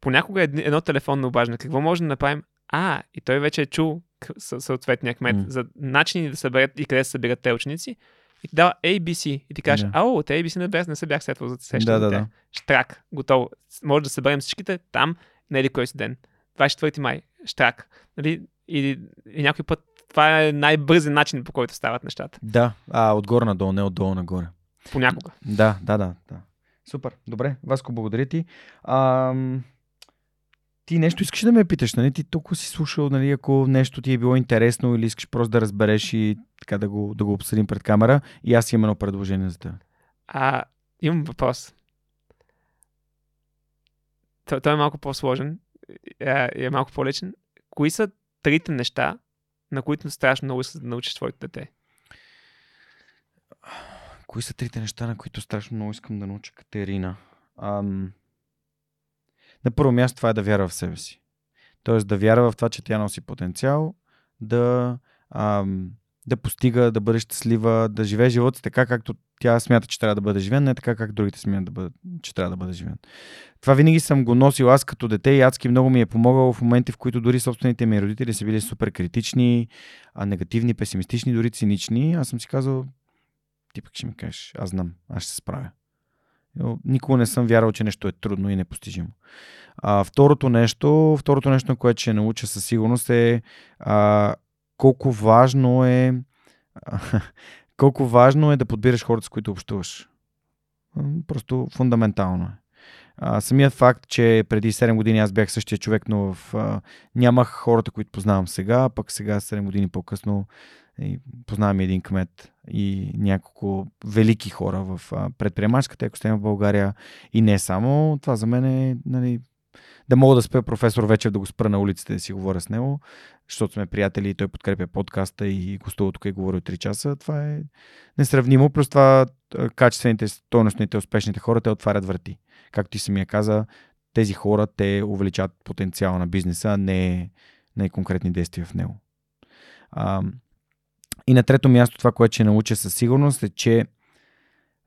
понякога едно телефонно обаждане. Какво може да направим? А, и той вече е чул съответния кмет mm. за начини да съберат и къде се събират те ученици. И ти дава ABC. И ти кажеш, yeah. ау, те ABC не, бях, не се бях сетвал за сещане. Да, да, да. Штрак, готово. Може да съберем всичките там, не ли кой си ден. 24 май, штрак. Нали? И, и някой път това е най-бързен начин, по който стават нещата. Да, а отгоре надолу, не отдолу нагоре. Понякога. Да, да, да. да. Супер, добре. Васко, благодаря ти. Ам... Ти нещо искаш да ме питаш, нали? Ти толкова си слушал, нали, ако нещо ти е било интересно или искаш просто да разбереш и така да го, да го обсъдим пред камера. И аз имам едно предложение за теб. А, имам въпрос. Той, той е малко по-сложен е, е малко по-лечен. Кои са трите неща, на които страшно много искаш да научиш своето дете? Кои са трите неща, на които страшно много искам да науча Катерина? Ам... На първо място това е да вярва в себе си. Тоест да вярва в това, че тя носи потенциал, да, ам, да постига, да бъде щастлива, да живее живота така, както тя смята, че трябва да бъде живен, не така, как другите смятат, да бъде, че трябва да бъде живен. Това винаги съм го носил аз като дете и адски много ми е помогало в моменти, в които дори собствените ми родители са били супер критични, а негативни, песимистични, дори цинични. Аз съм си казал, ти пък ще ми кажеш, аз знам, аз ще се справя. Никога не съм вярвал, че нещо е трудно и непостижимо. А, второто нещо, второто нещо, което ще науча със сигурност е а, колко важно е колко важно е да подбираш хората, с които общуваш. Просто фундаментално е. А, самият факт, че преди 7 години аз бях същия човек, но в, а, нямах хората, които познавам сега, пък сега 7 години по-късно и познавам един кмет и няколко велики хора в предприемачската екосистема в България и не само. Това за мен е нали, да мога да спя професор вечер да го спра на улицата да си говоря с него, защото сме приятели и той подкрепя подкаста и гостува тук и говори от 3 часа. Това е несравнимо. Плюс това качествените, стойностните, успешните хора те отварят врати. Както ти самия каза, тези хора те увеличават потенциала на бизнеса, не, не конкретни действия в него. А, и на трето място това, което ще науча със сигурност е, че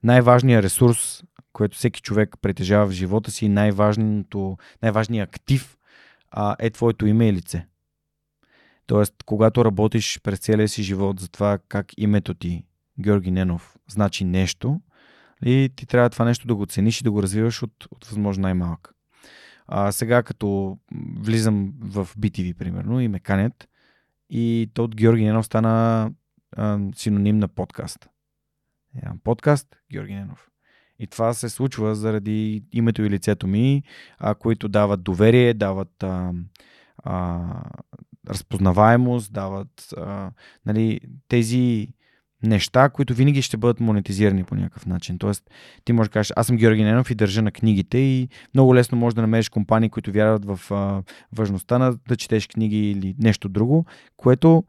най-важният ресурс, който всеки човек притежава в живота си, най-важният актив а, е твоето име и лице. Тоест, когато работиш през целия си живот за това как името ти, Георги Ненов, значи нещо, и ти трябва това нещо да го цениш и да го развиваш от, от възможно най-малък. А, сега, като влизам в BTV, примерно, и ме канят, и то от Георги Ненов стана а, синоним на подкаст. Yeah, подкаст Георги Ненов. И това се случва заради името и лицето ми, а, които дават доверие, дават а, а, разпознаваемост, дават а, нали, тези неща, които винаги ще бъдат монетизирани по някакъв начин. Тоест, ти можеш да кажеш, аз съм Георги Ненов и държа на книгите и много лесно можеш да намериш компании, които вярват в а, важността на да четеш книги или нещо друго, което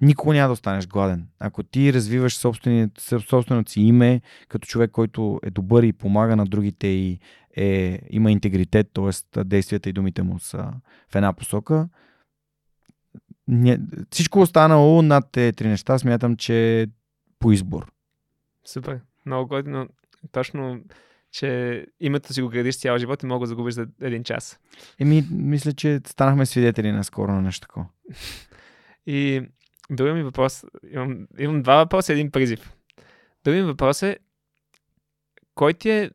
никога няма да останеш гладен. Ако ти развиваш собственото си име като човек, който е добър и помага на другите и е, има интегритет, т.е. действията и думите му са в една посока, не, всичко останало над тези три неща смятам, че е по избор. Супер. Много годно. Точно, че името си го градиш цял живот и мога да загубиш за един час. Еми, мисля, че станахме свидетели на скоро на нещо такова. И Другия ми въпрос, имам, имам два въпроса и един призив. Другия ми въпрос е, кой ти е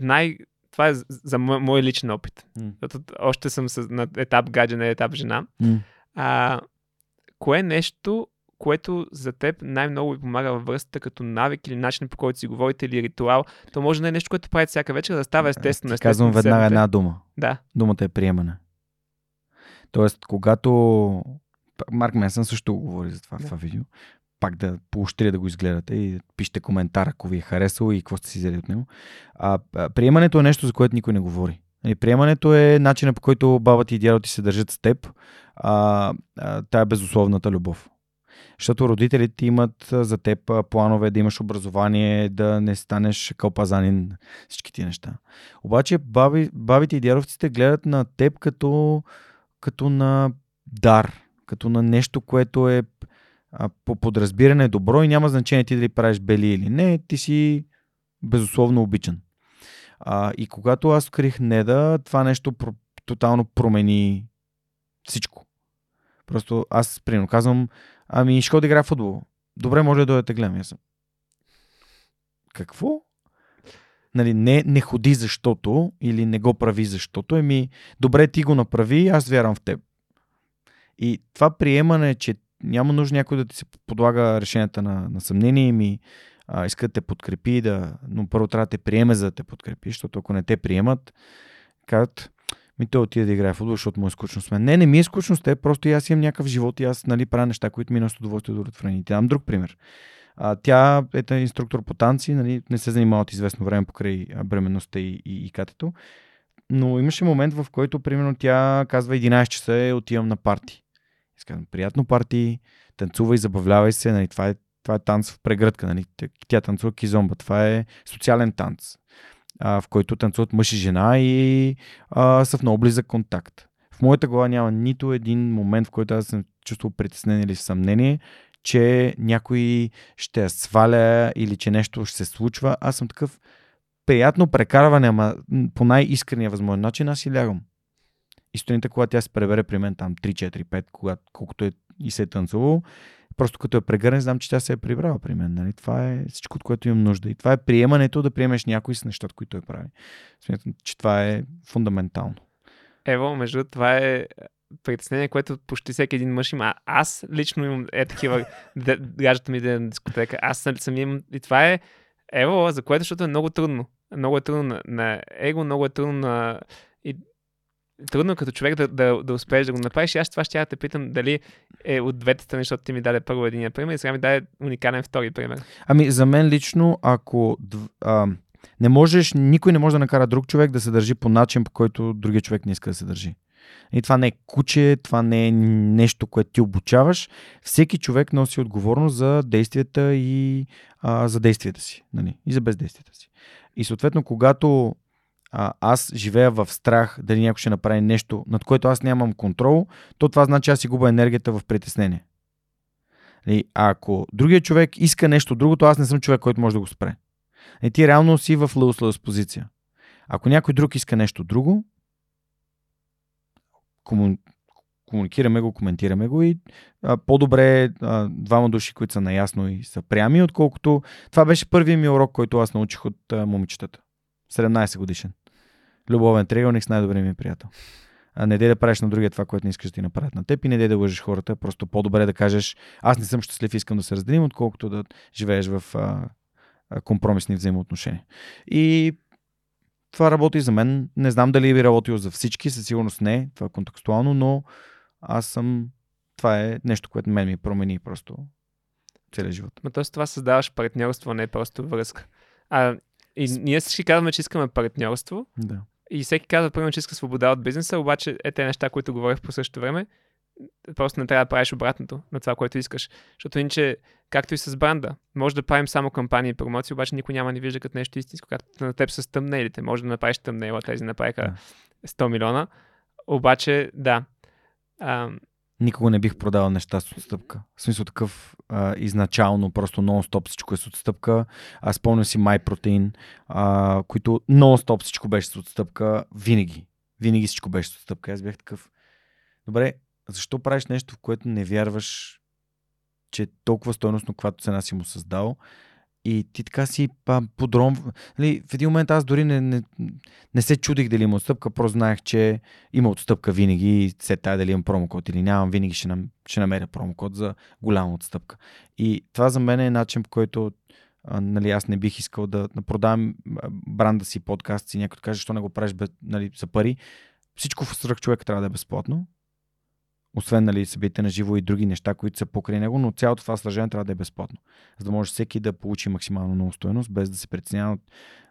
най... Това е за мой, мой личен опит. Mm. Защото още съм с, на етап гадже, на етап жена. Mm. А, кое е нещо, което за теб най-много ви помага във връзката като навик или начин по който си говорите или ритуал. То може да е нещо, което правите всяка вечер, да става естествено. естествено казвам веднага една дума. Да. Думата е приемане. Тоест, когато Марк Менсън също говори за това да. в това видео. Пак да поощря да го изгледате и пишете коментар, ако ви е харесало и какво сте си взели от него. А, приемането е нещо, за което никой не говори. И приемането е начинът по който баба ти и дядо ти се държат с теб. А, а, тая е безусловната любов. Защото родителите имат за теб планове да имаш образование, да не станеш кълпазанин, всички ти неща. Обаче баби, бабите и дядовците гледат на теб като, като на дар, като на нещо, което е а, по подразбиране добро и няма значение ти дали правиш бели или не, ти си безусловно обичан. А, и когато аз открих Неда, това нещо про- тотално промени всичко. Просто аз, примерно, казвам, ами ще да играя в футбол. Добре, може да дойдете гледам. Аз съм. Какво? Нали, не, не ходи защото или не го прави защото. Еми, добре, ти го направи, аз вярвам в теб. И това приемане, че няма нужда някой да ти се подлага решенията на, на съмнение ми, а, иска да те подкрепи, да, но първо трябва да те приеме, за да те подкрепи, защото ако не те приемат, казват, ми той отиде да играе в футбол, защото му е скучно с мен. Не, не ми е скучно с теб, просто и аз имам някакъв живот и аз нали, правя неща, които ми носят удоволствие да удовлетворени. Дам друг пример. А, тя е инструктор по танци, нали, не се занимава от известно време покрай бременността и, и, и катето. Но имаше момент, в който, примерно, тя казва 11 часа е, отивам на парти. Искам, приятно парти, танцувай, забавлявай се, нали, това, е, това е танц в прегръдка. Нали. Тя танцува кизомба, това е социален танц, а, в който танцуват мъж и жена и а, са в много близък контакт. В моята глава няма нито един момент, в който аз съм чувствал притеснение или съмнение, че някой ще я сваля или че нещо ще се случва. Аз съм такъв приятно прекарване, ама по най-искрения възможен начин аз си лягам. И стоината, когато тя се пребере при мен там 3-4-5, когато, колкото е и се е танцувал, просто като е прегърне, знам, че тя се е прибрала при мен. Нали? Това е всичко, от което имам нужда. И това е приемането да приемеш някой с нещата, които той прави. Смятам, че това е фундаментално. Ево, между това е притеснение, което почти всеки един мъж има. Аз лично имам е такива гаджета ми да е на дискотека. Аз съм имам и това е ево, за което, защото е много трудно. Много е трудно на, на его, много е трудно на... Трудно като човек да, да, да успееш да го направиш. Аз това ще да те питам дали е от двете страни, защото ти ми даде първо един пример и сега ми даде уникален втори пример. Ами за мен лично, ако а, не можеш, никой не може да накара друг човек да се държи по начин, по който другия човек не иска да се държи. И това не е куче, това не е нещо, което ти обучаваш. Всеки човек носи отговорност за действията и а, за действията си. Нали? И за бездействията си. И съответно, когато а, аз живея в страх дали някой ще направи нещо, над което аз нямам контрол, то това значи аз си губа енергията в притеснение. И ако другия човек иска нещо другото, аз не съм човек, който може да го спре. И ти реално си в лъуслъс позиция. Ако някой друг иска нещо друго, кому... комуникираме го, коментираме го и а, по-добре а, двама души, които са наясно и са прями, отколкото това беше първият ми урок, който аз научих от а, момичетата. 17 годишен. Любовен триъгълник с най-добрия ми приятел. А не дей да правиш на другия това, което не искаш да ти направят на теб и не дей да лъжеш хората. Просто по-добре да кажеш, аз не съм щастлив, искам да се разделим, отколкото да живееш в а, а, компромисни взаимоотношения. И това работи за мен. Не знам дали би работило за всички, със сигурност не, това е контекстуално, но аз съм... Това е нещо, което мен ми промени просто целият живот. Но т.е. това създаваш партньорство, не просто връзка. А, и ние всички казваме, че искаме партньорство. Да. И всеки казва, примерно, че иска свобода от бизнеса, обаче е те неща, които говорих по същото време, просто не трябва да правиш обратното на това, което искаш. Защото иначе, както и с бранда, може да правим само кампании и промоции, обаче никой няма ни вижда като нещо истинско, както на теб с тъмнелите. Може да направиш тъмнела, тези направиха 100 милиона. Обаче, да. А, Никога не бих продавал неща с отстъпка. В смисъл такъв а, изначално, просто нон-стоп всичко е с отстъпка. Аз спомням си MyProtein, а, които нон-стоп всичко беше с отстъпка. Винаги. Винаги всичко беше с отстъпка. Аз бях такъв. Добре, защо правиш нещо, в което не вярваш, че е толкова стойностно, каквато цена си му създал? И ти така си подром. Нали, в един момент аз дори не, не, не се чудих дали има отстъпка, просто знаех, че има отстъпка винаги и се тая дали имам промокод или нямам, винаги ще, нам, ще намеря промокод за голяма отстъпка. И това за мен е начин, по който а, нали, аз не бих искал да, да продавам бранда си, подкаст си, някой каже, защо не го правиш без, нали, за пари. Всичко в човек трябва да е безплатно освен нали, събития на живо и други неща, които са покрай него, но цялото това сражение трябва да е безплатно. За да може всеки да получи максимално много стоеност, без да се притеснява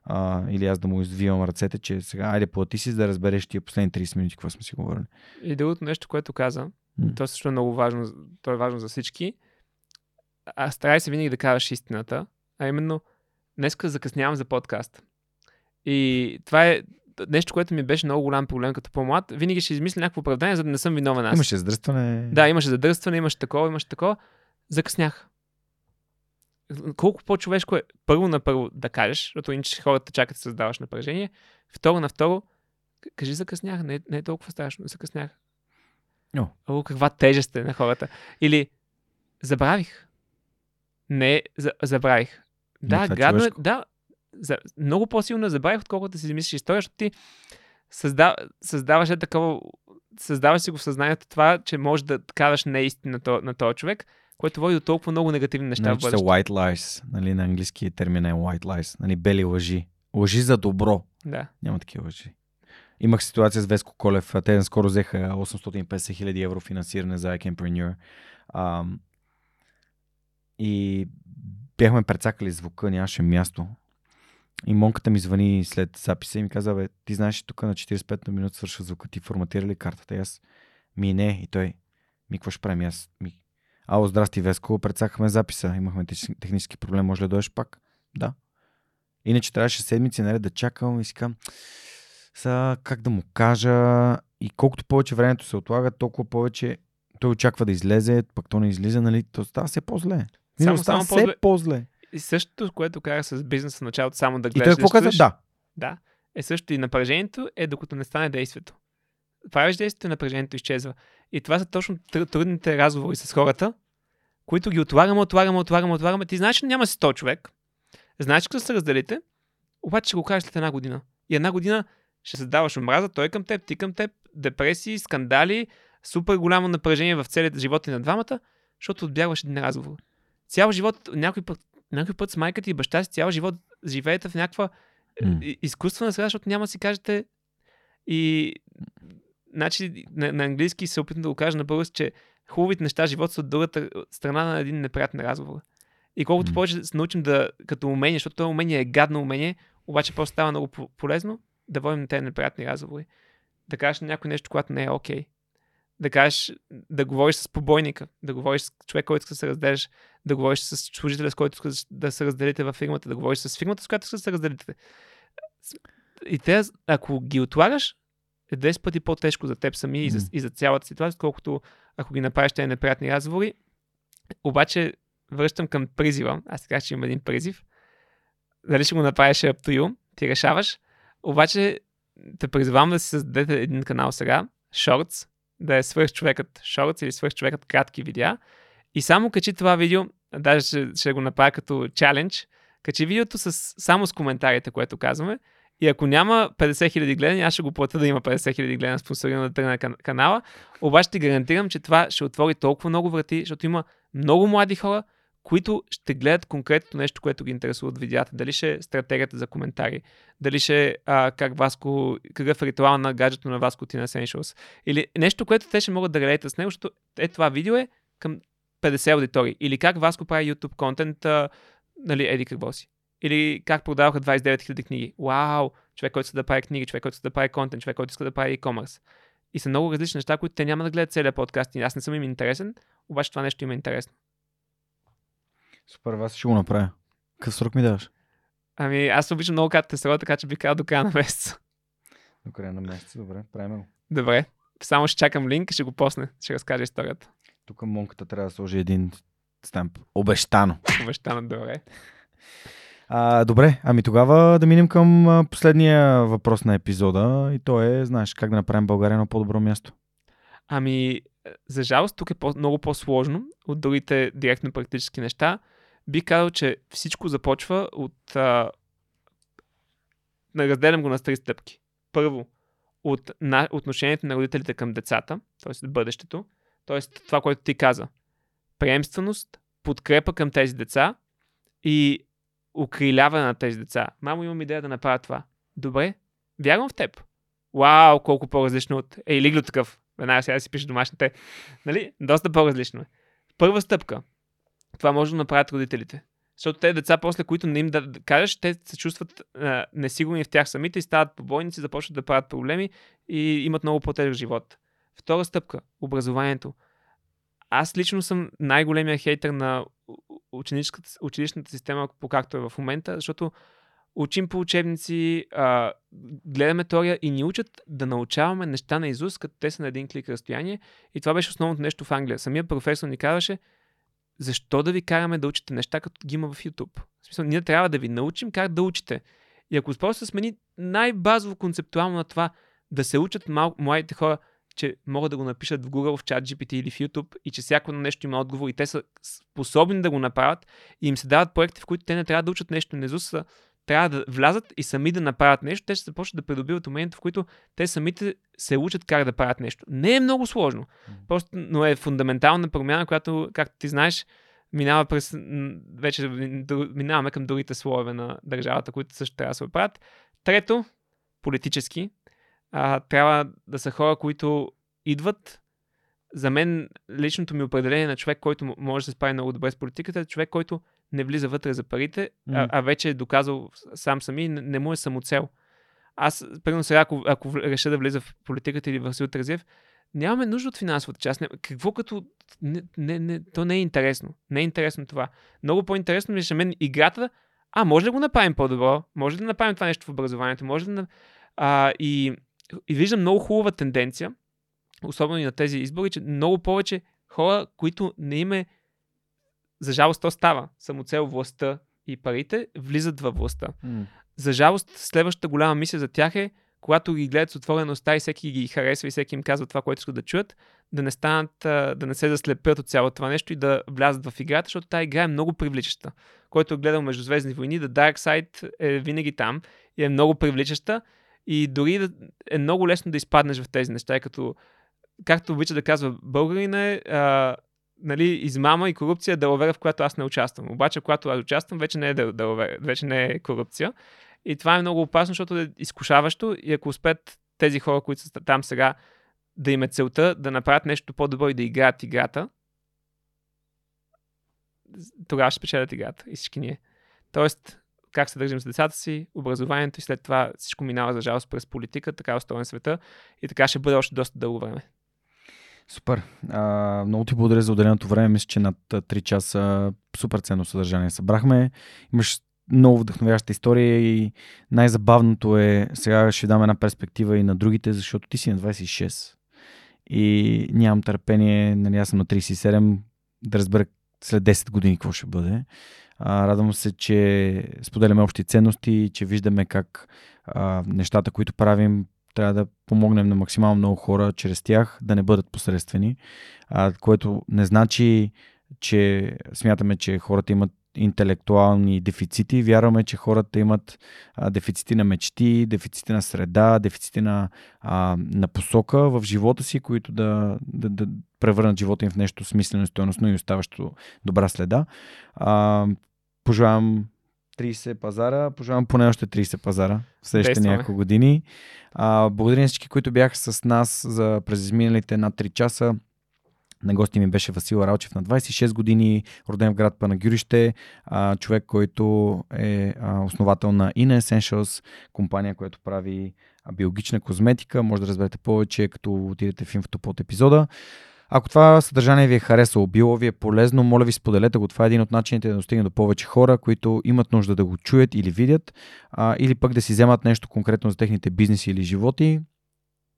а, или аз да му извивам ръцете, че сега, айде плати си, за да разбереш тия последни 30 минути, какво сме си говорили. И другото нещо, което каза, mm. то също е много важно, то е важно за всички. А старай се винаги да кажеш истината, а именно, днеска закъснявам за подкаст. И това е нещо, което ми беше много голям проблем като по-млад, винаги ще измисля някакво оправдание, за да не съм виновен аз. Имаше задръстване. Да, имаше задръстване, имаше такова, имаше такова. Закъснях. колко по-човешко е първо на първо да кажеш, защото иначе хората чакат да създаваш напрежение. Второ на второ, кажи закъснях, не, е- не е толкова страшно, закъснях. О. О, каква тежест е на хората. Или забравих. Не, за, забравих. Да, е гадно е. Да, за, много по-силно е забравих, отколкото да си измислиш история, защото ти създа, създаваш е такова, създаваш си го в съзнанието това, че можеш да караш неистина на, на този човек, което води до толкова много негативни неща в Нарича бъдеще. white lies. Нали, на английски термин е white lies. Нали, бели лъжи. Лъжи за добро. Да. Няма такива лъжи. Имах ситуация с Веско Колев. Те скоро взеха 850 хиляди евро финансиране за iCampreneur. Ам, и бяхме прецакали звука, нямаше място. И монката ми звъни след записа и ми каза, бе, ти знаеш, тук на 45 на минут свършва звука, ти форматира ли картата? И аз, ми не. И той, ми какво ще правим? И Аз, ми, ало, здрасти, Веско, прецакахме записа, имахме тех- технически проблем, може ли да дойдеш пак? Да. Иначе трябваше седмици наред да чакам и си казвам, са, как да му кажа, и колкото повече времето се отлага, толкова повече той очаква да излезе, пък то не излиза, нали? То става все по-зле. Само, става все по-зле. по-зле. И същото, което казах с бизнеса в началото, само да И той гледаш. какво каза? Да. Да. Е също и напрежението е докато не стане действието. Правиш действието, напрежението изчезва. И това са точно тр- трудните разговори с хората, които ги отлагаме, отлагаме, отлагаме, отлагаме. Ти знаеш, че няма си 100 човек. Знаеш, че се разделите, обаче ще го кажеш след една година. И една година ще създаваш омраза, той към теб, ти към теб, депресии, скандали, супер голямо напрежение в целият живот и на двамата, защото отбягваш един разговор. Цял живот, някой път, някой път с майка ти и баща си, цял живот живеете в някаква и- изкуствена среда, защото няма да си кажете и значи на, на английски се опитвам да го кажа на български, че хубавите неща живота са от другата страна на един неприятен разговор. И колкото М. повече се научим да, като умение, защото това умение е гадно умение, обаче просто става много по- полезно да водим на тези неприятни разговори. Да кажеш на някой нещо, което не е окей. Да кажеш, да говориш с побойника, да говориш с човек, който иска да се разделиш, да говориш с служителя, с който иска да се разделите във фирмата, да говориш с фирмата, с която иска да се разделите. И те, ако ги отлагаш, е 10 пъти по-тежко за теб сами и, за, и за цялата ситуация, колкото ако ги направиш тези неприятни разговори. Обаче, връщам към призива. Аз сега че имам един призив. Дали ще го направиш up to you, ти решаваш. Обаче, те призовавам да си създадете един канал сега, Shorts, да е свърх човекът Shorts или свърх човекът кратки видеа. И само качи това видео, даже ще, ще го направя като чалендж, качи видеото с, само с коментарите, което казваме. И ако няма 50 000 гледания, аз ще го платя да има 50 000 гледания спонсорирано да кан- канала. Обаче ти гарантирам, че това ще отвори толкова много врати, защото има много млади хора, които ще гледат конкретно нещо, което ги интересува от видеята. Дали ще е стратегията за коментари, дали ще е как Васко, какъв е ритуал на гаджето на Васко Тина Essentials. Или нещо, което те ще могат да гледат с него, защото е това видео е към 50 аудитории. Или как Васко прави YouTube контент, а, нали, еди какво си. Или как продаваха 29 000 книги. Вау! Човек, който иска да прави книги, човек, който иска да прави контент, човек, който иска да прави e-commerce. И са много различни неща, които те няма да гледат целият подкаст. И аз не съм им интересен, обаче това нещо им е интересно. Супер, аз ще го направя. Какъв срок ми даваш? Ами, аз обичам много кратките срока, така че би казал до края на месеца. До края на месеца, добре, правим го. Добре. Само ще чакам линк и ще го посне. Ще разкаже историята. Тук монката трябва да сложи един стамп. Обещано. Обещано добре. А, добре, ами тогава да минем към последния въпрос на епизода и то е, знаеш, как да направим България едно по-добро място. Ами, за жалост, тук е по- много по-сложно от другите директно практически неща. Би казал, че всичко започва от... А... Разделям го на три стъпки. Първо, от на... отношението на родителите към децата, т.е. бъдещето, т.е. това, което ти каза. Приемственост, подкрепа към тези деца и укриляване на тези деца. Мамо, имам идея да направя това. Добре, вярвам в теб. Вау, колко по-различно от... Ей, лигло такъв. Веднага сега си пише домашните. Нали? Доста по-различно е. Първа стъпка. Това може да направят родителите. Защото те деца, после които не им да кажеш, те се чувстват а, несигурни в тях самите и стават побойници, започват да правят проблеми и имат много по-тежък живот. Втора стъпка. Образованието. Аз лично съм най-големия хейтър на училищната система, по както е в момента, защото учим по учебници, гледаме теория и ни учат да научаваме неща на Изус, като те са на един клик разстояние. И това беше основното нещо в Англия. Самия професор ни казваше, защо да ви караме да учите неща, като ги има в YouTube? В смисъл, ние трябва да ви научим как да учите. И ако просто смени най-базово концептуално на това да се учат мал... младите хора, че могат да го напишат в Google, в чат GPT или в YouTube и че всяко нещо има отговор и те са способни да го направят и им се дават проекти, в които те не трябва да учат нещо. Не са трябва да влязат и сами да направят нещо, те ще започнат да придобиват умението, в които те самите се учат как да правят нещо. Не е много сложно, просто, но е фундаментална промяна, която, както ти знаеш, минава през, вече минаваме към другите слоеве на държавата, които също трябва да се оправят. Трето, политически, а, трябва да са хора, които идват. За мен личното ми определение на човек, който може да се справи много добре с политиката, е човек, който не влиза вътре за парите, mm. а, а вече е доказал сам сами, не, не му е самоцел. Аз, примерно сега, ако, ако реша да влиза в политиката или в Васил Тързиев, нямаме нужда от финансовата част. Какво като... Не, не, не, то не е интересно. Не е интересно това. Много по-интересно ми е мен играта. А, може да го направим по-добро? Може да направим това нещо в образованието? Може да... А, и, и виждам много хубава тенденция, особено и на тези избори, че много повече хора, които не им е за жалост то става. Самоцел властта и парите влизат във властта. Mm. За жалост, следващата голяма мисия за тях е, когато ги гледат с отворена уста и всеки ги харесва и всеки им казва това, което искат да чуят, да не станат, да не се заслепят от цялото това нещо и да влязат в играта, защото тази игра е много привличаща. Който е гледал Междузвездни войни, The Dark Side е винаги там и е много привличаща и дори да, е много лесно да изпаднеш в тези неща, като както обича да казва българина е, а, нали, измама и корупция е деловера, в която аз не участвам. Обаче, когато аз участвам, вече не е деловера, вече не е корупция. И това е много опасно, защото е изкушаващо и ако успеят тези хора, които са там сега, да имат целта да направят нещо по-добро и да играят играта, тогава ще печелят играта и всички ние. Тоест, как се държим с децата си, образованието и след това всичко минава за жалост през политика, така е устроен света и така ще бъде още доста дълго време. Супер. А, много ти благодаря за отделеното време. Мисля, че над 3 часа супер ценно съдържание събрахме. Имаш много вдъхновяща история и най-забавното е, сега ще дам една перспектива и на другите, защото ти си на 26 и нямам търпение, нали аз съм на 37, да разбера след 10 години какво ще бъде. А, радвам се, че споделяме общи ценности, че виждаме как а, нещата, които правим, трябва да помогнем на максимално много хора чрез тях да не бъдат посредствени, а, което не значи, че смятаме, че хората имат интелектуални дефицити. Вярваме, че хората имат а, дефицити на мечти, дефицити на среда, дефицити на, а, на посока в живота си, които да, да, да превърнат живота им в нещо смислено и стоеностно и оставащо добра следа. А, пожелавам 30 пазара. Пожелавам поне още 30 пазара в следващите няколко години. А, благодаря на всички, които бяха с нас за през изминалите над 3 часа. На гости ми беше Васил Ралчев на 26 години, роден в град Панагюрище, а, човек, който е а, основател на Inner Essentials, компания, която прави биологична козметика. Може да разберете повече, като отидете в инфото под епизода. Ако това съдържание ви е харесало, било ви е полезно, моля ви споделете го. Това е един от начините да достигне до повече хора, които имат нужда да го чуят или видят, а, или пък да си вземат нещо конкретно за техните бизнеси или животи.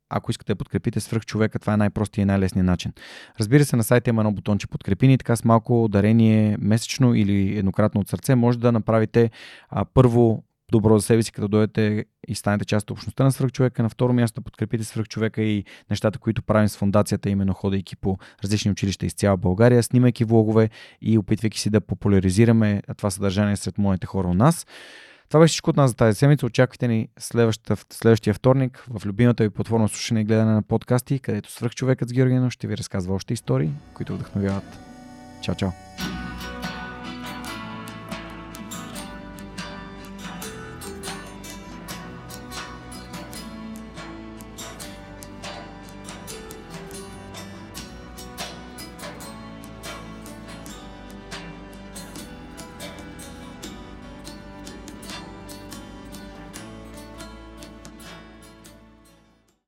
Ако искате да подкрепите свръх човека, това е най-простият и най-лесният начин. Разбира се, на сайта има едно бутонче подкрепини, така с малко дарение месечно или еднократно от сърце може да направите а, първо добро за себе си, като дойдете и станете част от общността на свръхчовека. На второ място подкрепите свръхчовека и нещата, които правим с фундацията, именно ходейки по различни училища из цяла България, снимайки влогове и опитвайки си да популяризираме това съдържание сред моите хора у нас. Това беше всичко от нас за тази седмица. Очаквайте ни следващия вторник в любимата ви платформа слушане и гледане на подкасти, където свръхчовекът с Георгино ще ви разказва още истории, които вдъхновяват. Чао, чао!